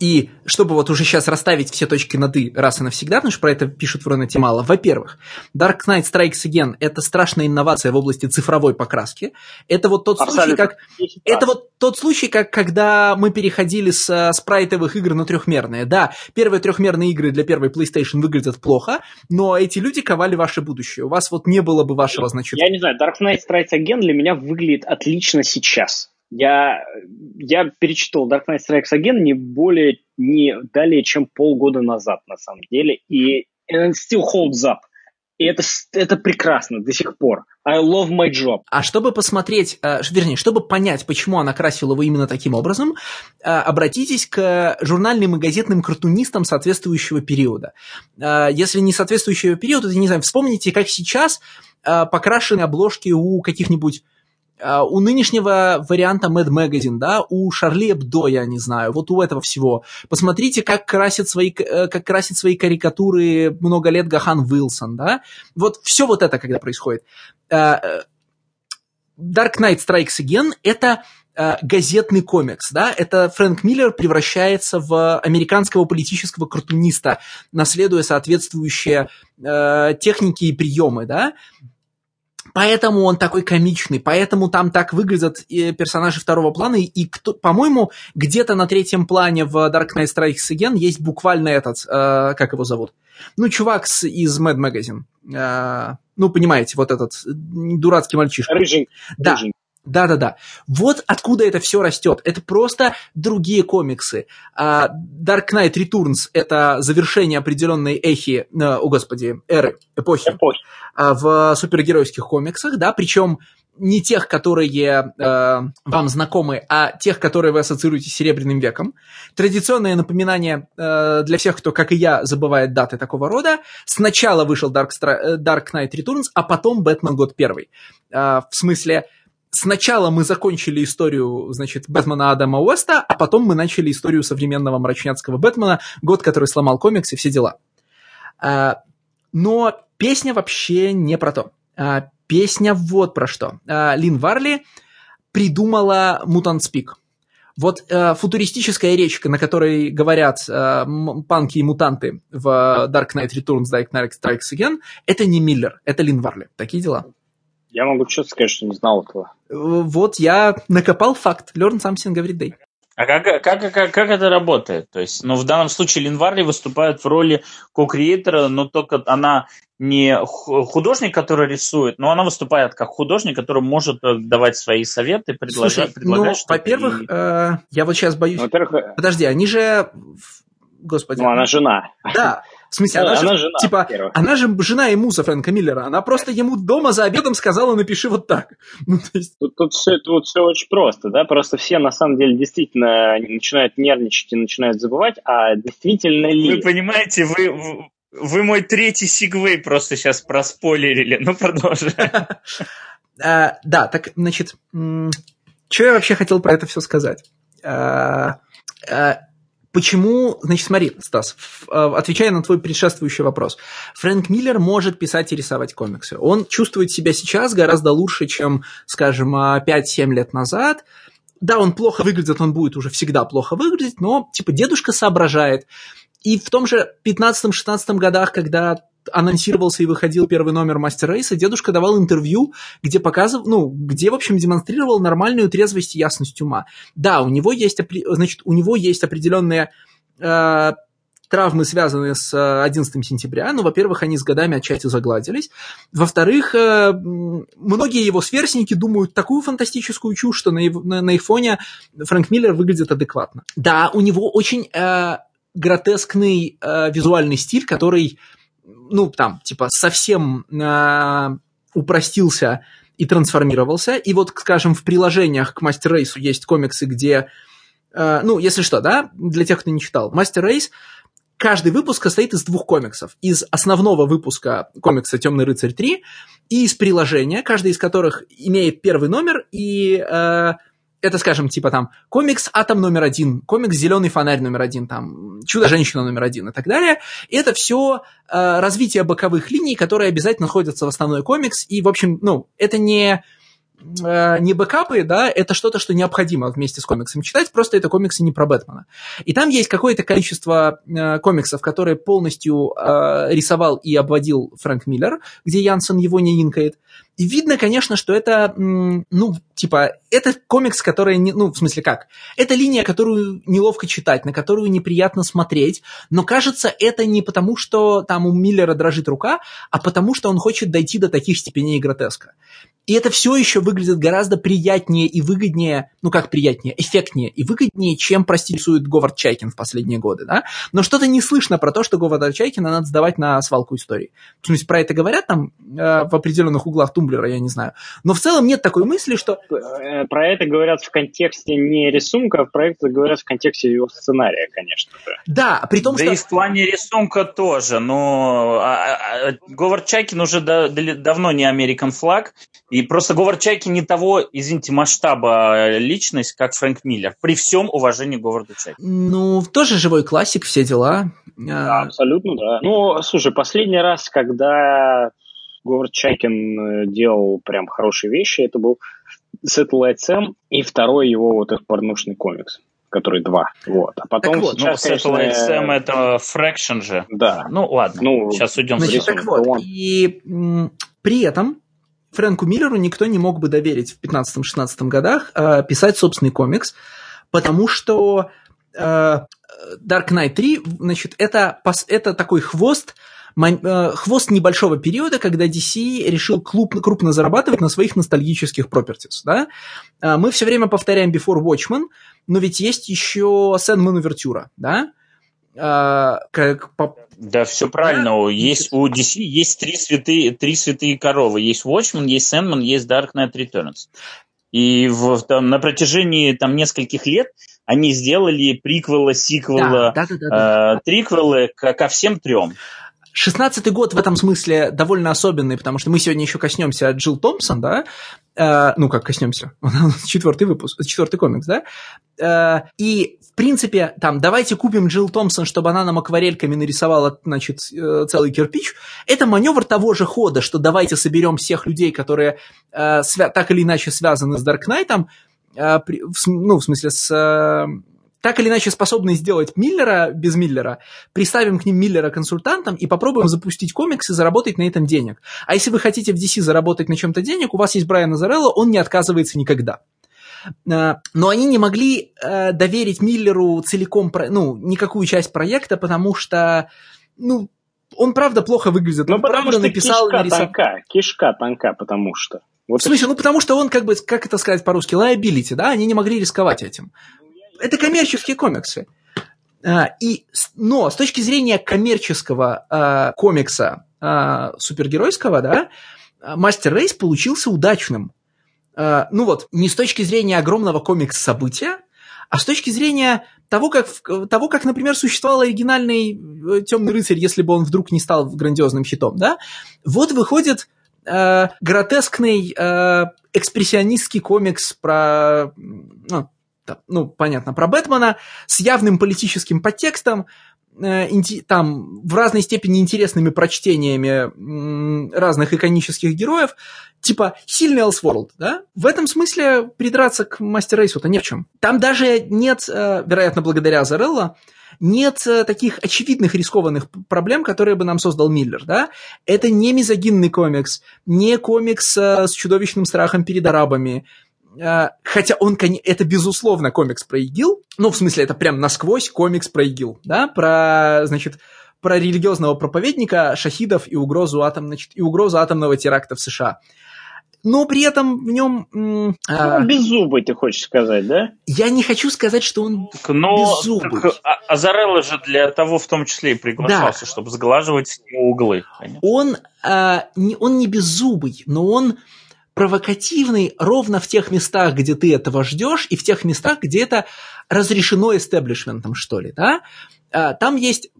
и чтобы вот уже сейчас расставить все точки над «и» раз и навсегда, потому что про это пишут в Рунете мало. Во-первых, Dark Knight Strikes Again – это страшная инновация в области цифровой покраски. Это вот тот Абсолютно. случай, как... Это вот тот случай, как когда мы переходили с э, спрайтовых игр на трехмерные. Да, первые трехмерные игры для первой PlayStation выглядят плохо, но эти люди ковали ваше будущее. У вас вот не было бы вашего, значит... Я не знаю, Dark Knight Strikes Again для меня выглядит отлично сейчас. Я, я перечитал Dark Knight Strikes Again не более, не далее, чем полгода назад, на самом деле, и it still holds up. И это, это прекрасно до сих пор. I love my job. А чтобы посмотреть, э, вернее, чтобы понять, почему она красила его именно таким образом, э, обратитесь к журнальным и газетным картунистам соответствующего периода. Э, если не соответствующего периода, то, не знаю, вспомните, как сейчас покрашены обложки у каких-нибудь у нынешнего варианта Mad Magazine, да, у Шарли Эбдо, я не знаю, вот у этого всего. Посмотрите, как красит свои, э, как красит свои карикатуры много лет Гахан Уилсон, да. Вот все вот это, когда происходит. Uh, Dark Knight Strikes Again – это uh, газетный комикс, да, это Фрэнк Миллер превращается в американского политического картуниста, наследуя соответствующие э, техники и приемы, да, Поэтому он такой комичный, поэтому там так выглядят э, персонажи второго плана, и, кто, по-моему, где-то на третьем плане в Dark Knight Strikes Again есть буквально этот, э, как его зовут? Ну, чувак с, из Mad Magazine. Э, ну, понимаете, вот этот дурацкий мальчишка. Рыжий. Да. Рыжий. Да-да-да. Вот откуда это все растет. Это просто другие комиксы. Uh, Dark Knight Returns – это завершение определенной эхи, uh, о господи, эры, эпохи, эпохи. Uh, в супергеройских комиксах, да, причем не тех, которые э, вам знакомы, а тех, которые вы ассоциируете с Серебряным веком. Традиционное напоминание э, для всех, кто, как и я, забывает даты такого рода. Сначала вышел Dark, Stri- Dark Knight Returns, а потом Бэтмен год первый. Э, в смысле, сначала мы закончили историю, значит, Бэтмена Адама Уэста, а потом мы начали историю современного мрачняцкого Бэтмена, год, который сломал комикс и все дела. А, но песня вообще не про то. А, песня вот про что. А, Лин Варли придумала Mutant Speak. Вот э, футуристическая речь, на которой говорят э, панки и мутанты в Dark Knight Returns, Dark Knight Strikes Again, это не Миллер, это Лин Варли. Такие дела. Я могу честно сказать, что не знал этого. Вот я накопал факт. Learn something every day. А как, как, как, как это работает? То есть, ну, в данном случае Лин Варли выступает в роли ко-креатора, но только она не художник, который рисует, но она выступает как художник, который может э, давать свои советы, предлагать, Слушай, предлагать ну, во-первых, и... э, я вот сейчас боюсь... Во-первых... Подожди, они же... Господи. Ну, она жена. Да, В смысле, она, она же, жена, типа, она же жена и муза Фрэнка Миллера. Она просто ему дома за обедом сказала, напиши вот так. Ну, то есть... тут, тут, все, тут все очень просто, да, просто все на самом деле действительно начинают нервничать и начинают забывать, а действительно ли... Вы понимаете, вы, вы мой третий сигвей просто сейчас проспойлерили. Ну, продолжай. А, да, так, значит, что я вообще хотел про это все сказать? А, а, почему, значит, смотри, Стас, отвечая на твой предшествующий вопрос, Фрэнк Миллер может писать и рисовать комиксы. Он чувствует себя сейчас гораздо лучше, чем, скажем, 5-7 лет назад. Да, он плохо выглядит, он будет уже всегда плохо выглядеть, но, типа, дедушка соображает. И в том же 15-16 годах, когда анонсировался и выходил первый номер Мастер Рейса, дедушка давал интервью, где показывал, ну, где, в общем, демонстрировал нормальную трезвость и ясность ума. Да, у него есть, значит, у него есть определенные э, травмы, связанные с 11 э, сентября. Ну, во-первых, они с годами отчасти загладились. Во-вторых, э, многие его сверстники думают такую фантастическую чушь, что на, на, на их фоне Фрэнк Миллер выглядит адекватно. Да, у него очень... Э, гротескный э, визуальный стиль, который, ну, там, типа, совсем э, упростился и трансформировался. И вот, скажем, в приложениях к Мастер Рейсу есть комиксы, где, э, ну, если что, да, для тех, кто не читал, Мастер Рейс каждый выпуск состоит из двух комиксов. Из основного выпуска комикса «Темный рыцарь 3» и из приложения, каждый из которых имеет первый номер и э, это, скажем, типа там комикс «Атом номер один», комикс «Зеленый фонарь номер один», там «Чудо-женщина номер один» и так далее. И это все э, развитие боковых линий, которые обязательно находятся в основной комикс. И, в общем, ну, это не э, не бэкапы, да, это что-то, что необходимо вместе с комиксом читать, просто это комиксы не про Бэтмена. И там есть какое-то количество э, комиксов, которые полностью э, рисовал и обводил Фрэнк Миллер, где Янсен его не инкает. И видно, конечно, что это, ну, типа, это комикс, который, не, ну, в смысле как? Это линия, которую неловко читать, на которую неприятно смотреть, но кажется, это не потому, что там у Миллера дрожит рука, а потому, что он хочет дойти до таких степеней гротеска. И это все еще выглядит гораздо приятнее и выгоднее, ну как приятнее, эффектнее и выгоднее, чем, прости, рисует Говард Чайкин в последние годы, да? Но что-то не слышно про то, что Говарда Чайкина надо сдавать на свалку истории. В смысле, про это говорят там э, в определенных углах Тумблера, я не знаю. Но в целом нет такой мысли, что... Э, про это говорят в контексте не рисунка, а про это говорят в контексте его сценария, конечно же. Да, при том, да что... Да и в плане рисунка тоже, но а, а, а, Говард Чайкин уже да, давно не American флаг, и просто Говард Чайкин не того, извините, масштаба э, личность, как Фрэнк Миллер, при всем уважении Говарду Чайкину. Ну, тоже живой классик, все дела. Да, абсолютно, да. Ну, слушай, последний раз, когда Говард Чайкин э, делал прям хорошие вещи. Это был Satellite Sam и второй его вот этот порнушный комикс который два. Вот. А потом так вот, сейчас, ну, Satellite конечно... Sam это Fraction же. Да. Ну, ладно, ну, сейчас уйдем значит, так вот, он... И м, при этом Фрэнку Миллеру никто не мог бы доверить в 15-16 годах э, писать собственный комикс, потому что э, Dark Knight 3, значит, это, это такой хвост Э, хвост небольшого периода, когда DC решил крупно, крупно зарабатывать на своих ностальгических пропертис. Да? А, мы все время повторяем Before Watchmen, но ведь есть еще Sandman Увертюра, да? А, как по... Да, все правильно. Да? Есть, у DC есть три святые, три святые коровы. Есть Watchmen, есть Sandman, есть Dark Knight Returns. И в, там, на протяжении там, нескольких лет они сделали приквелы, сиквелы, да, да, да, да, да. Э, триквелы ко, ко всем трем. Шестнадцатый год в этом смысле довольно особенный, потому что мы сегодня еще коснемся Джилл Томпсон, да, э, ну как коснемся, четвертый выпуск, четвертый комикс, да, э, и в принципе там давайте купим Джилл Томпсон, чтобы она нам акварельками нарисовала, значит, э, целый кирпич, это маневр того же хода, что давайте соберем всех людей, которые э, так или иначе связаны с Дарк Найтом, э, ну в смысле с э, так или иначе способны сделать Миллера без Миллера, приставим к ним Миллера консультантом и попробуем запустить комикс и заработать на этом денег. А если вы хотите в DC заработать на чем-то денег, у вас есть Брайан Азарелло, он не отказывается никогда. А, но они не могли э, доверить Миллеру целиком, ну, никакую часть проекта, потому что, ну, он правда плохо выглядит. Ну, он потому что написал, кишка нарисовал... тонка, кишка тонка, потому что. Вот в смысле, ну потому что он, как бы, как это сказать по-русски, liability, да, они не могли рисковать этим это коммерческие комиксы. А, и, но с точки зрения коммерческого а, комикса а, супергеройского, да, Мастер Рейс получился удачным. Ну вот, не с точки зрения огромного комикс-события, а с точки зрения того, как, того, как, например, существовал оригинальный э, Темный рыцарь, если бы он вдруг не стал грандиозным хитом, да, вот выходит э, гротескный э, экспрессионистский комикс про, ну, ну, понятно, про Бэтмена с явным политическим подтекстом, э, там в разной степени интересными прочтениями разных иконических героев, типа сильный Elseworld, да? В этом смысле придраться к Мастер Рейсу-то не в чем. Там даже нет, э, вероятно, благодаря Зарелла, нет э, таких очевидных рискованных проблем, которые бы нам создал Миллер, да? Это не мизогинный комикс, не комикс с чудовищным страхом перед арабами, хотя он, это безусловно комикс про ИГИЛ, ну, в смысле, это прям насквозь комикс про ИГИЛ, да, про, значит, про религиозного проповедника, шахидов и угрозу, атом, значит, и угрозу атомного теракта в США но при этом в нем... Ну, а, беззубый, ты хочешь сказать, да? Я не хочу сказать, что он так, но, беззубый. Так, а, Азарелло же для того в том числе и приглашался, да. чтобы сглаживать углы. Он, а, не, он не беззубый, но он провокативный ровно в тех местах, где ты этого ждешь, и в тех местах, где это разрешено эстеблишментом, что ли, да? А, там есть,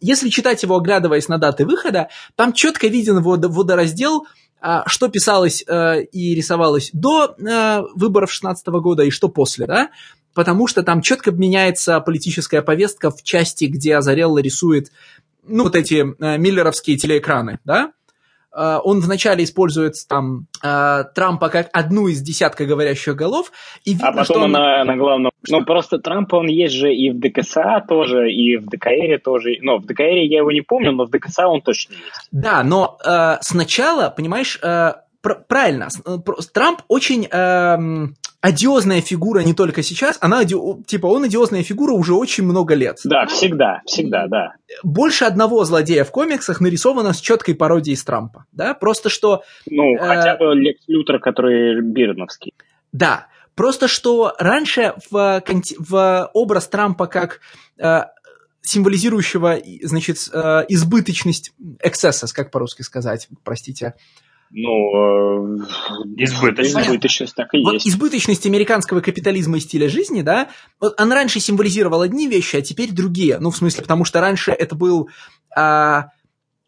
если читать его, оглядываясь на даты выхода, там четко виден водораздел а, что писалось э, и рисовалось до э, выборов 16 года и что после, да, потому что там четко меняется политическая повестка в части, где Азарелла рисует, ну, вот эти э, миллеровские телеэкраны, да, он вначале использует там uh, Трампа как одну из десятка говорящих голов, и видно, а потом что он... на, на главном... Ну, просто Трампа он есть же и в ДКСА тоже, и в ДКРе тоже. Ну, в ДКРе я его не помню, но в ДКСА он точно есть. Да, но uh, сначала, понимаешь, пр- правильно, Трамп очень одиозная фигура не только сейчас, она, типа, он одиозная фигура уже очень много лет. Да, всегда, всегда, да. Больше одного злодея в комиксах нарисовано с четкой пародией с Трампа, да, просто что... Ну, э, хотя бы Лекс Лютер, который Бирновский. Да, просто что раньше в, в образ Трампа как э, символизирующего, значит, э, избыточность, эксцессос, как по-русски сказать, простите, ну, э, избыточность. избыточность так и вот есть. Избыточность американского капитализма и стиля жизни, да, вот он раньше символизировал одни вещи, а теперь другие. Ну, в смысле, потому что раньше это был, а,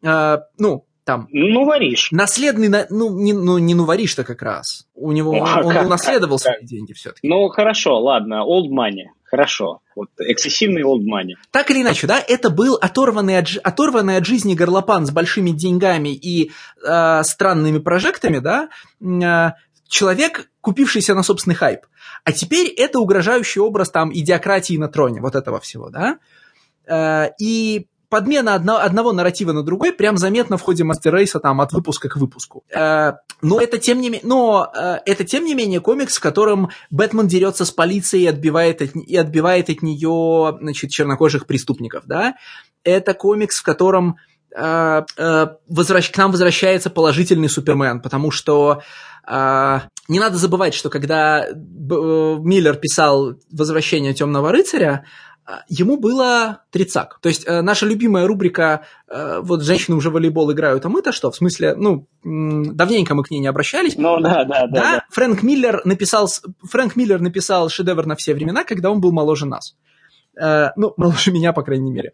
а, ну, там... Ну, варишь. Наследный, ну, не, ну, не ну варишь-то как раз. У него, ну, он, он унаследовал как, свои деньги все-таки. Ну, хорошо, ладно, old money. Хорошо. Вот эксцессивный old money. Так или иначе, да, это был оторванный от, оторванный от жизни горлопан с большими деньгами и э, странными прожектами, да, э, человек, купившийся на собственный хайп. А теперь это угрожающий образ там идиократии на троне, вот этого всего, да. Э, и подмена одно, одного нарратива на другой прям заметно в ходе Мастер Рейса там от выпуска к выпуску. Э, но это тем не менее, но э, это тем не менее комикс, в котором Бэтмен дерется с полицией и отбивает от, и отбивает от нее значит, чернокожих преступников, да. Это комикс, в котором э, возвращ, к нам возвращается положительный Супермен, потому что э, не надо забывать, что когда Миллер писал «Возвращение темного рыцаря», ему было тридцак. То есть э, наша любимая рубрика э, «Вот женщины уже волейбол играют, а мы-то что?» В смысле, ну, давненько мы к ней не обращались. Ну, да, да, да. да. Фрэнк, Миллер написал, Фрэнк Миллер написал шедевр на все времена, когда он был моложе нас. Э, ну, моложе меня, по крайней мере.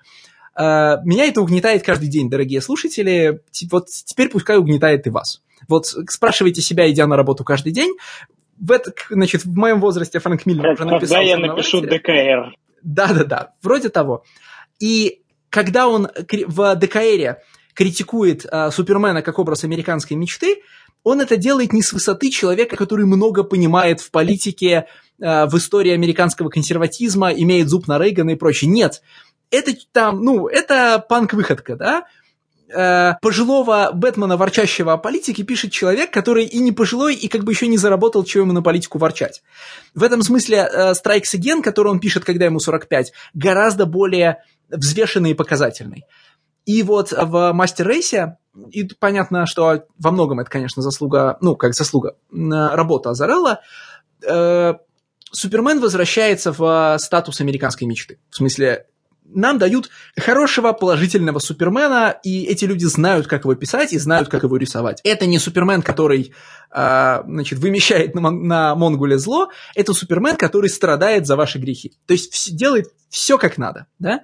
Э, меня это угнетает каждый день, дорогие слушатели. Вот теперь пускай угнетает и вас. Вот спрашивайте себя, идя на работу каждый день, в, это, значит, в моем возрасте Фрэнк Миллер уже написал... Когда я напишу ДКР. Да-да-да, вроде того. И когда он в ДКРе критикует э, Супермена как образ американской мечты, он это делает не с высоты человека, который много понимает в политике, э, в истории американского консерватизма, имеет зуб на Рейгана и прочее. Нет, это там, ну, это панк-выходка, да? Э, пожилого Бэтмена, ворчащего о политике, пишет человек, который и не пожилой, и как бы еще не заработал, чего ему на политику ворчать. В этом смысле э, Strikes Again, который он пишет, когда ему 45, гораздо более взвешенный и показательный. И вот в Мастер Рейсе, и понятно, что во многом это, конечно, заслуга, ну, как заслуга, работа Азарелла, э, Супермен возвращается в статус американской мечты. В смысле, нам дают хорошего, положительного Супермена, и эти люди знают, как его писать и знают, как его рисовать. Это не Супермен, который э, значит, вымещает на, на Монгуле зло, это Супермен, который страдает за ваши грехи. То есть вс- делает все как надо, да?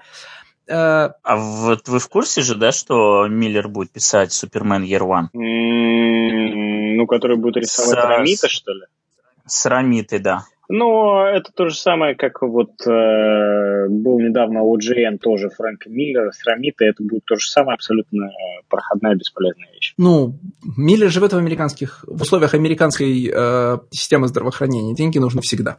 Э, а вот вы в курсе же, да, что Миллер будет писать Супермен Year One? Ну, который будет рисовать с... Рамита, что ли? С Рамитой, да. Ну, это то же самое, как вот э, был недавно OGN тоже Фрэнка Миллера с Рамита. Это будет то же самое, абсолютно проходная, бесполезная вещь. Ну, Миллер живет в американских, в условиях американской э, системы здравоохранения. Деньги нужны всегда.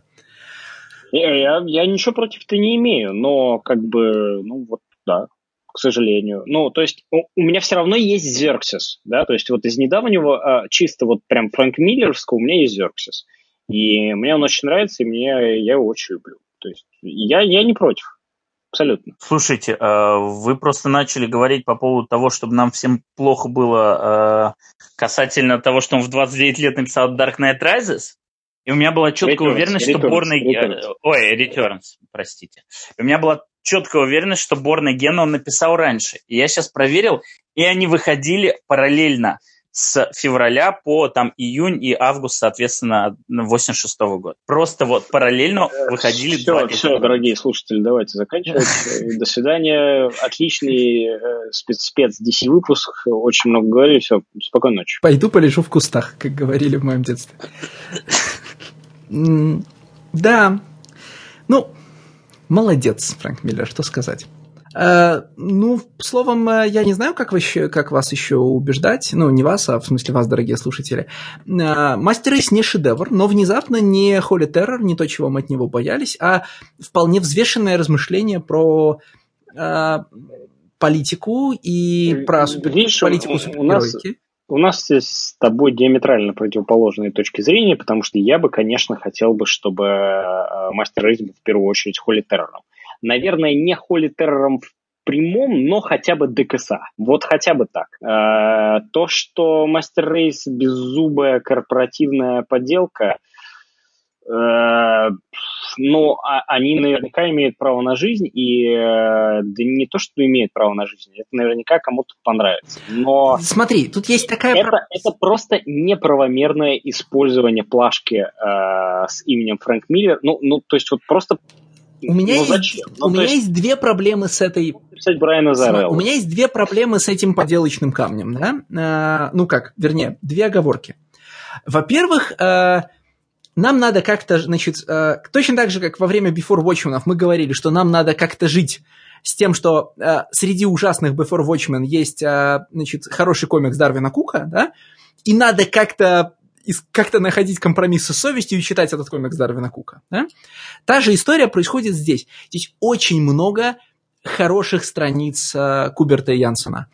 Я, я, я ничего против-то не имею, но как бы, ну вот, да, к сожалению. Ну, то есть у, у меня все равно есть Зерксис, да, то есть вот из недавнего, а, чисто вот прям Фрэнк Миллерского у меня есть Зерксис. И мне он очень нравится, и мне, я его очень люблю. То есть я, я не против. Абсолютно. Слушайте, а, вы просто начали говорить по поводу того, чтобы нам всем плохо было а, касательно того, что он в 29 лет написал Dark Knight Rises. И у меня была четкая Returns, уверенность, Returns, что Борный... Returns. Ой, Returns, простите. И у меня была четкая уверенность, что Борный Ген он написал раньше. И я сейчас проверил, и они выходили параллельно с февраля по там июнь и август, соответственно, 86 -го года. Просто вот параллельно выходили все, два Все, дорогие слушатели, давайте заканчивать. До свидания. Отличный э, спец DC выпуск. Очень много говорили. Все, спокойной ночи. Пойду полежу в кустах, как говорили в моем детстве. Да. Ну, молодец, Фрэнк Миллер, что сказать. Э, ну, словом, э, я не знаю, как, вы еще, как вас еще убеждать. Ну, не вас, а в смысле вас, дорогие слушатели. Э, Мастер Рейс не шедевр, но внезапно не Холли Террор, не то, чего мы от него боялись, а вполне взвешенное размышление про политику и про. Видишь, политику. У нас здесь с тобой диаметрально противоположные точки зрения, потому что я бы, конечно, хотел бы, чтобы Мастер Рейс был в первую очередь Холли Террором наверное, не холли террором в прямом, но хотя бы ДКСА. Вот хотя бы так. Э, то, что Мастер Рейс беззубая корпоративная подделка, э, ну, а, они наверняка имеют право на жизнь, и э, да не то, что имеют право на жизнь, это наверняка кому-то понравится. Но Смотри, тут есть такая... Это, это просто неправомерное использование плашки э, с именем Фрэнк Миллер. Ну, ну, то есть вот просто у меня, ну, есть, ну, у меня есть... есть две проблемы с этой... Писать Брайана Зарелла. У меня есть две проблемы с этим поделочным камнем, да? А, ну как, вернее, две оговорки. Во-первых, а, нам надо как-то, значит, а, точно так же, как во время Before Watchmen мы говорили, что нам надо как-то жить с тем, что а, среди ужасных Before Watchmen есть, а, значит, хороший комикс Дарвина Кука, да? И надо как-то как-то находить компромиссы с совестью и читать этот комикс Дарвина Кука. Да? Та же история происходит здесь. Здесь очень много хороших страниц э, Куберта и Янсена.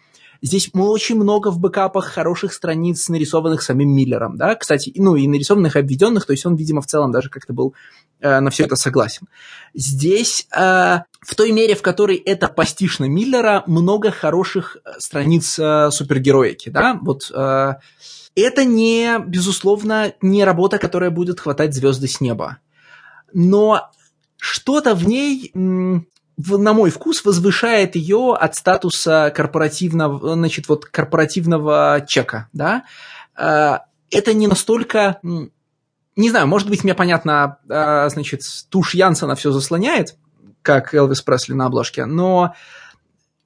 Здесь очень много в бэкапах хороших страниц, нарисованных самим Миллером, да, кстати, ну и нарисованных обведенных, то есть он, видимо, в целом даже как-то был э, на все это согласен. Здесь э, в той мере, в которой это пастишно Миллера, много хороших э, страниц э, супергероики, да, вот э, это не, безусловно, не работа, которая будет хватать звезды с неба. Но что-то в ней, на мой вкус, возвышает ее от статуса корпоративного, значит, вот корпоративного чека, да. А, это не настолько, не знаю, может быть, мне понятно, а, значит, тушь Янсона все заслоняет, как Элвис Пресли на обложке, но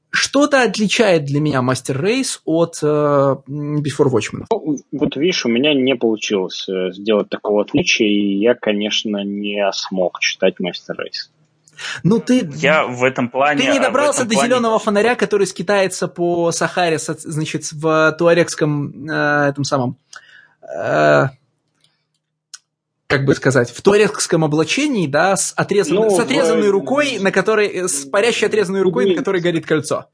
что-то отличает для меня Мастер Рейс от э, Before Watchmen. Ну, вот видишь, у меня не получилось э, сделать такого отличия, и я, конечно, не смог читать Мастер Рейс. Ну ты... Я в этом плане... Ты не добрался до плане... зеленого фонаря, который скитается по Сахаре, значит, в туарекском э, этом самом... Э, как бы сказать, в туарекском облачении, да, с, отрезан, ну, с отрезанной в... рукой, на которой, с парящей отрезанной рукой, на которой горит кольцо.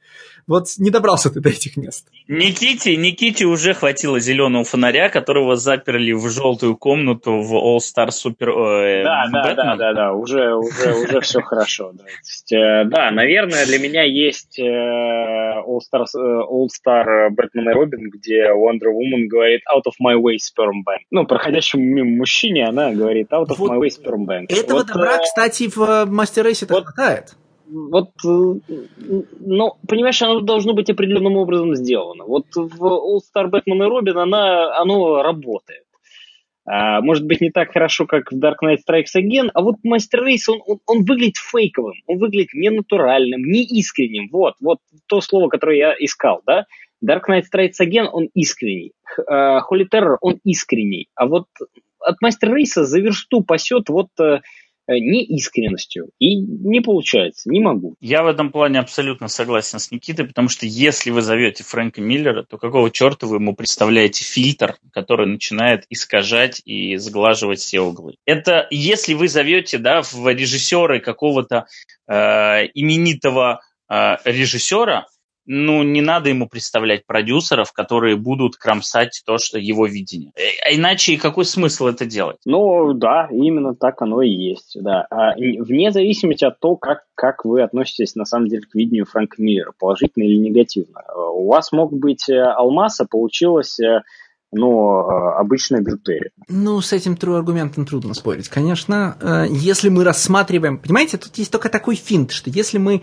Вот не добрался ты до этих мест. Никите, Никите уже хватило зеленого фонаря, которого заперли в желтую комнату в All Star Super. Э, да, да, да, да, да, уже, уже, уже все хорошо. Да. Есть, э, да, наверное, для меня есть э, All Star, э, All Star Бэтмен и Робин, где Wonder Woman говорит Out of my way, sperm bank. Ну, проходящему мимо мужчине она говорит Out of вот my way, sperm bank. Этого вот, добра, э, кстати, в Мастер Рейсе вот, хватает. Вот, ну, понимаешь, оно должно быть определенным образом сделано. Вот в All Star Batman и Робин она, оно работает. А, может быть, не так хорошо, как в Dark Knight Strikes Again, а вот Мастер Рейс, он, он, он выглядит фейковым, он выглядит ненатуральным, неискренним. Вот, вот то слово, которое я искал, да. Dark Knight Strikes Again, он искренний. Uh, Holy Terror, он искренний. А вот от Мастер Рейса за версту пасет вот Э, неискренностью. И не получается, не могу. Я в этом плане абсолютно согласен с Никитой, потому что если вы зовете Фрэнка Миллера, то какого черта вы ему представляете фильтр, который начинает искажать и сглаживать все углы? Это если вы зовете да, в режиссеры какого-то э, именитого э, режиссера, ну, не надо ему представлять продюсеров, которые будут кромсать то, что его видение. Э, а иначе какой смысл это делать? Ну, да, именно так оно и есть, да. А, вне зависимости от того, как, как вы относитесь, на самом деле, к видению Фрэнка Миллера, положительно или негативно. У вас мог быть э, алмаз, а получилось э, ну, обычная бижутерия. Ну, с этим тру аргументом трудно спорить. Конечно, если мы рассматриваем... Понимаете, тут есть только такой финт, что если мы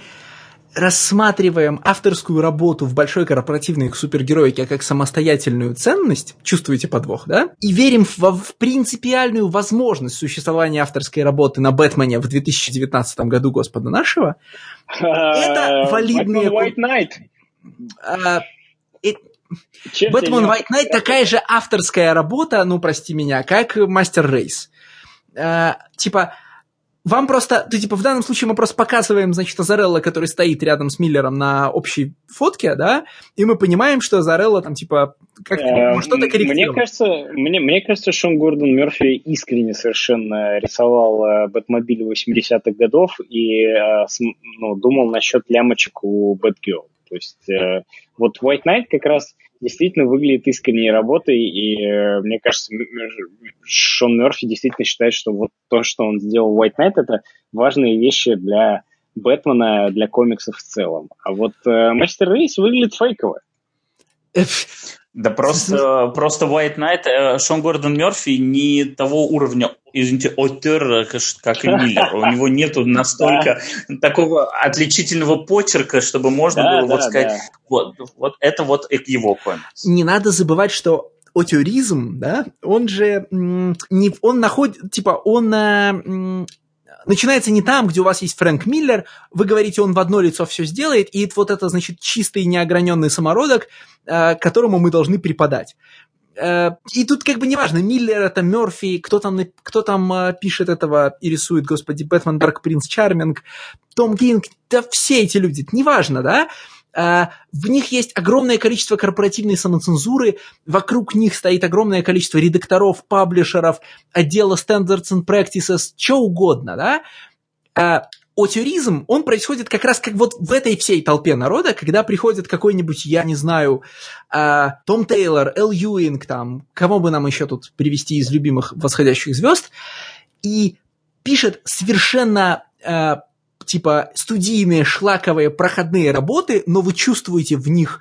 рассматриваем авторскую работу в большой корпоративной супергероике как самостоятельную ценность, чувствуете подвох, да? И верим в, в принципиальную возможность существования авторской работы на Бэтмене в 2019 году Господа нашего, это валидные... White Knight. Бэтмен White Knight такая же авторская работа, ну, прости меня, как Мастер Рейс. А, типа, вам просто, ты типа в данном случае мы просто показываем, значит, Азарелла, который стоит рядом с Миллером на общей фотке, да, и мы понимаем, что Азарелла там типа как э, что-то корректирует. Мне кажется, мне, мне кажется, Шон Гордон Мерфи искренне совершенно рисовал э, Бэтмобиль 80-х годов и э, ну, думал насчет лямочек у Бэтгерл. То есть э, вот White Knight как раз действительно выглядит искренней работой, и э, мне кажется, Шон Мерфи действительно считает, что вот то, что он сделал White Knight, это важные вещи для Бэтмена, для комиксов в целом. А вот э, Мастер Рейс выглядит фейково. Да просто, просто White Knight, э, Шон Гордон Мерфи не того уровня, извините, отер, как и Миллер. У него нету настолько такого отличительного почерка, чтобы можно было вот сказать, вот, вот это вот его комикс. Не надо забывать, что отеризм, да, он же не, он находит, типа, он начинается не там, где у вас есть Фрэнк Миллер, вы говорите, он в одно лицо все сделает, и вот это, значит, чистый неограненный самородок, э, которому мы должны преподать. Э, и тут как бы неважно, Миллер это Мерфи, кто там, кто там э, пишет этого и рисует, господи, Бэтмен, Дарк Принц, Чарминг, Том Кинг, да все эти люди, неважно, да, в них есть огромное количество корпоративной самоцензуры, вокруг них стоит огромное количество редакторов, паблишеров, отдела Standards and Practices, что угодно, да? А, Отюризм, он происходит как раз как вот в этой всей толпе народа, когда приходит какой-нибудь, я не знаю, а, Том Тейлор, Эл Юинг, там, кого бы нам еще тут привести из любимых восходящих звезд, и пишет совершенно типа студийные шлаковые проходные работы, но вы чувствуете в них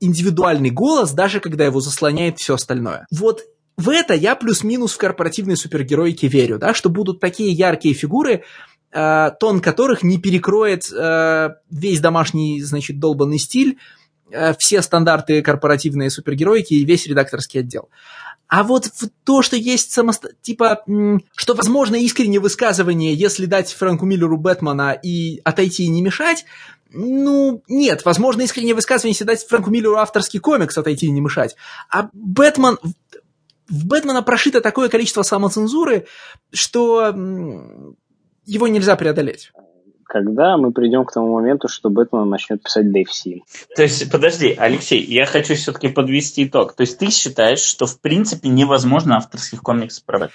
индивидуальный голос, даже когда его заслоняет все остальное. Вот в это я плюс-минус в корпоративной супергероике верю, да, что будут такие яркие фигуры, э, тон которых не перекроет э, весь домашний, значит, долбанный стиль, э, все стандарты корпоративной супергероики и весь редакторский отдел. А вот в то, что есть самосто... типа, что возможно искреннее высказывание, если дать Фрэнку Миллеру Бэтмена и отойти и не мешать, ну, нет, возможно, искреннее высказывание, если дать Фрэнку Миллеру авторский комикс, отойти и не мешать. А Бэтмен... В Бэтмена прошито такое количество самоцензуры, что его нельзя преодолеть когда мы придем к тому моменту, что Бэтмен начнет писать Дэйв. То есть, подожди, Алексей, я хочу все-таки подвести итог. То есть ты считаешь, что в принципе невозможно авторских комиксов про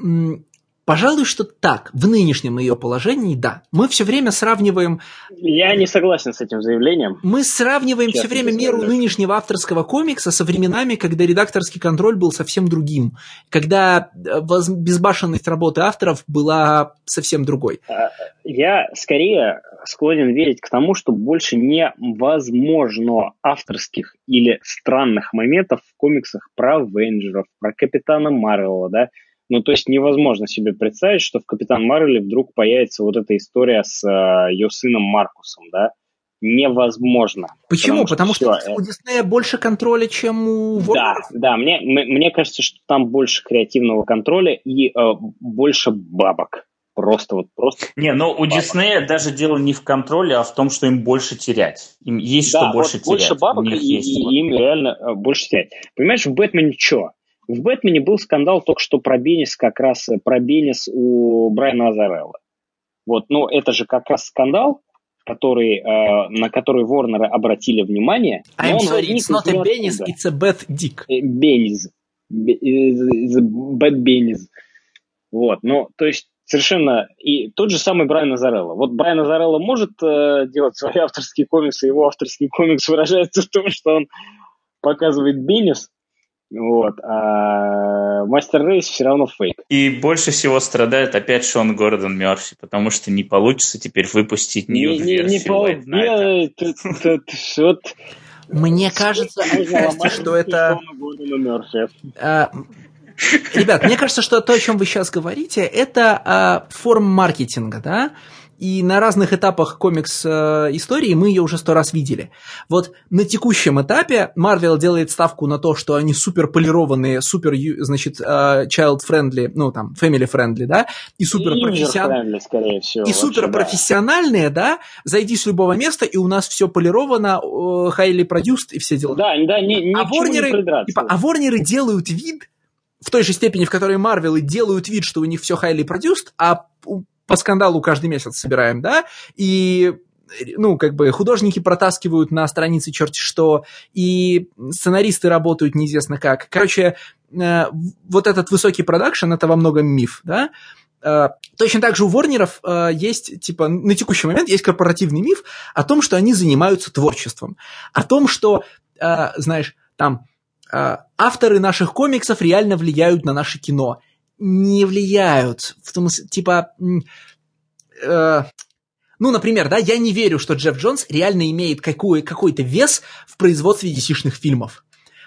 Бэтмена? Пожалуй, что так, в нынешнем ее положении, да. Мы все время сравниваем... Я не согласен с этим заявлением. Мы сравниваем Сейчас все время меру нынешнего авторского комикса со временами, когда редакторский контроль был совсем другим, когда э, безбашенность работы авторов была совсем другой. А, я скорее склонен верить к тому, что больше невозможно авторских или странных моментов в комиксах про Авенджеров, про Капитана Марвела, да, Ну, то есть невозможно себе представить, что в Капитан Марвеле вдруг появится вот эта история с э, ее сыном Маркусом, да? Невозможно. Почему? Потому, что, потому что у Диснея больше контроля, чем у Warner. Да, да, мне, мне кажется, что там больше креативного контроля и э, больше бабок. Просто вот просто. Не, но у Диснея даже дело не в контроле, а в том, что им больше терять. Им есть да, что больше вот терять. Больше бабок и, есть и им реально э, больше терять. Понимаешь, в Бэтмене что? В Бэтмене был скандал только что про Бенис, как раз э, про Бенис у Брайана Азарелла. Вот, ну это же как раз скандал, который, э, на который Ворнеры обратили внимание. I'm sorry, it's not a Benis, it's a bad dick. Бенис. Bad Бенис. Вот, ну, то есть совершенно... И тот же самый Брайан Азарелло. Вот Брайан Азарелло может э, делать свои авторские комиксы, его авторский комикс выражается в том, что он показывает Бенис, вот. А Мастер Рейс все равно фейк. И больше всего страдает опять Шон Гордон Мерфи, потому что не получится теперь выпустить нью не, не, не Вот мне кажется, что это... А, ребят, мне кажется, что то, о чем вы сейчас говорите, это а, форм маркетинга, да? И на разных этапах комикс-истории мы ее уже сто раз видели. Вот на текущем этапе Marvel делает ставку на то, что они супер полированные, супер, значит, э, child-friendly, ну там, family-friendly, да, и супер профессиональные. И супер профессиональные, да. да, зайди с любого места, и у нас все полировано, highly produced и все дела. Да, да, не, а Ворнеры, не типа, а Ворнеры делают вид, в той же степени, в которой Марвелы делают вид, что у них все highly produced, а по скандалу каждый месяц собираем, да, и ну, как бы художники протаскивают на странице черти что, и сценаристы работают неизвестно как. Короче, э, вот этот высокий продакшн, это во многом миф, да. Э, точно так же у Ворнеров э, есть, типа, на текущий момент есть корпоративный миф о том, что они занимаются творчеством, о том, что, знаешь, там, авторы наших комиксов реально влияют на наше кино не влияют. В том, типа, э, ну, например, да, я не верю, что Джефф Джонс реально имеет какой, какой-то вес в производстве DC-шных фильмов.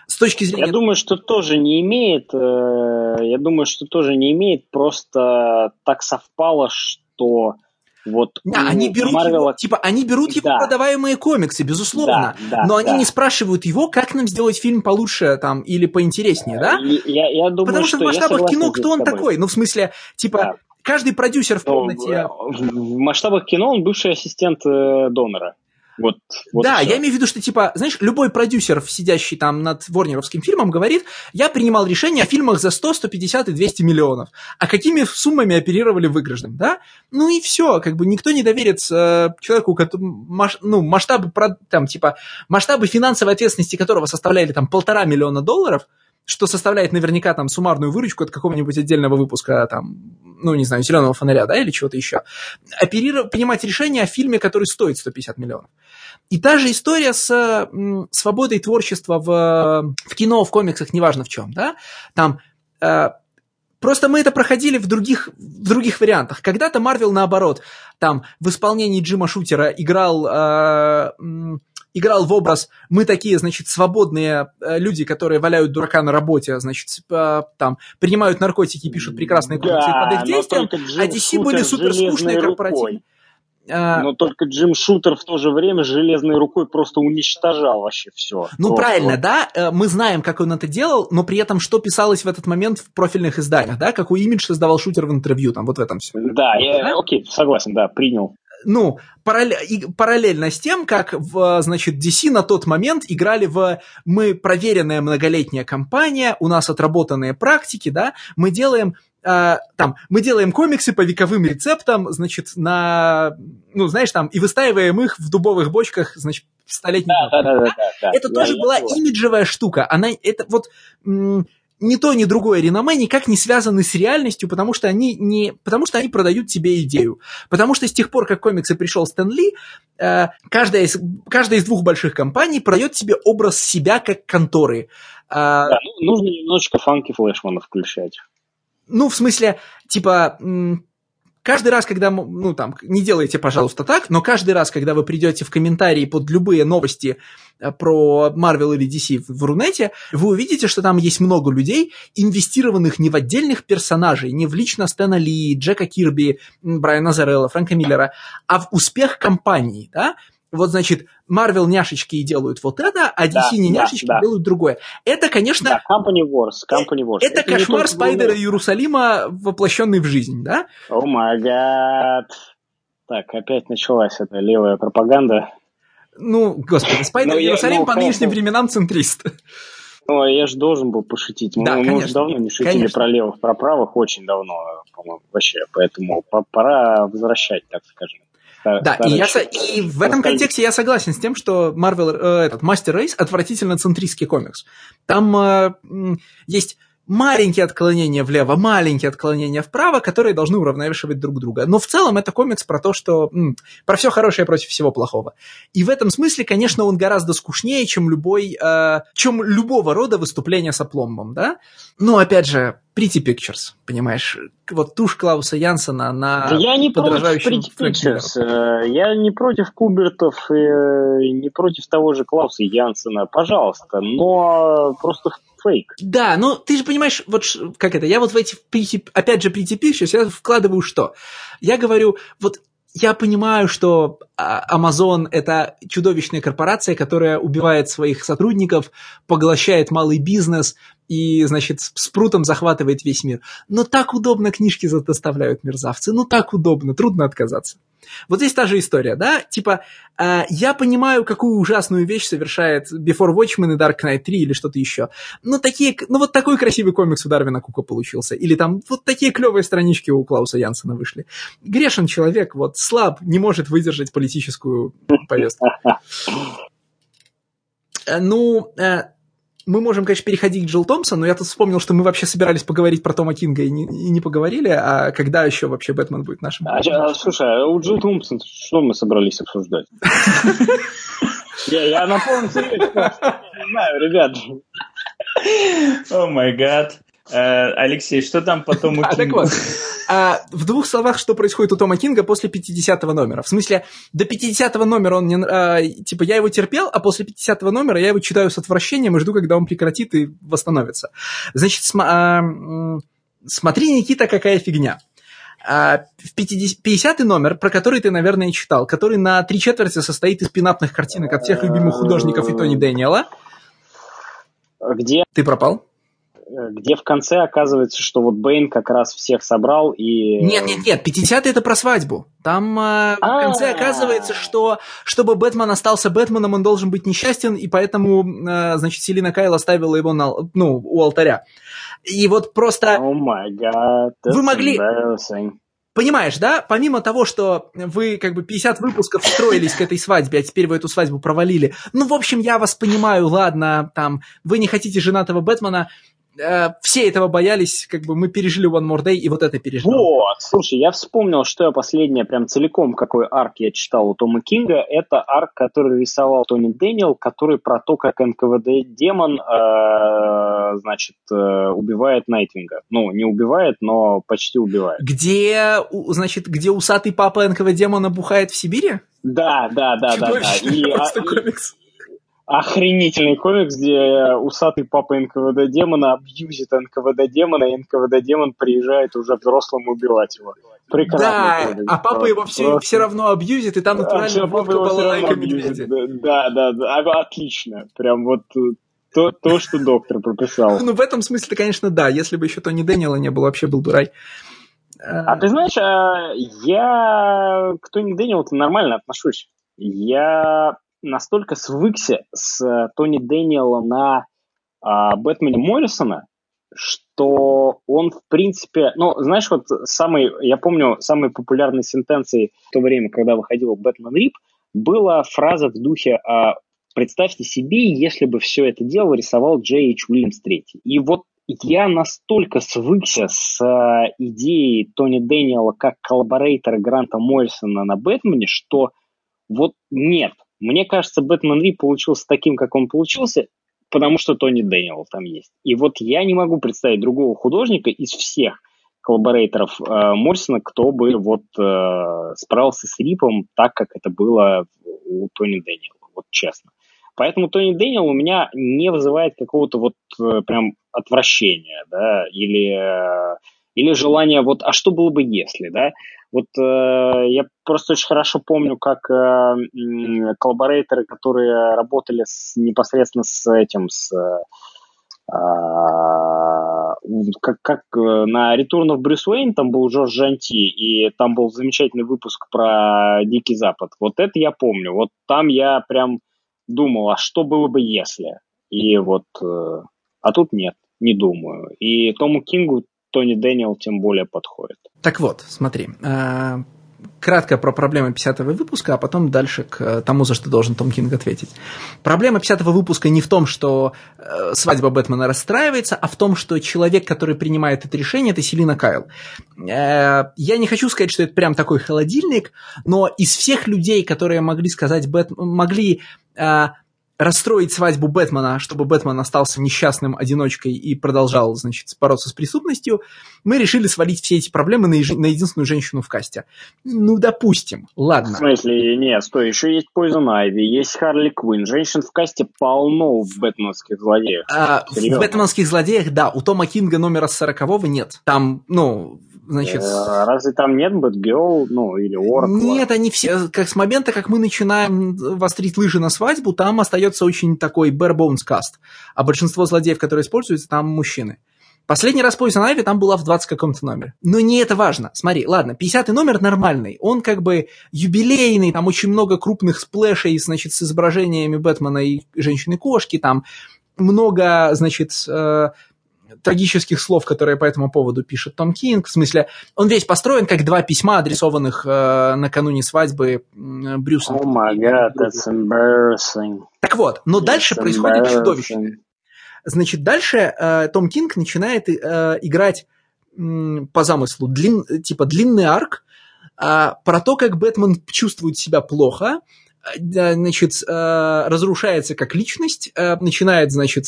С точки зрения... Я думаю, что тоже не имеет. Э, я думаю, что тоже не имеет. Просто так совпало, что вот да, они берут Marvel... его, типа, они берут его да. продаваемые комиксы, безусловно, да, да, но они да. не спрашивают его, как нам сделать фильм получше там или поинтереснее, да? Я, я думаю, Потому что, что в масштабах кино кто он такой? Ну, в смысле, типа, да. каждый продюсер в комнате... В, в масштабах кино он бывший ассистент э, донора. Вот, вот да, я имею в виду, что, типа, знаешь, любой продюсер, сидящий там над ворнеровским фильмом, говорит, я принимал решение о фильмах за 100, 150 и 200 миллионов. А какими суммами оперировали выигрышным, да? Ну и все, как бы никто не доверится э, человеку, ну, масштабы, там, типа, масштабы финансовой ответственности которого составляли там полтора миллиона долларов, что составляет наверняка там суммарную выручку от какого-нибудь отдельного выпуска, там, ну, не знаю, «Зеленого фонаря», да, или чего-то еще. Оперировать, принимать решение о фильме, который стоит 150 миллионов. И та же история с м, свободой творчества в, в кино, в комиксах, неважно в чем, да, там э, Просто мы это проходили в других, в других вариантах. Когда-то Марвел, наоборот, там в исполнении Джима Шутера играл э, играл в образ «мы такие, значит, свободные э, люди, которые валяют дурака на работе, значит, э, там, принимают наркотики и пишут прекрасные комиксы да, под их действием, а DC были супер скучные корпоративные». А, но только Джим Шутер в то же время железной рукой просто уничтожал вообще все. Ну просто. правильно, да, э, мы знаем, как он это делал, но при этом что писалось в этот момент в профильных изданиях, да, какой имидж создавал Шутер в интервью, там вот в этом все. Да, я, да? окей, согласен, да, принял ну, параллельно с тем, как, в, значит, DC на тот момент играли в «мы проверенная многолетняя компания, у нас отработанные практики, да, мы делаем Uh, там, мы делаем комиксы по вековым рецептам, значит, на, ну, знаешь, там, и выстаиваем их в дубовых бочках, значит, столетний. Да, да, да, да, да, Это тоже была имиджевая штука. Она, это вот, ни то, ни другое реноме никак не связаны с реальностью, потому что они не, потому что они продают тебе идею. Потому что с тех пор, как комиксы пришел Стэн Ли, э, каждая, из, каждая из двух больших компаний продает тебе образ себя как конторы. Э, да, ну, нужно немножечко фанки флешмана включать. Ну, в смысле, типа, каждый раз, когда, ну, там, не делайте, пожалуйста, так, но каждый раз, когда вы придете в комментарии под любые новости э, про Marvel или DC в Рунете, вы увидите, что там есть много людей, инвестированных не в отдельных персонажей, не в лично Стэна Ли, Джека Кирби, Брайана Зарелла, Фрэнка Миллера, а в успех компании, да, вот, значит, Marvel няшечки и делают вот это, а DC да, не няшечки да, да. делают другое. Это, конечно... Да, Company Wars, Company Wars. Это, это кошмар Спайдера Иерусалима, воплощенный в жизнь, да? О май гад. Так, опять началась эта левая пропаганда. Ну, господи, Спайдер Иерусалим ну, по нынешним временам центрист. Ну, я же должен был пошутить. Мы, да, мы уже давно не шутили конечно. про левых, про правых, очень давно, по-моему, вообще. Поэтому пора возвращать, так скажем. Да, и, я, и в этом контексте я согласен с тем, что Marvel, э, этот Master Race отвратительно центристский комикс. Там э, есть маленькие отклонения влево, маленькие отклонения вправо, которые должны уравновешивать друг друга. Но в целом это комикс про то, что м, про все хорошее против всего плохого. И в этом смысле, конечно, он гораздо скучнее, чем любой, э, чем любого рода выступление с опломбом, да. Но опять же, Pretty Pictures, понимаешь, вот тушь Клауса Янсена на да я не против Pretty Pictures, э, я не против Кубертов э, не против того же Клауса Янсена, пожалуйста, но просто фейк. Да, но ты же понимаешь, вот как это, я вот в эти, опять же, Pictures, я вкладываю что? Я говорю, вот я понимаю, что а, Amazon – это чудовищная корпорация, которая убивает своих сотрудников, поглощает малый бизнес и, значит, с прутом захватывает весь мир. Но так удобно книжки доставляют мерзавцы, ну так удобно, трудно отказаться. Вот здесь та же история, да? Типа, э, я понимаю, какую ужасную вещь совершает Before Watchmen и Dark Knight 3 или что-то еще. Но такие, ну вот такой красивый комикс у Дарвина Кука получился. Или там вот такие клевые странички у Клауса Янсена вышли. Грешен человек, вот слаб, не может выдержать политическую повестку. Э, ну, э, мы можем, конечно, переходить к Джилл Томпсон, но я тут вспомнил, что мы вообще собирались поговорить про Тома Кинга и не, и не поговорили, а когда еще вообще Бэтмен будет нашим? А, а, слушай, а у Джилл Томпсон что мы собрались обсуждать? Я на полном серьезе не знаю, ребят. О май гад. Э, Алексей, что там потом у а, так вот, а, в двух словах, что происходит у Тома Кинга после 50 номера. В смысле, до 50 номера он не... А, типа, я его терпел, а после 50 номера я его читаю с отвращением и жду, когда он прекратит и восстановится. Значит, см, а, смотри, Никита, какая фигня. А, в 50 номер, про который ты, наверное, читал, который на три четверти состоит из пинапных картинок от всех любимых художников и Тони Дэниела. Где? Ты пропал? Где в конце оказывается, что вот Бэйн как раз всех собрал и... Нет, нет, нет, 50 это про свадьбу. Там э, в конце оказывается, что чтобы Бэтмен остался Бэтменом, он должен быть несчастен, и поэтому, э, значит, Селина Кайл оставила его на, ну, у алтаря. И вот просто... Гад, Вы могли... Понимаешь, да? Помимо того, что вы как бы 50 выпусков строились к этой свадьбе, а теперь вы эту свадьбу провалили. Ну, в общем, я вас понимаю, ладно, там, вы не хотите женатого Бэтмена, Э, все этого боялись, как бы мы пережили One More Day, и вот это пережили. Вот, слушай, я вспомнил, что я последнее прям целиком, какой арк я читал у Тома Кинга. Это арк, который рисовал Тони Дэниел, который про то, как НКВД-демон, э, значит, э, убивает Найтвинга. Ну, не убивает, но почти убивает. Где, значит, где усатый папа НКВД-демона бухает в Сибири? Да, да, да, да, да. И, а, комикс охренительный комикс, где усатый папа НКВД демона абьюзит НКВД демона, и НКВД демон приезжает уже взрослым убивать его. Прекрасно. Да, комикс. а папа его все, все равно абьюзит, и там натурально а, водка балалайка медведя. Да, да, да, отлично. Прям вот то, то, что доктор прописал. Ну, в этом смысле, конечно, да. Если бы еще Тони Дэниела не было, вообще был дурай. А ты знаешь, а, я к Тони Дэниелу нормально отношусь. Я настолько свыкся с э, Тони Дэниела на а, Бэтмене Моррисона, что он, в принципе, ну, знаешь, вот самый, я помню, самой популярной сентенцией в то время, когда выходил Бэтмен Рип, была фраза в духе а, «Представьте себе, если бы все это дело рисовал Джей Эйч Уильямс III». И вот я настолько свыкся с а, идеей Тони Дэниела как коллаборейтора Гранта Моррисона на Бэтмене, что вот нет, мне кажется, Бэтмен Рип получился таким, как он получился, потому что Тони Дэниел там есть. И вот я не могу представить другого художника из всех, коллаборейторов э, Моррисона, кто бы вот э, справился с Рипом так, как это было у Тони Дэниела, вот честно. Поэтому Тони Дэниел у меня не вызывает какого-то вот э, прям отвращения, да, или, э, или желания вот, а что было бы если, да? Вот э, я просто очень хорошо помню, как э, коллаборейторы, которые работали с, непосредственно с этим, с э, как, как э, на Return of Bruce Wayne там был Жорж Жанти, и там был замечательный выпуск про Дикий Запад. Вот это я помню. Вот там я прям думал, а что было бы если? И вот, э, а тут нет, не думаю. И Тому Кингу Тони Дэниел тем более подходит. Так вот, смотри, э, кратко про проблемы 50-го выпуска, а потом дальше к тому, за что должен Том Кинг ответить. Проблема 50-го выпуска не в том, что э, свадьба Бэтмена расстраивается, а в том, что человек, который принимает это решение, это Селина Кайл. Э, я не хочу сказать, что это прям такой холодильник, но из всех людей, которые могли сказать Бэт... могли э, расстроить свадьбу Бэтмена, чтобы Бэтмен остался несчастным одиночкой и продолжал, значит, бороться с преступностью, мы решили свалить все эти проблемы на, еж... на единственную женщину в касте. Ну, допустим, ладно. В смысле, нет, стой, еще есть Poison Ivy, есть Харли Квинн. Женщин в касте полно в бэтменских злодеях. А, в бэтменских злодеях, да, у Тома Кинга номера сорокового нет. Там, ну, значит... Э, разве там нет Бэтгерл, ну, или Оракла? Нет, они все, как с момента, как мы начинаем вострить лыжи на свадьбу, там остается очень такой bare bones cast, а большинство злодеев, которые используются, там мужчины. Последний раз Poison Ivy там была в 20 каком-то номере. Но не это важно. Смотри, ладно, 50 номер нормальный. Он как бы юбилейный, там очень много крупных сплэшей, значит, с изображениями Бэтмена и Женщины-кошки, там много, значит, э, трагических слов, которые по этому поводу пишет Том Кинг. В смысле, он весь построен как два письма, адресованных э, накануне свадьбы э, Брюса. Oh my god, that's embarrassing. Так вот, но that's дальше происходит чудовищное. Значит, дальше э, Том Кинг начинает э, играть э, по замыслу длин, типа длинный арк, э, про то, как Бэтмен чувствует себя плохо, значит, э, разрушается как личность, э, начинает, значит,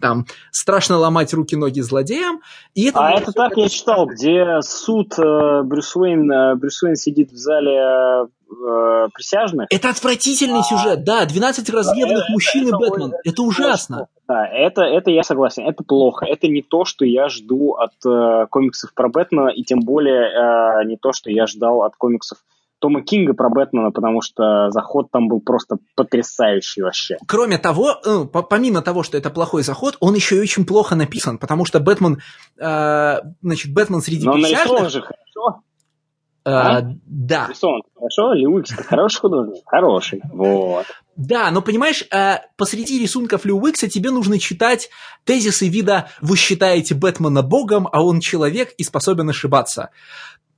там, страшно ломать руки-ноги злодеям. И это а это так я читал, где суд э, Брюс Уэйн, Брюс Уэйн сидит в зале присяжных. Это отвратительный а, сюжет, да, 12 разъеденных это, мужчин это, и Бэтмен. Это, это ужасно. Да, это, это я согласен, это плохо. Это не то, что я жду от э, комиксов про Бэтмена, и тем более э, не то, что я ждал от комиксов Тома Кинга про Бэтмена, потому что заход там был просто потрясающий вообще. Кроме того, ну, помимо того, что это плохой заход, он еще и очень плохо написан, потому что Бэтмен, э, значит, Бэтмен среди Но присяжных... же хорошо. Э, а? Да. Нарисован хорошо, Льюикс хороший художник, хороший, вот. Да, но понимаешь, э, посреди рисунков Лью Уикса тебе нужно читать тезисы вида «Вы считаете Бэтмена богом, а он человек и способен ошибаться».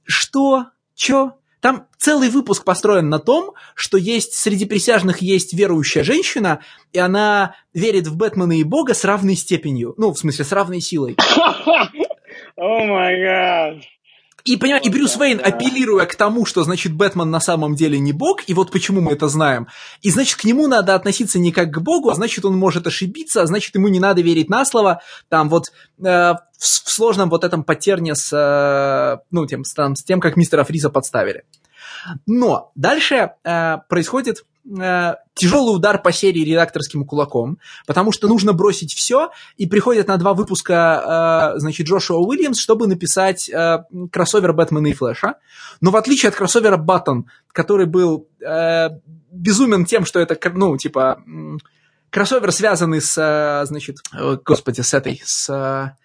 Что? Чё? Там целый выпуск построен на том, что есть среди присяжных есть верующая женщина, и она верит в Бэтмена и Бога с равной степенью. Ну, в смысле, с равной силой. О май гад. И, понимаешь, и Брюс Вейн, апеллируя к тому, что, значит, Бэтмен на самом деле не бог, и вот почему мы это знаем, и, значит, к нему надо относиться не как к богу, а значит, он может ошибиться, а значит, ему не надо верить на слово, там вот э, в, в сложном вот этом потерне с, э, ну, тем, с, там, с тем, как мистера Фриза подставили. Но дальше э, происходит э, тяжелый удар по серии редакторским кулаком, потому что нужно бросить все, и приходят на два выпуска, э, значит, Джошуа Уильямс, чтобы написать э, кроссовер Бэтмена и Флэша. Но в отличие от кроссовера Баттон, который был э, безумен тем, что это, ну, типа, кроссовер, связанный с, э, значит, господи, с этой, с...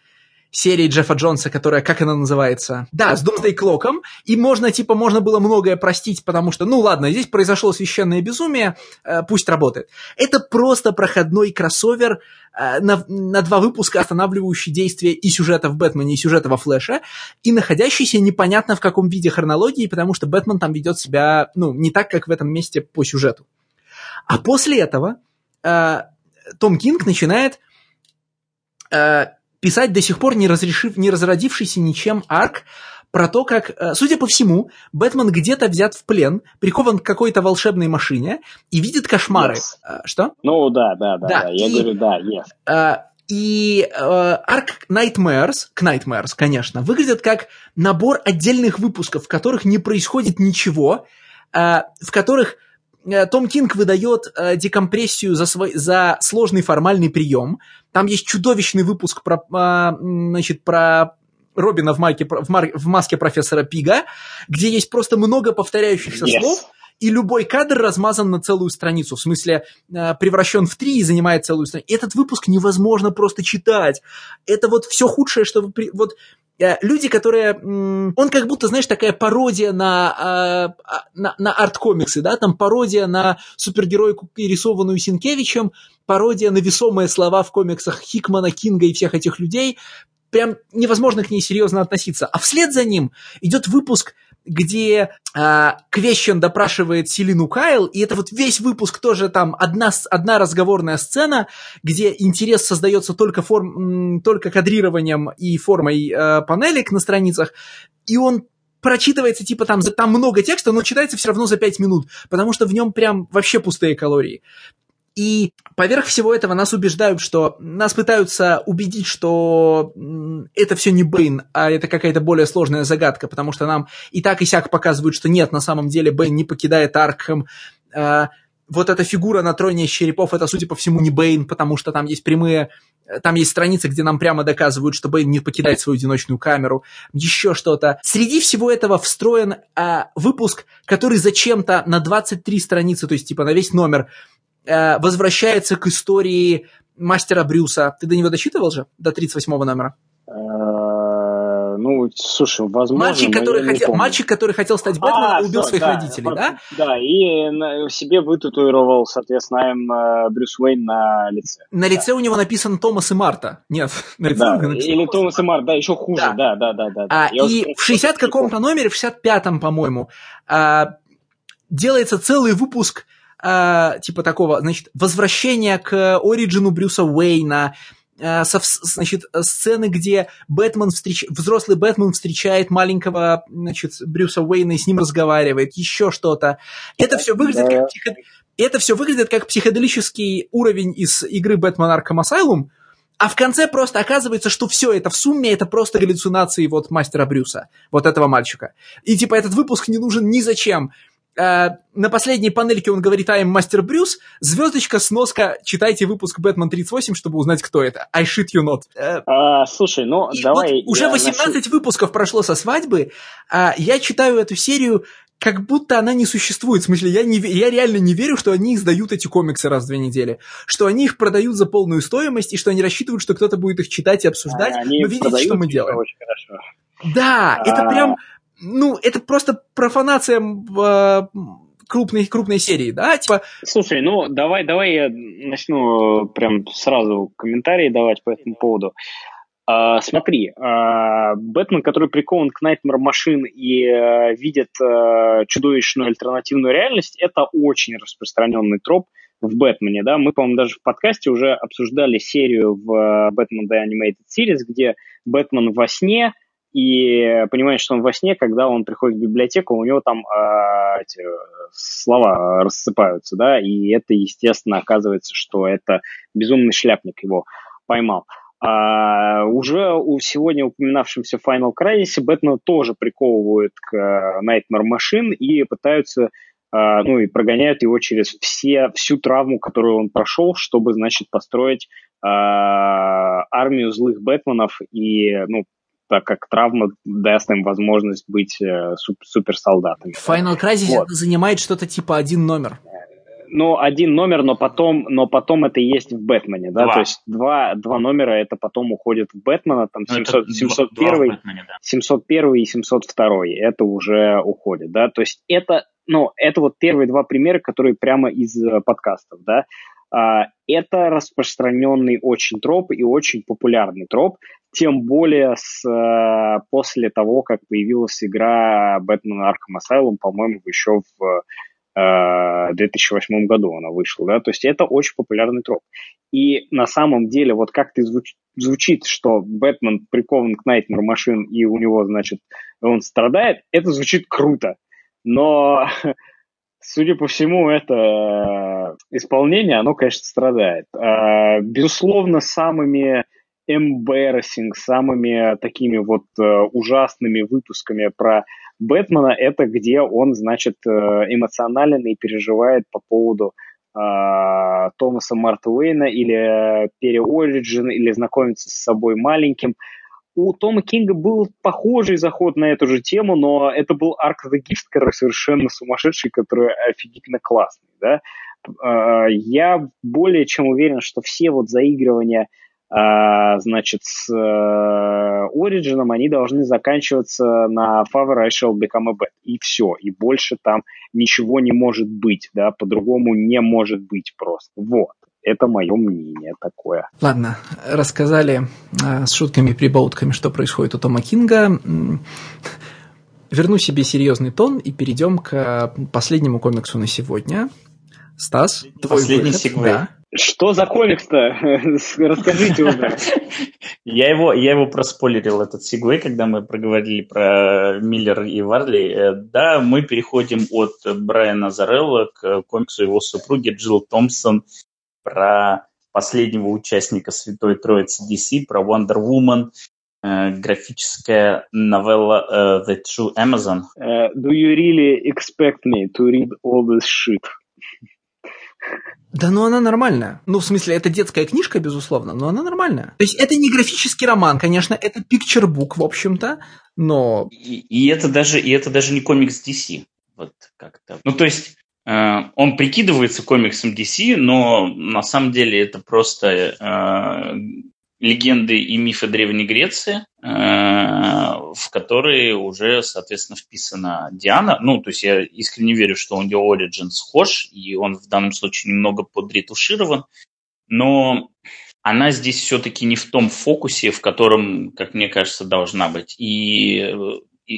Серии Джеффа Джонса, которая, как она называется? Да, с Doomsday Клоком. И можно, типа, можно было многое простить, потому что, ну ладно, здесь произошло священное безумие, э, пусть работает. Это просто проходной кроссовер э, на, на два выпуска, останавливающий действие и сюжета в Бэтмене, и сюжета во Флэше, и находящийся непонятно в каком виде хронологии, потому что Бэтмен там ведет себя, ну, не так, как в этом месте по сюжету. А после этого э, Том Кинг начинает э, писать до сих пор не, разрешив, не разродившийся ничем арк про то, как, э, судя по всему, Бэтмен где-то взят в плен, прикован к какой-то волшебной машине и видит кошмары. Yes. Что? Ну да, да, да, да. я и, говорю, да, yes. И э, Ark Nightmares, Nightmares, конечно, выглядит как набор отдельных выпусков, в которых не происходит ничего, э, в которых э, том Кинг выдает э, декомпрессию за, свой, за сложный формальный прием. Там есть чудовищный выпуск про, э, значит, про Робина в, майке, в, мар, в маске профессора Пига, где есть просто много повторяющихся yes. слов, и любой кадр размазан на целую страницу, в смысле э, превращен в три и занимает целую страницу. Этот выпуск невозможно просто читать. Это вот все худшее, что вы... Вот э, люди, которые... Он как будто, знаешь, такая пародия на, э, на, на арт-комиксы, да, там пародия на супергеройку, рисованную Синкевичем, пародия на весомые слова в комиксах Хикмана, Кинга и всех этих людей. Прям невозможно к ней серьезно относиться. А вслед за ним идет выпуск где э, допрашивает Селину Кайл, и это вот весь выпуск тоже там одна, одна разговорная сцена, где интерес создается только, форм, только кадрированием и формой э, панелек на страницах, и он прочитывается, типа, там, там много текста, но читается все равно за 5 минут, потому что в нем прям вообще пустые калории. И поверх всего этого нас убеждают, что нас пытаются убедить, что это все не Бэйн, а это какая-то более сложная загадка, потому что нам и так и сяк показывают, что нет, на самом деле Бэйн не покидает Аркхэм. А, вот эта фигура на троне из черепов, это, судя по всему, не Бэйн, потому что там есть прямые, там есть страницы, где нам прямо доказывают, что Бэйн не покидает свою одиночную камеру, еще что-то. Среди всего этого встроен а, выпуск, который зачем-то на 23 страницы, то есть типа на весь номер, Э, возвращается к истории мастера Брюса. Ты до него дочитывал же? До 38 номера? Э, ну, слушай, возможно. Мальчик, который, хотел, мальчик, который хотел стать Бэтменом, а, убил своих да, родителей, да? Да, и себе вытатуировал, соответственно, им э, Брюс Уэйн на лице. На лице у него написано Томас и Марта. Нет, на лице да, Или Томас и Марта, да, еще хуже, да, да, да. да, да. А, и в 60 каком-то номере, в 65-м, по-моему, а, делается целый выпуск э, типа такого, значит, возвращения к оригину Брюса Уэйна, э, со, значит, сцены, где Бэтмен встреч... взрослый Бэтмен встречает маленького, значит, Брюса Уэйна и с ним разговаривает, еще что-то. Это все выглядит как психо... это все выглядит как психоделический уровень из игры Бэтмен Arkham Asylum, а в конце просто оказывается, что все это в сумме это просто галлюцинации вот мастера Брюса, вот этого мальчика. И типа этот выпуск не нужен ни зачем. Э, на последней панельке он говорит «I am Master Bruce», звездочка, сноска, читайте выпуск «Бэтмен 38», чтобы узнать, кто это. I shit you not. Э, а, слушай, ну, И давай... Вот уже 18 нашу... выпусков прошло со свадьбы, а я читаю эту серию как будто она не существует. В смысле, я, не, я реально не верю, что они издают эти комиксы раз в две недели. Что они их продают за полную стоимость, и что они рассчитывают, что кто-то будет их читать и обсуждать. А, они Но видите, что мы делаем. Очень хорошо. Да, а... это прям ну, это просто профанация э, крупной, крупной серии, да, типа... Слушай, ну, давай, давай я начну прям сразу комментарии давать по этому поводу. Uh, смотри, uh, Бэтмен, который прикован к Nightmare Машин и uh, видит uh, чудовищную альтернативную реальность, это очень распространенный троп в Бэтмене, да, мы, по-моему, даже в подкасте уже обсуждали серию в Batman The Animated Series, где Бэтмен во сне и понимает, что он во сне, когда он приходит в библиотеку, у него там э, эти слова рассыпаются, да, и это, естественно, оказывается, что это безумный шляпник его поймал. А уже у сегодня упоминавшемся Final Crisis Бэтмена тоже приковывают к Nightmare Machine и пытаются ну и прогоняют его через все, всю травму, которую он прошел, чтобы, значит, построить э, армию злых Бэтменов и, ну, так как травма даст им возможность быть э, суперсолдатами. Final Crisis вот. занимает что-то типа один номер. Ну, один номер, но потом, но потом это и есть в Бэтмене, да, два. то есть два, два номера это потом уходит в Бэтмена, там 700, ну, 701, Бэтмене, да. 701 и 702, это уже уходит, да, то есть это, ну, это вот первые два примера, которые прямо из э, подкастов, да, это распространенный очень троп и очень популярный троп, тем более с, э, после того, как появилась игра Batman Arkham Asylum, по-моему, еще в 2008 э, году она вышла, да, то есть это очень популярный троп. И на самом деле, вот как ты звуч, звучит, что Бэтмен прикован к Найтмер машин и у него, значит, он страдает, это звучит круто. Но судя по всему, это э, исполнение, оно, конечно, страдает. Э, безусловно, самыми embarrassing, самыми такими вот э, ужасными выпусками про Бэтмена, это где он, значит, эмоционален и переживает по поводу Томаса Марта Уэйна или Перри Ориджин, или знакомится с собой маленьким – у Тома Кинга был похожий заход на эту же тему, но это был Ark the Gift, который совершенно сумасшедший, который офигительно классный, да. А, я более чем уверен, что все вот заигрывания а, значит, с Ориджином, они должны заканчиваться на Favor I Shall Become a Bat. И все. И больше там ничего не может быть, да, по-другому не может быть просто. Вот. Это мое мнение такое. Ладно, рассказали э, с шутками и прибаутками, что происходит у Тома Кинга. Верну себе серьезный тон и перейдем к последнему комиксу на сегодня. Стас, твой Последний выход. Да. Что за комикс-то? Расскажите уже. Я его, я его проспойлерил, этот сегвей, когда мы проговорили про Миллер и Варли. Э, да, мы переходим от Брайана Зарелла к комиксу его супруги Джилл Томпсон про последнего участника Святой Троицы DC, про Wonder Woman, э, графическая новелла uh, The True Amazon. Uh, do you really expect me to read all this shit? Да ну она нормальная. Ну, в смысле, это детская книжка, безусловно, но она нормальная. То есть это не графический роман, конечно, это пикчербук, в общем-то, но... И, и, это даже, и это даже не комикс DC. Вот как-то. Ну, то есть Э, он прикидывается комиксом DC, но на самом деле это просто э, легенды и мифы Древней Греции, э, в которые уже, соответственно, вписана Диана. Ну, то есть я искренне верю, что он ее Origin схож, и он в данном случае немного подретуширован, но она здесь все-таки не в том фокусе, в котором, как мне кажется, должна быть. И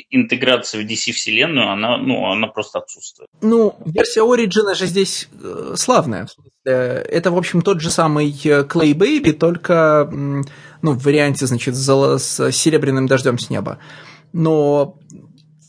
интеграция в DC-вселенную, она, ну, она просто отсутствует. Ну, версия Origin же здесь э, славная. Это, в общем, тот же самый э, Clay Baby, только ну, в варианте, значит, с серебряным дождем с неба. Но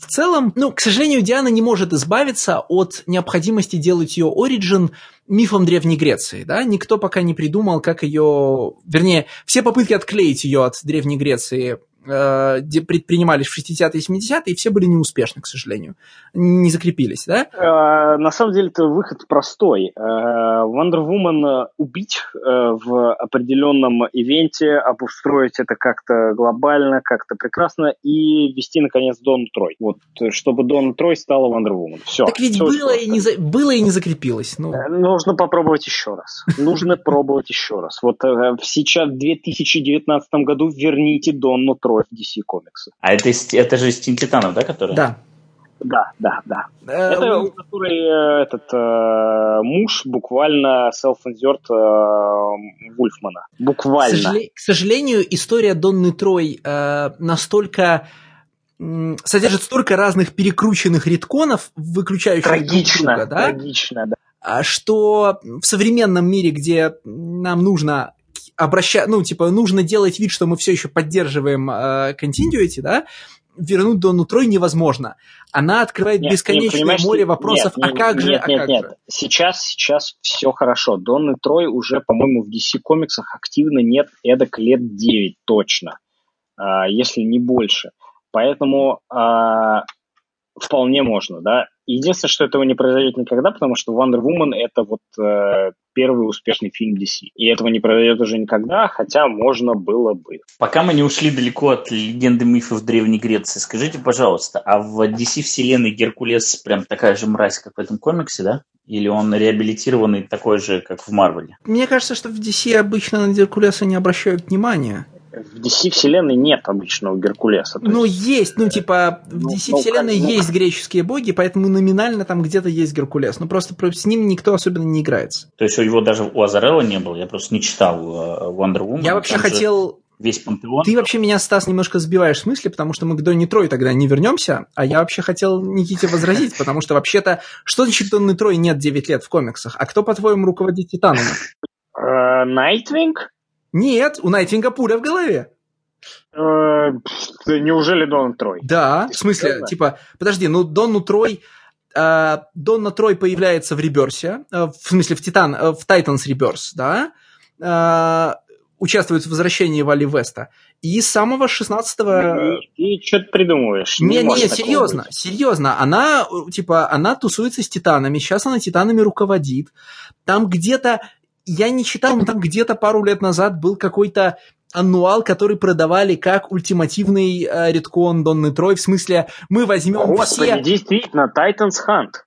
в целом, ну, к сожалению, Диана не может избавиться от необходимости делать ее Origin мифом Древней Греции, да, никто пока не придумал, как ее, вернее, все попытки отклеить ее от Древней Греции Э, предпринимались в 60-е и 70-е, и все были неуспешны, к сожалению. Не закрепились, да? Э, на самом деле это выход простой. Э, Wonder Woman убить в определенном ивенте, обустроить это как-то глобально, как-то прекрасно и вести, наконец, Дон Трой. Вот, чтобы Дон Трой стала Wonder Woman. Все. Так ведь все было, и не за... было и не закрепилось. Ну. Нужно попробовать еще раз. Нужно пробовать еще раз. Вот сейчас, в 2019 году, верните Донну Трой героев DC комиксы. А это, это же из Тин Титанов, да, который? Да. Да, да, да. Э, это у которой э, этот э, муж буквально self-insert э, Вульфмана. Буквально. К, сожале... К сожалению, история Донны Трой э, настолько содержит столько разных перекрученных редконов, выключающих трагично, друг друга, да? Трагично, да. А что в современном мире, где нам нужно обращать, ну, типа, нужно делать вид, что мы все еще поддерживаем э, continuity, да, вернуть Дону Трой невозможно. Она открывает нет, бесконечное море вопросов, нет, а как нет, же, нет, а как нет. же? Сейчас, сейчас все хорошо. Донны Трой уже, по-моему, в DC комиксах активно нет эдак лет 9 точно, а, если не больше. Поэтому а, вполне можно, да. Единственное, что этого не произойдет никогда, потому что Wonder Woman это вот э, первый успешный фильм DC. И этого не произойдет уже никогда, хотя можно было бы. Пока мы не ушли далеко от легенды мифов Древней Греции, скажите, пожалуйста, а в DC вселенной Геркулес прям такая же мразь, как в этом комиксе, да? Или он реабилитированный такой же, как в Марвеле? Мне кажется, что в DC обычно на Геркулеса не обращают внимания. В DC-вселенной нет обычного Геркулеса. Ну, есть, есть ну, типа, в DC-вселенной ну, ну, есть греческие боги, поэтому номинально там где-то есть Геркулес. Но просто с ним никто особенно не играется. То есть у его даже у Азарелла не было? Я просто не читал э, Wonder Woman. Я вообще хотел... Весь пантеон. Ты вообще меня, Стас, немножко сбиваешь с мысли, потому что мы к Донни Трой тогда не вернемся, а я вообще хотел Никите возразить, потому что вообще-то, что значит Донни Трой нет 9 лет в комиксах? А кто, по-твоему, руководит Титаном? Найтвинг? Нет, у Найтвинга пуля в голове. Э, неужели Донна Трой? Да, в смысле, типа, подожди, ну Донну Трой а, Донна Трой появляется в Rebirth е, а, в смысле в Титан, в Titans Rebirth, да, участвует в возвращении Уолли Уэста. И с самого 16-го... Ты что-то придумываешь. Не, не, не серьезно, серьезно. Она, типа, она тусуется с Титанами, сейчас она Титанами руководит. Там где-то, я не читал, но там где-то пару лет назад был какой-то аннуал, который продавали как ультимативный э, редкон Донны Трой, в смысле, мы возьмем Господи, все... действительно, Titans Hunt.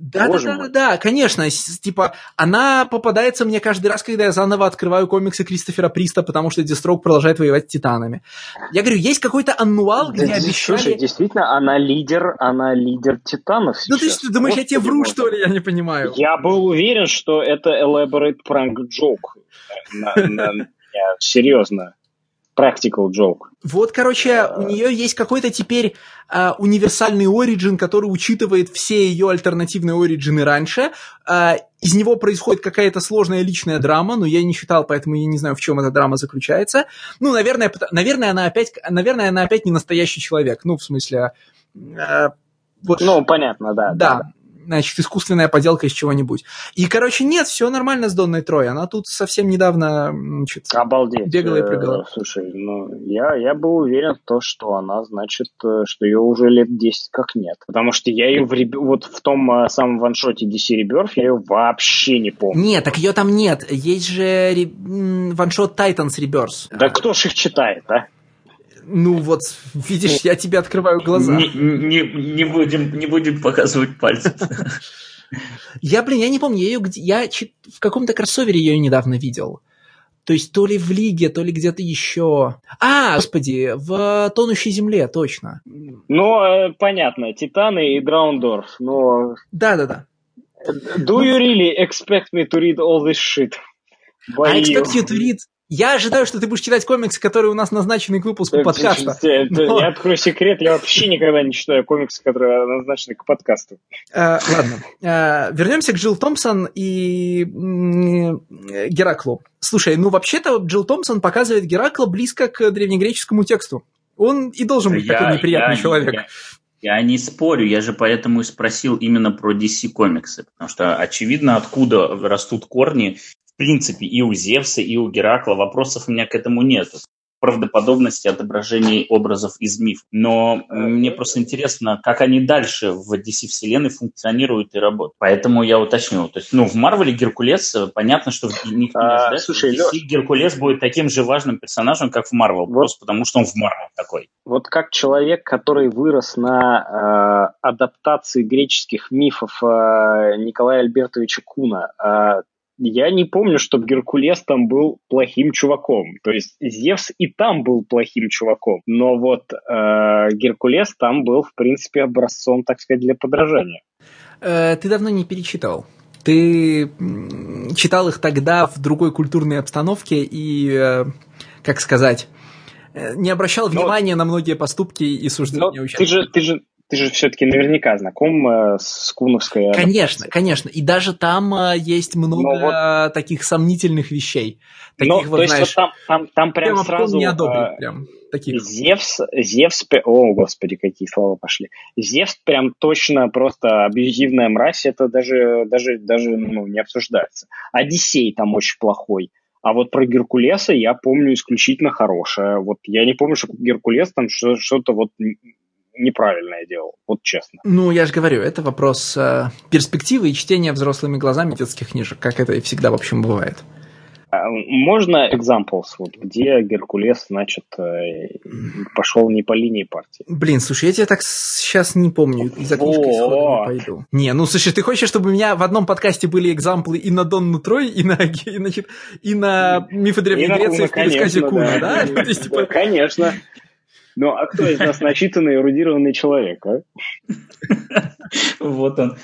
Да, да, да, да, да, конечно. Типа, она попадается мне каждый раз, когда я заново открываю комиксы Кристофера Приста, потому что Дестрок продолжает воевать с Титанами. Я говорю, есть какой-то аннуал, где Да, обещали... Слушай, действительно, она лидер, она лидер Титанов Ну ты сейчас. что, думаешь, я тебе Господи вру, что ли? Я не понимаю. Я был уверен, что это elaborate prank joke. На- на- на- Серьезно. Practical joke. Вот, короче, у нее есть какой-то теперь а, универсальный оригин, который учитывает все ее альтернативные оригины раньше. А, из него происходит какая-то сложная личная драма, но я не читал, поэтому я не знаю, в чем эта драма заключается. Ну, наверное, наверное, она опять, наверное, она опять не настоящий человек. Ну, в смысле, а, вот, Ну, понятно, да. да, значит, искусственная поделка из чего-нибудь. И, короче, нет, все нормально с Донной Трой. Она тут совсем недавно, значит, Обалдеть. Бегала и Э, прыгала. Слушай, ну, я, я был уверен в то, что она, значит, э, что ее уже лет 10 как нет. Потому что я ее в, реб- вот в том э, самом ваншоте DC Rebirth я ее вообще не помню. Нет, так ее там нет. Есть же ре- м, ваншот Titans Rebirth. Да кто ж их читает, а? Ну вот, видишь, я тебе открываю глаза. Не, не, не будем, не будем показывать пальцы. Я, блин, я не помню, я ее где... Я в каком-то кроссовере ее недавно видел. То есть то ли в Лиге, то ли где-то еще. А, господи, в Тонущей Земле, точно. Ну, э, понятно, Титаны и Драундорф, но... Да-да-да. Do you really expect me to read all this shit? I Boy, expect you to read... Я ожидаю, что ты будешь читать комиксы, которые у нас назначены к выпуску подкаста. Я, Но- я открою секрет, я вообще никогда не читаю комиксы, которые назначены к подкасту. Э, ладно. Э, вернемся к Джилл Томпсон и э, Гераклу. Слушай, ну вообще-то Джилл Томпсон показывает Геракла близко к древнегреческому тексту. Он и должен быть такой неприятный я- человек. Я, я не спорю, я же поэтому и спросил именно про DC комиксы, потому что очевидно, откуда растут корни, принципе, и у Зевса, и у Геракла. Вопросов у меня к этому нету. Правдоподобности отображений образов из миф. Но мне просто интересно, как они дальше в DC-вселенной функционируют и работают. Поэтому я уточню. То есть, ну, в Марвеле Геркулес, э, понятно, что в никто не А, ожидает, слушай, что в DC Геркулес будет таким же важным персонажем, как в Марвел. Вот. Просто потому, что он в Марвел такой. Вот как человек, который вырос на э, адаптации греческих мифов э, Николая Альбертовича Куна, э, я не помню, чтобы Геркулес там был плохим чуваком. То есть Зевс и там был плохим чуваком. Но вот э, Геркулес там был, в принципе, образцом, так сказать, для подражания. Э, ты давно не перечитал. Ты читал их тогда в другой культурной обстановке и, э, как сказать, э, не обращал Но- внимания на многие поступки и суждения ты участников. же, ты же, ты же все-таки наверняка знаком э, с Куновской Конечно, конечно. И даже там а, есть много Ну вот- а, таких сомнительных вещей. Ну, Таких, то вот, есть знаешь, вот там, там, там прям прям сразу... не э, одобрит. Прям таких. Зевс, Зевс, о, господи, какие слова пошли. Зевс прям точно просто абьюзивная мразь, это даже, даже, даже ну, не обсуждается. Одиссей там очень плохой. А вот про Геркулеса я помню исключительно хорошее. Вот я не помню, что Геркулес там что- что-то вот неправильное делал, вот честно. Ну, я же говорю, это вопрос а, перспективы и чтения взрослыми глазами детских книжек, как это и всегда, в общем, бывает. А, Можно examples, вот, где Геркулес, значит, э, пошел не по линии партии? Блин, слушай, я тебя так сейчас не помню, из-за книжки Вот. сходу не пойду. Не, ну слушай, ты хочешь, чтобы у меня в одном подкасте были экзамплы и на Донну Трой, и на, и, значит, и на мифы Древней И на Греции Куна, в пересказе Куна, да. типа, Да, Конечно. Ну, а кто из нас начитанный, эрудированный человек, а? Вот он.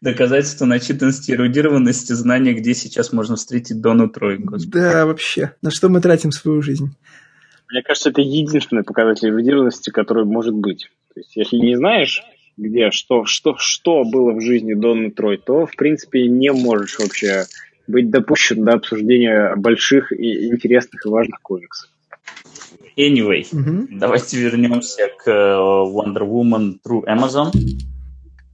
Доказательство начитанности, эрудированности, знания, где сейчас можно встретить Дону Трой. Господи. Да, вообще. На что мы тратим свою жизнь? Мне кажется, это единственный показатель эрудированности, который может быть. То есть, если не знаешь, где, что, что, что было в жизни Донны Трой, то, в принципе, не можешь вообще быть допущен до обсуждения больших и интересных и важных комиксов. Anyway, Мгм. давайте вернемся к э, Wonder Woman True Amazon.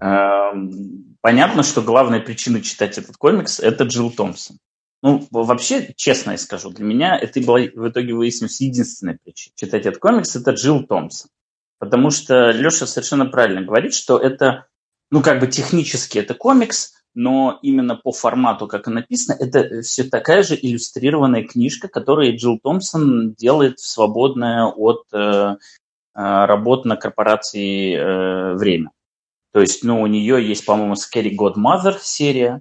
Эм, понятно, что главная причина читать этот комикс – это Джилл Томпсон. Ну, вообще, честно я скажу, для меня это была в итоге выяснилось единственная причина. Читать этот комикс – это Джилл Томпсон. Потому что Леша совершенно правильно говорит, что это, ну, как бы технически это комикс, но именно по формату, как и написано, это все такая же иллюстрированная книжка, которую Джилл Томпсон делает в свободное от э, э, работ на корпорации э, время. То есть, ну, у нее есть, по-моему, Scary Godmother серия,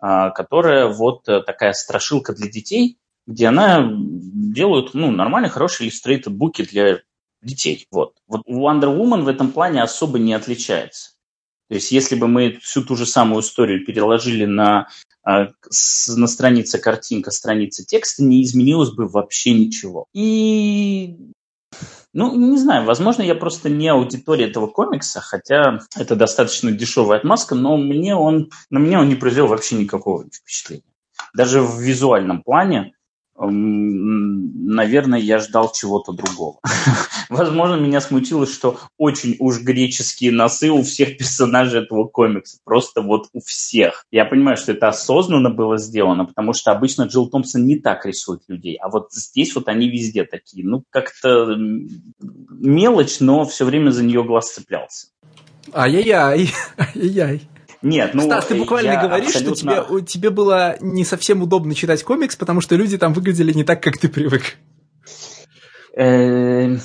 а, которая вот э, такая страшилка для детей, где она делает, ну, нормальные, хорошие иллюстрейтед буки для детей. Вот. вот Wonder Woman в этом плане особо не отличается. То есть если бы мы всю ту же самую историю переложили на, а, на странице картинка, страница текста, не изменилось бы вообще ничего. И ну, не знаю, возможно, я просто не аудитория этого комикса, хотя это достаточно дешевая отмазка, но мне он, на меня он не произвел вообще никакого впечатления. Даже в визуальном плане наверное, я ждал чего-то другого. Возможно, меня смутило, что очень уж греческие носы у всех персонажей этого комикса. Просто вот у всех. Я понимаю, что это осознанно было сделано, потому что обычно Джилл Томпсон не так рисует людей. А вот здесь вот они везде такие. Ну, как-то мелочь, но все время за нее глаз цеплялся. Ай-яй-яй, ай-яй-яй. Нет, ну... Стас, ты буквально говоришь, абсолютно... что тебе, тебе было не совсем удобно читать комикс, потому что люди там выглядели не так, как ты привык. Э,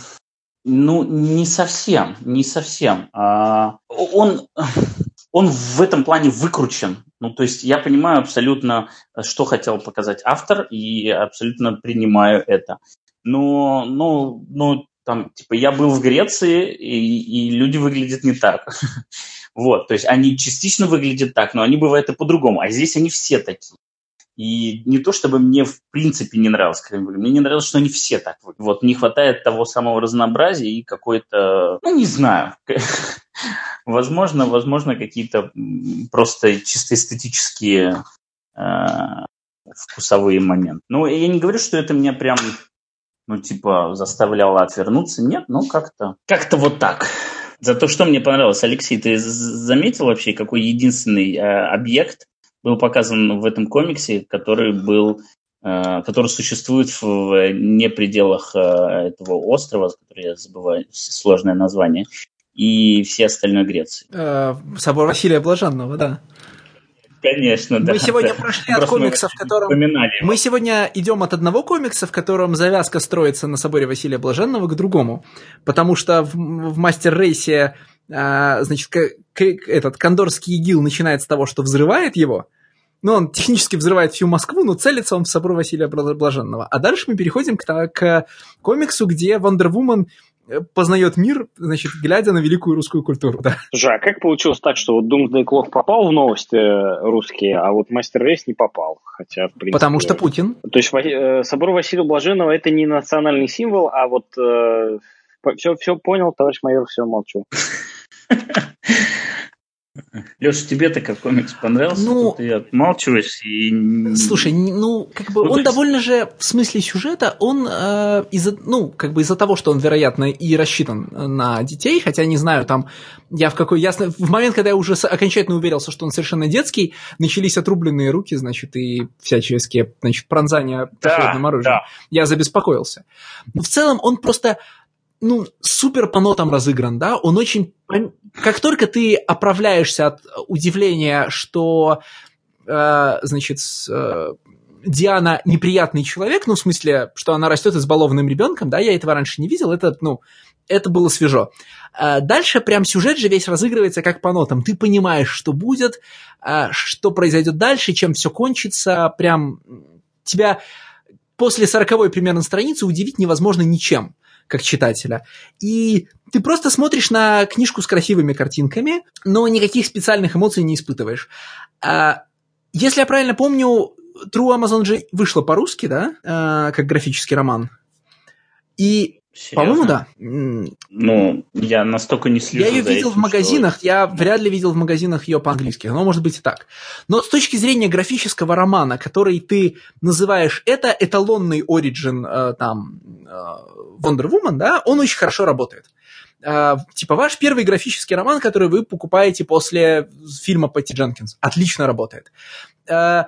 ну, не совсем, не совсем. А, он, он в этом плане выкручен. Ну, то есть я понимаю абсолютно, что хотел показать автор, и абсолютно принимаю это. Но, ну, ну, там, типа, я был в Греции, и, и люди выглядят не так. Вот, то есть они частично выглядят так, но они бывают и по-другому. А здесь они все такие. И не то, чтобы мне в принципе не нравилось, как они мне не нравилось, что они все так. Вот не хватает того самого разнообразия и какой-то, ну, не знаю, возможно, возможно, какие-то просто чисто эстетические э, вкусовые моменты. Ну, я не говорю, что это меня прям, ну, типа, заставляло отвернуться. Нет, ну, как-то, как-то вот так. Зато что мне понравилось, Алексей, ты заметил вообще, какой единственный э, объект был показан в этом комиксе, который был, э, который существует в, в не пределах э, этого острова, который я забываю сложное название, и все остальной Греции. Э, собор Василия Блаженного, да. Конечно, да. Мы сегодня прошли от комикса, в котором... Мы сегодня идем от одного комикса, в котором завязка строится на соборе Василия Блаженного, к другому. Потому что в, в Мастер-рейсе, а, значит, к, к, этот кондорский игил начинает с того, что взрывает его, ну, он технически взрывает всю Москву, но целится он в собор Василия Блаженного. А дальше мы переходим к, к комиксу, где Вандервумен познает мир, значит, глядя на великую русскую культуру, да. Слушай, а как получилось так, что вот Doomsday Clock попал в новости э, русские, а вот Мастер Рейс не попал? Хотя, в принципе... Потому что Путин. То есть э, собор Василия Блаженного это не национальный символ, а вот э, все, все понял, товарищ майор, все молчу. Леша, тебе-то как комикс понравился? Ну, ты отмалчиваешь и... Слушай, ну, как бы ну, он довольно же, в смысле сюжета, он э, из-за, ну, как бы из-за того, что он, вероятно, и рассчитан на детей, хотя не знаю, там, я в какой, ясно, в момент, когда я уже окончательно уверился, что он совершенно детский, начались отрубленные руки, значит, и всяческие, значит, пронзания да, оружием. Да. Я забеспокоился. Но в целом он просто ну, супер по нотам разыгран, да, он очень... Как только ты оправляешься от удивления, что, э, значит, э, Диана неприятный человек, ну, в смысле, что она растет избалованным ребенком, да, я этого раньше не видел, это, ну, это было свежо. Э, дальше прям сюжет же весь разыгрывается как по нотам. Ты понимаешь, что будет, э, что произойдет дальше, чем все кончится, прям тебя после сороковой примерно страницы удивить невозможно ничем как читателя. И ты просто смотришь на книжку с красивыми картинками, но никаких специальных эмоций не испытываешь. А, если я правильно помню, True Amazon же вышла по-русски, да, а, как графический роман. И по-моему, да. Ну, я настолько не слежу Я ее видел этим, в магазинах, что... я вряд ли видел в магазинах ее по-английски, но может быть и так. Но с точки зрения графического романа, который ты называешь это эталонный оригин э, там э, Wonder Woman, да, он очень хорошо работает. Э, типа ваш первый графический роман, который вы покупаете после фильма Патти Дженкинс. Отлично работает. Э,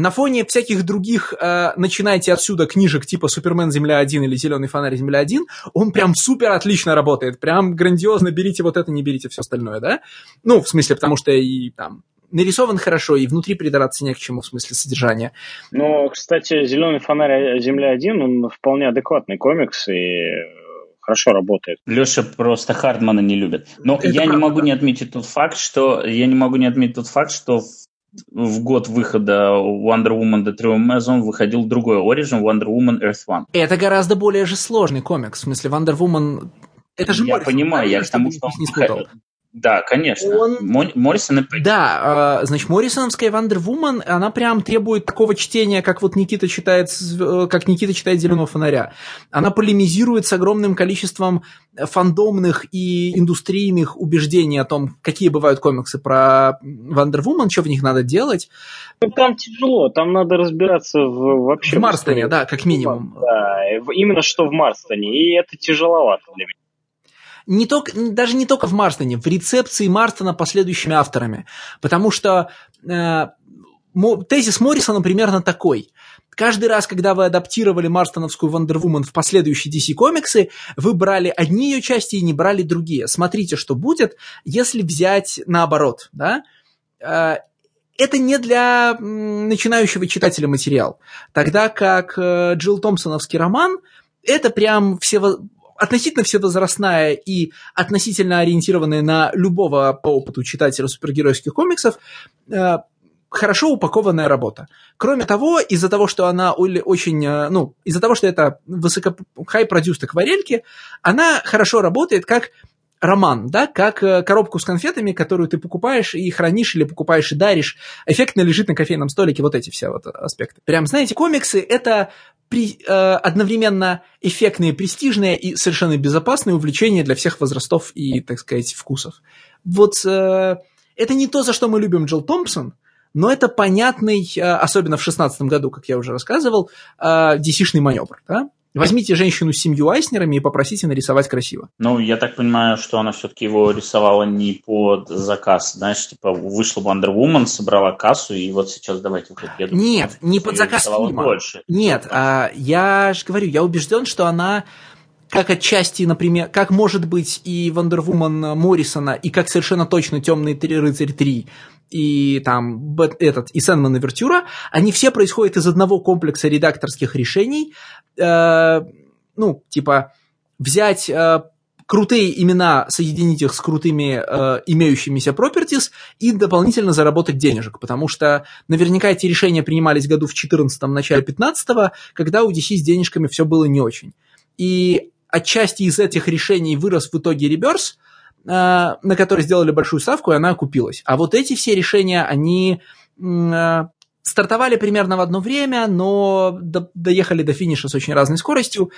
на фоне всяких других, э, начинайте отсюда книжек типа «Супермен Земля-1» или «Зеленый фонарь Земля-1», он прям супер отлично работает, прям грандиозно, берите вот это, не берите все остальное, да? Ну, в смысле, потому что и там нарисован хорошо, и внутри придраться не к чему в смысле содержания. Но, кстати, «Зеленый фонарь Земля-1», он вполне адекватный комикс, и хорошо работает. Леша просто Хардмана не любит. Но это я правда. не могу не отметить тот факт, что я не могу не отметить тот факт, что в год выхода Wonder Woman The True Amazon выходил другой Origin Wonder Woman Earth One. Это гораздо более же сложный комикс. В смысле, Wonder Woman... Это же Я Моррисон, понимаю, я к тому, что он... Да, конечно. Он... Моррисон и Да, э, значит, Моррисоновская Wonder Woman, она прям требует такого чтения, как вот Никита читает, э, как Никита читает «Зеленого фонаря». Она полемизирует с огромным количеством фандомных и индустрийных убеждений о том, какие бывают комиксы про Wonder Woman, что в них надо делать. Ну, там тяжело, там надо разбираться в, вообще... В Марстоне, да, как минимум. Да, именно что в Марстоне, и это тяжеловато для меня не только, даже не только в Марстоне, в рецепции Марстона последующими авторами. Потому что э, тезис Моррисона примерно такой. Каждый раз, когда вы адаптировали Марстоновскую Вандервумен в последующие DC комиксы, вы брали одни ее части и не брали другие. Смотрите, что будет, если взять наоборот, да? Э, это не для начинающего читателя материал. Тогда как э, Джилл Томпсоновский роман, это прям все относительно всевозрастная и относительно ориентированная на любого по опыту читателя супергеройских комиксов, э, хорошо упакованная работа. Кроме того, из-за того, что она очень, э, ну, из-за того, что это высоко хай-продюс акварельки, она хорошо работает как роман, да, как э, коробку с конфетами, которую ты покупаешь и хранишь или покупаешь и даришь, эффектно лежит на кофейном столике, вот эти все вот аспекты. Прям, знаете, комиксы — это при, э, одновременно эффектные, престижные и совершенно безопасные увлечения для всех возрастов и, так сказать, вкусов. Вот э, это не то, за что мы любим Джилл Томпсон, но это понятный, э, особенно в 2016 году, как я уже рассказывал, э, DC-шный маневр. Да? Возьмите женщину с семью Айснерами и попросите нарисовать красиво. Ну, я так понимаю, что она все-таки его рисовала не под заказ. Знаешь, типа вышла Wonder Woman, собрала кассу, и вот сейчас давайте вот думаю, Нет, не под заказ фильма. Больше. Нет, а, я же говорю, я убежден, что она как отчасти, например, как может быть и Wonder Woman Моррисона, и как совершенно точно Темный рыцарь 3, и там этот, и Сэнман Вертюра, они все происходят из одного комплекса редакторских решений, э, ну, типа, взять э, крутые имена, соединить их с крутыми э, имеющимися properties и дополнительно заработать денежек, потому что наверняка эти решения принимались году в 14-м, начале 15-го, когда у DC с денежками все было не очень. И отчасти из этих решений вырос в итоге реберс – на которой сделали большую ставку, и она окупилась. А вот эти все решения, они э, стартовали примерно в одно время, но доехали до финиша с очень разной скоростью,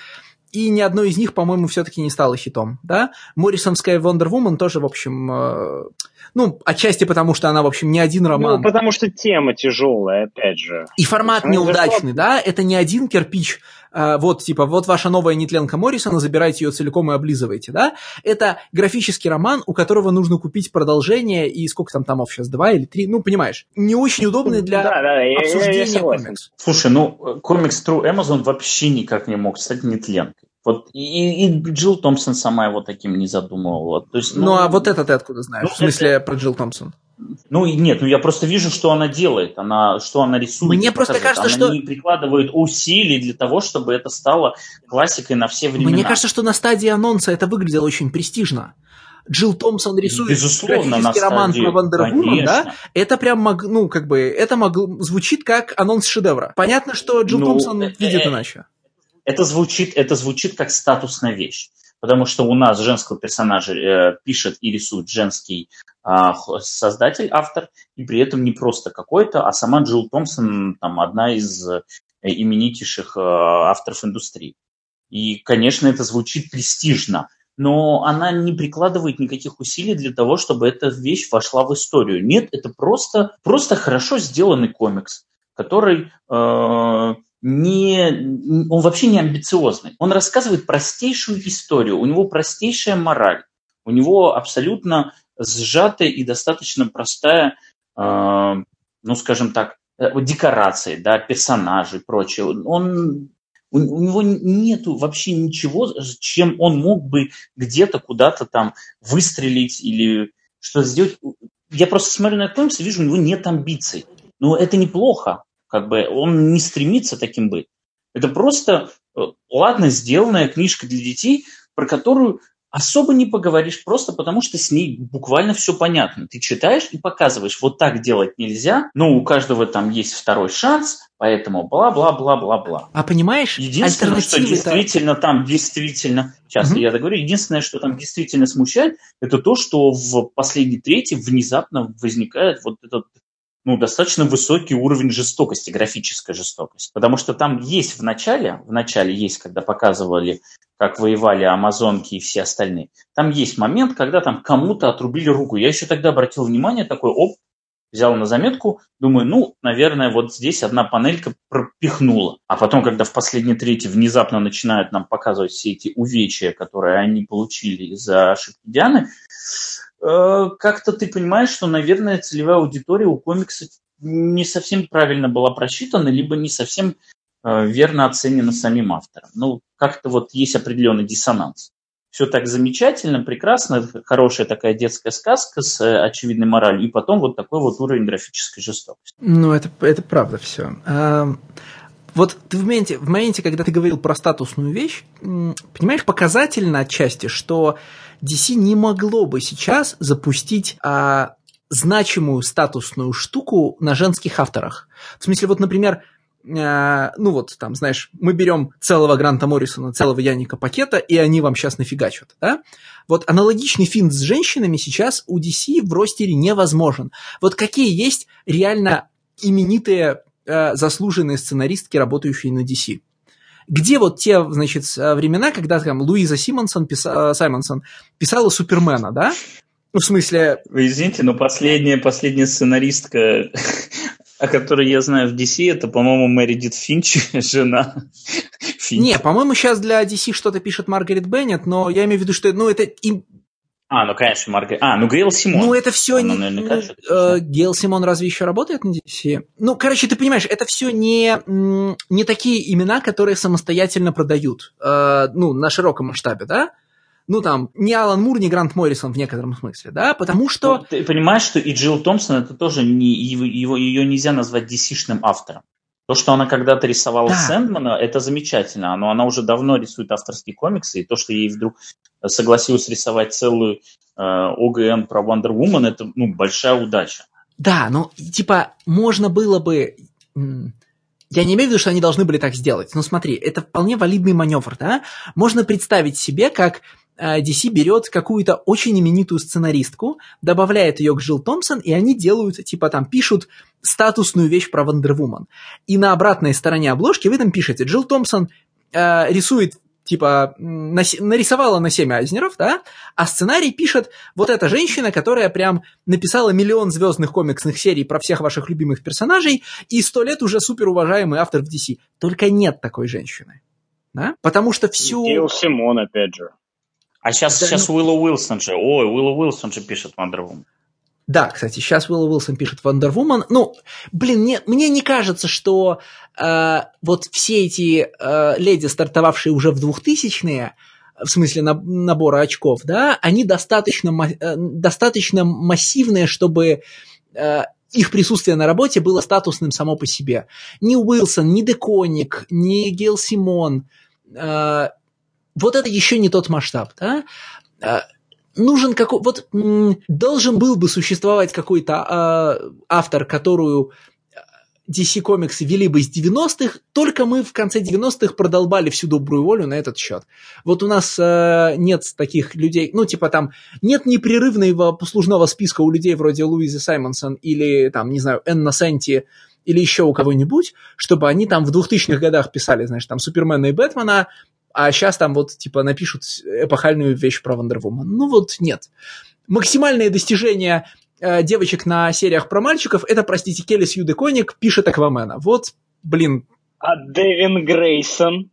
и ни одно из них, по-моему, все-таки не стало хитом, да? Моррисонская Wonder Woman тоже, в общем, э, ну, отчасти потому, что она, в общем, не один роман. Ну, потому что тема тяжелая, опять же. И формат неудачный, да? Это не один кирпич, э, вот, типа, вот ваша новая нетленка Моррисона, забирайте ее целиком и облизывайте, да? Это графический роман, у которого нужно купить продолжение, и сколько там томов сейчас, два или три, ну, понимаешь, не очень удобный для да, да, обсуждения я, я, я комикс. Слушай, ну, комикс True Amazon вообще никак не мог стать нетленкой. Вот и, и Джилл Томпсон сама его таким не задумывала. То есть, ну, ну а вот это ты откуда знаешь? Ну, в смысле это... про Джилл Томпсон? Ну нет, ну я просто вижу, что она делает, она, что она рисует. Мне просто кажется, она что... не прикладывает усилий для того, чтобы это стало классикой на все времена. Мне кажется, что на стадии анонса это выглядело очень престижно. Джилл Томпсон рисует Безусловно, графический роман про Вандервумен, да, это прям, мог, ну, как бы, это мог, звучит как анонс шедевра. Понятно, что Джилл ну, Томпсон э, видит э, иначе это звучит, это звучит как статусная вещь, потому что у нас женского персонажа э, пишет и рисует женский э, создатель, автор, и при этом не просто какой-то, а сама Джилл Томпсон, там, одна из э, именитейших э, авторов индустрии. И, конечно, это звучит престижно, но она не прикладывает никаких усилий для того, чтобы эта вещь вошла в историю. Нет, это просто, просто хорошо сделанный комикс, который э, не, он вообще не амбициозный. Он рассказывает простейшую историю, у него простейшая мораль. У него абсолютно сжатая и достаточно простая, э, ну, скажем так, э, декорации, да, персонажи и прочее. Он, у, у него нету вообще ничего, чем он мог бы где-то куда-то там выстрелить или что сделать. Я просто смотрю на комикс и вижу, у него нет амбиций. Но это неплохо, как бы он не стремится таким быть. Это просто э, ладно сделанная книжка для детей, про которую особо не поговоришь, просто потому что с ней буквально все понятно. Ты читаешь и показываешь, вот так делать нельзя, но у каждого там есть второй шанс, поэтому бла-бла-бла-бла-бла. А понимаешь, Единственное, что действительно там, действительно, сейчас угу. я договорю, единственное, что там действительно смущает, это то, что в последней трети внезапно возникает вот этот ну, достаточно высокий уровень жестокости, графической жестокости. Потому что там есть в начале, в начале есть, когда показывали, как воевали амазонки и все остальные, там есть момент, когда там кому-то отрубили руку. Я еще тогда обратил внимание, такой, оп, взял на заметку, думаю, ну, наверное, вот здесь одна панелька пропихнула. А потом, когда в последней трети внезапно начинают нам показывать все эти увечья, которые они получили из-за ошибки Дианы, как-то ты понимаешь, что, наверное, целевая аудитория у комикса не совсем правильно была просчитана, либо не совсем э, верно оценена самим автором. Ну, как-то вот есть определенный диссонанс. Все так замечательно, прекрасно, хорошая такая детская сказка с э, очевидной моралью, и потом вот такой вот уровень графической жестокости. Ну, это, это правда все. Вот ты в моменте, в моменте, когда ты говорил про статусную вещь, понимаешь, показательно отчасти, что DC не могло бы сейчас запустить а, значимую статусную штуку на женских авторах. В смысле, вот, например, э, ну вот, там, знаешь, мы берем целого Гранта Моррисона, целого Яника Пакета, и они вам сейчас нафигачат, да? Вот аналогичный финт с женщинами сейчас у DC в ростере невозможен. Вот какие есть реально именитые э, заслуженные сценаристки, работающие на DC? Где вот те, значит, э, времена, когда там Луиза Симонсон, писа, э, Саймонсон писала Супермена, да? Ну, в смысле... Вы извините, но последняя, последняя сценаристка, о которой я знаю в DC, это, по-моему, Мэридит Финч, жена Финч. Не, по-моему, сейчас для DC что-то пишет Маргарет Беннет, но я имею в виду, что ну, это им а, ну, конечно, Маргарет. А, ну, Гейл Симон. Ну, это все не... Наверняка, э, Гейл Симон разве еще работает на DC? Ну, короче, ты понимаешь, это все не, не такие имена, которые самостоятельно продают, э, ну, на широком масштабе, да? Ну, там, не Алан Мур, не Грант Моррисон в некотором смысле, да? Потому что... Ну, ты понимаешь, что и Джилл Томпсон, это тоже не... Его, его, ее нельзя назвать DC-шным автором. То, что она когда-то рисовала да. Сэндмана, это замечательно, но она уже давно рисует авторские комиксы, и то, что ей вдруг согласилась рисовать целую э, ОГН про Wonder Woman, это ну, большая удача. Да, ну, типа, можно было бы... Я не имею в виду, что они должны были так сделать, но смотри, это вполне валидный маневр, да? Можно представить себе, как DC э, берет какую-то очень именитую сценаристку, добавляет ее к Джилл Томпсон, и они делают, типа там, пишут статусную вещь про Вандервумен. И на обратной стороне обложки вы там пишете, Джилл Томпсон э, рисует типа нарисовала на 7 Айзнеров, да, а сценарий пишет вот эта женщина, которая прям написала миллион звездных комиксных серий про всех ваших любимых персонажей и сто лет уже супер уважаемый автор в DC. Только нет такой женщины. Да? Потому что всю... Гейл Симон, опять же. А сейчас, да, сейчас ну... Уилла Уилсон же. Ой, Уилла Уилсон же пишет Woman. Да, кстати, сейчас Уилл Уилсон пишет Woman. Ну, блин, не, мне не кажется, что э, вот все эти э, леди, стартовавшие уже в 2000-е, в смысле на, набора очков, да, они достаточно, э, достаточно массивные, чтобы э, их присутствие на работе было статусным само по себе. Ни Уилсон, ни Деконик, ни Гейл Симон, э, вот это еще не тот масштаб, да. Э, нужен какой вот должен был бы существовать какой-то э, автор, которую DC Comics вели бы из 90-х, только мы в конце 90-х продолбали всю добрую волю на этот счет. Вот у нас э, нет таких людей, ну, типа там, нет непрерывного послужного списка у людей вроде Луизы Саймонсон или, там, не знаю, Энна Сенти или еще у кого-нибудь, чтобы они там в 2000-х годах писали, знаешь, там, Супермена и Бэтмена, а сейчас там вот, типа, напишут эпохальную вещь про Вандервумен. Ну вот нет. Максимальные достижения э, девочек на сериях про мальчиков это, простите, Келли Сью Коник пишет Аквамена. Вот, блин. А Дэвин Грейсон?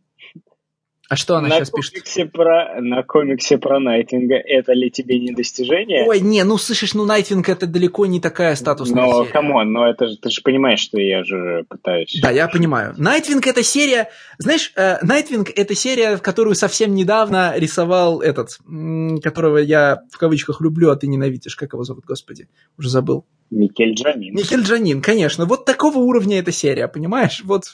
А что она на сейчас пишет? Про, на комиксе про Найтвинга это ли тебе не достижение? Ой, не, ну слышишь, ну Найтвинг это далеко не такая статусная Но, серия. come on, но это же, ты же понимаешь, что я же пытаюсь... Да, я понимаю. Найтвинг это серия, знаешь, э, Найтвинг это серия, которую совсем недавно рисовал этот, которого я в кавычках люблю, а ты ненавидишь. Как его зовут, господи? Уже забыл. Микель Джанин. Михель Джанин, конечно. Вот такого уровня эта серия, понимаешь? Вот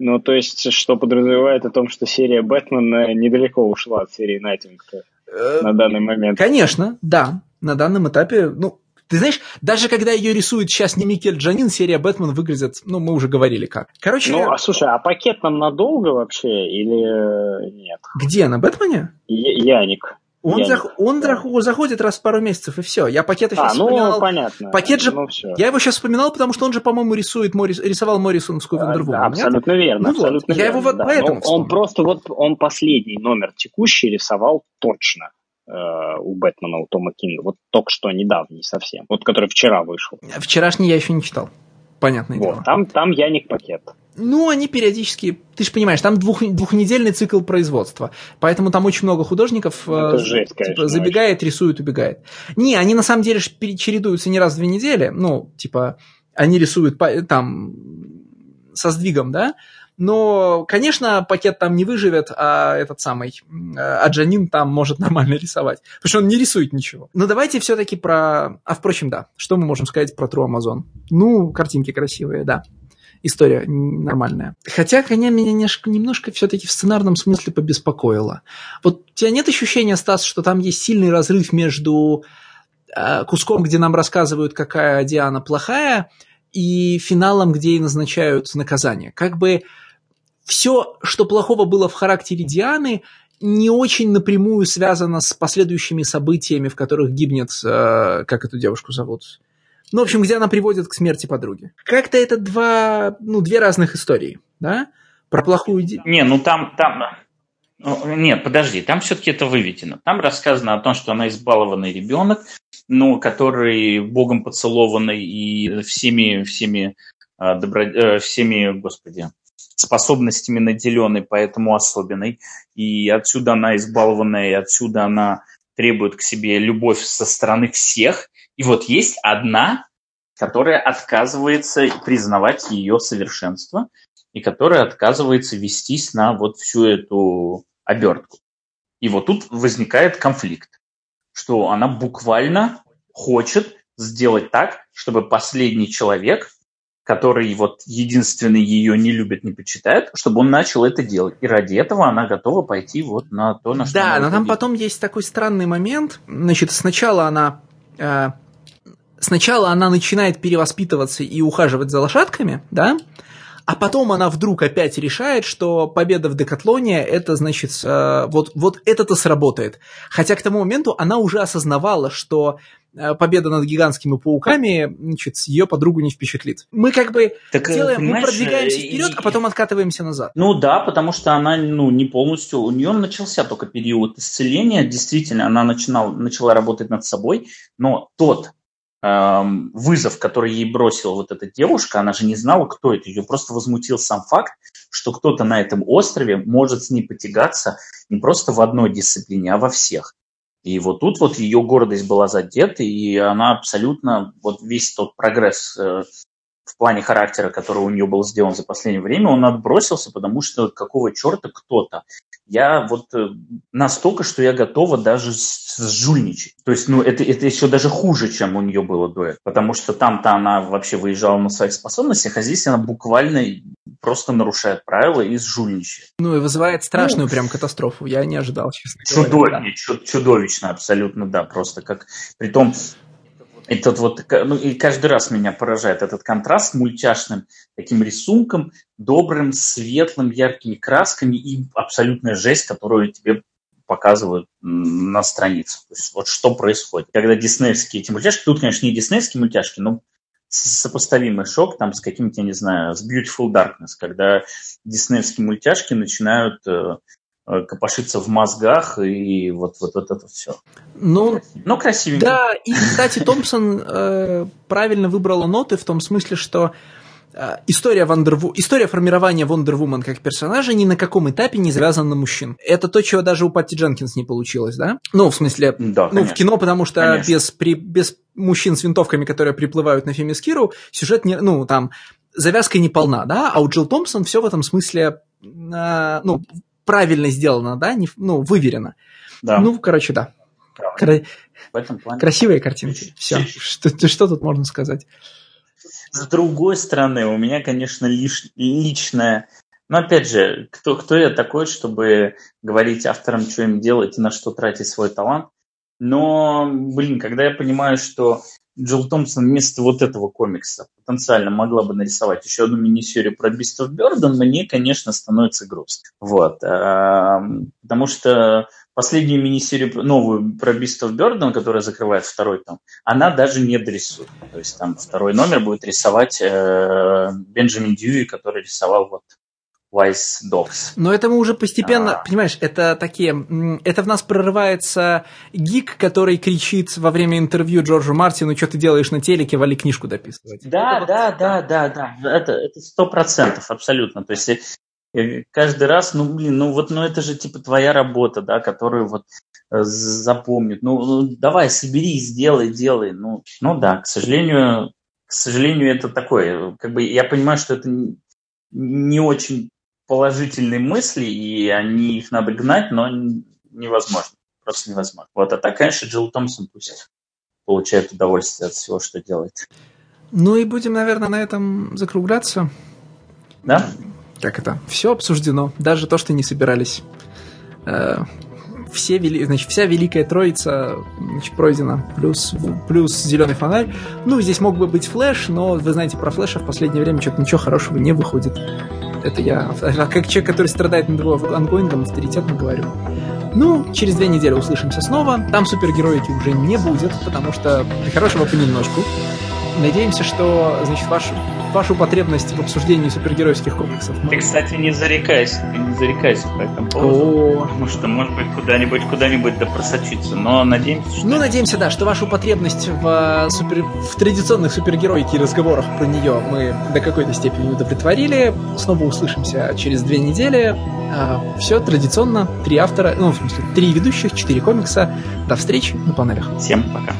Ну, то есть, что подразумевает о том, что серия Бэтмена недалеко ушла от серии Найтвинга э, на данный момент. Конечно, да. На данном этапе, ну, ты знаешь, даже когда ее рисует сейчас не Микель Джанин, серия Бэтмен выглядит, ну, мы уже говорили как. Короче, Ну, а слушай, а пакет нам надолго вообще или э, нет? где на Бэтмене? Я- Яник. Он, Я зах- не- он да. зах- заходит раз в пару месяцев, и все. Я пакета сейчас А, ну, вспоминал. понятно. Пакет же- Ну, все. Я его сейчас вспоминал, потому что он же, по-моему, рисует Моррис... рисовал Моррисоновскую Вандервумен, Да, нет? абсолютно верно. Ну вот, абсолютно я его верно, вот да. поэтому Ну, он вспомнил. просто вот он последний номер текущий рисовал точно э, у Бэтмена, у Тома Кинга. Вот только что недавний совсем. Вот который вчера вышел. Вчерашний я еще не читал. Понятное Вот. дело. Там, там Яник пакет. Ну, они периодически... Ты же понимаешь, там двух... двухнедельный цикл производства. Поэтому там очень много художников Ну, э, жесть, типа, конечно, забегает, рисует, убегает. Не, они на самом деле ж перечередуются не раз в две недели. Ну, типа, они рисуют там со сдвигом, да? Но, конечно, пакет там не выживет, а этот самый, м, а Джанин там может нормально рисовать. Потому что он не рисует ничего. Но давайте все-таки про... А, впрочем, да. Что мы можем сказать про True Amazon? Ну, картинки красивые, да. История нормальная. Хотя, конечно, меня немножко, немножко все-таки в сценарном смысле побеспокоило. Вот у тебя нет ощущения, Стас, что там есть сильный разрыв между э, куском, где нам рассказывают, какая Диана плохая, и финалом, где ей назначают наказание? Как бы все, что плохого было в характере Дианы, не очень напрямую связано с последующими событиями, в которых гибнет, э, как эту девушку зовут? Ну, в общем, где она приводит к смерти подруги. Как-то это два, ну, две разных истории, да? Про плохую... Не, ну там, там, ну, не, подожди, там все-таки это выведено. Там рассказано о том, что она избалованный ребенок, ну, который богом поцелованный и всеми, всеми, а, добро- э, всеми, господи, способностями наделенный, поэтому особенный. И отсюда она избалованная, и отсюда она требует к себе любовь со стороны всех. И вот есть одна, которая отказывается признавать ее совершенство, и которая отказывается вестись на вот всю эту обертку. И вот тут возникает конфликт, что она буквально хочет сделать так, чтобы последний человек, который вот единственный ее не любит, не почитает, чтобы он начал это делать. И ради этого она готова пойти вот на то, на что Да, но там потом есть такой странный момент. Значит, сначала она... э, сначала она начинает перевоспитываться и ухаживать за лошадками, да? А потом она вдруг опять решает, что победа в декатлоне, это значит, э, вот, вот это-то сработает. Хотя к тому моменту она уже осознавала, что э, победа над гигантскими пауками, значит, ее подругу не впечатлит. Мы как бы Так, э, делаем, мы продвигаемся вперед, и- а потом откатываемся назад. Ну да, потому что она ну, не полностью... У нее начался только период исцеления. Действительно, она начинала, начала работать над собой. Но тот вызов, который ей бросила вот эта девушка, она же не знала, кто это. Ее просто возмутил сам факт, что кто-то на этом острове может с ней потягаться не просто в одной дисциплине, а во всех. И вот тут вот ее гордость была задета, и она абсолютно, вот весь тот прогресс э, в плане характера, который у нее был сделан за последнее время, он отбросился, потому что какого черта кто-то. Я вот э, настолько, что я готова даже сжульничать. То есть, ну, это, это еще даже хуже, чем у нее было до этого. Потому что там-то она вообще выезжала на своих способностях, а здесь она буквально просто нарушает правила и сжульничает. Ну и вызывает страшную прям катастрофу. Я не ожидал, честно говоря. Чудовищно, чу- чудовищно абсолютно, да, просто как... Притом, этот вот, к- ну и каждый раз меня поражает этот контраст с мультяшным таким рисунком, добрым, светлым, яркими красками и абсолютная жесть, которую тебе показывают на странице. То есть вот что происходит. Когда диснеевские эти мультяшки, тут, конечно, не диснеевские мультяшки, но сопоставимый шок там с каким-то, я не знаю, с Beautiful Darkness, когда диснеевские мультяшки начинают э, э, копошиться в мозгах и вот, вот, вот это все. Ну, Ну, красивенько. да, и, кстати, Томпсон э, правильно выбрала ноты в том смысле, что а, история, Вандерву... история формирования Вондервумен как персонажа ни на каком этапе не завязана на мужчин. Это то, чего даже у Патти Дженкинс не получилось, да? Ну, в смысле, Да, ну, в кино, потому что Конечно. без, при... без мужчин с винтовками, которые приплывают на Фемискиру, сюжет не... Ну, там, завязка не полна, да? А у Джилл Томпсон все в этом смысле, а, ну, правильно сделано, да? Не... Ну, выверено. Да, Ну, короче, да. Кра- в этом плане. Красивые картинки. Все. Что, что тут можно сказать? С другой стороны, у меня, конечно, лиш... личное... Но опять же, кто, кто я такой, чтобы говорить авторам, что им делать и на что тратить свой талант. Но, блин, когда я понимаю, что Джилл Томпсон вместо вот этого комикса потенциально могла бы нарисовать еще одну мини-серию про of Burden, мне, конечно, становится грустно. Вот. а, Потому что последнюю мини-серию, новую про of Burden, которая закрывает второй том, она даже не дорисует. То есть там второй номер будет рисовать э, Бенджамин Дьюи, который рисовал вот Wise Dogs. Но это мы уже постепенно, А. понимаешь, это такие, это в нас прорывается гик, который кричит во время интервью Джорджу Мартину, что ты делаешь на телеке, вали книжку дописывать. Да, Это вот- да, да, да, да. Это сто процентов, абсолютно. То есть э, э, каждый раз, ну блин, ну вот, ну это же типа твоя работа, да, которую вот э, запомнят. Ну, ну, давай, собери, сделай, делай. Ну, ну да, к сожалению, к сожалению, это такое. Как бы я понимаю, что это не очень положительные мысли, и они их надо гнать, но невозможно. Просто невозможно. Вот, а так, конечно, Джилл Томпсон пусть получает удовольствие от всего, что делает. Ну и будем, наверное, на этом закругляться. Да? Как это? Все обсуждено, даже то, что не собирались. Э, Все вели... значит, вся Великая Троица значит, пройдена, плюс, плюс Зеленый фонарь. Ну, здесь мог бы быть Флэш, но вы знаете, про Флэша в последнее время что-то ничего хорошего не выходит. Это я, а как человек, который страдает над его ongoing ом, авторитетно говорю. Ну, через две недели услышимся снова. Там супергероики уже не будет, потому что хорошего понемножку. Надеемся, что, значит, вашу, вашу потребность в обсуждении супергеройских комиксов Ты, кстати, не зарекайся, ты не зарекайся по этому поводу. О, Потому что, может быть, куда-нибудь, куда-нибудь да просочится. Но надеемся, что... Ну, надеемся, да, что вашу потребность в, э, супер... в традиционных супергеройке и разговорах про нее мы до какой-то степени удовлетворили. Снова услышимся через две недели. все традиционно. Три автора, ну, в смысле, три ведущих, четыре комикса. До встречи на панелях. Всем пока.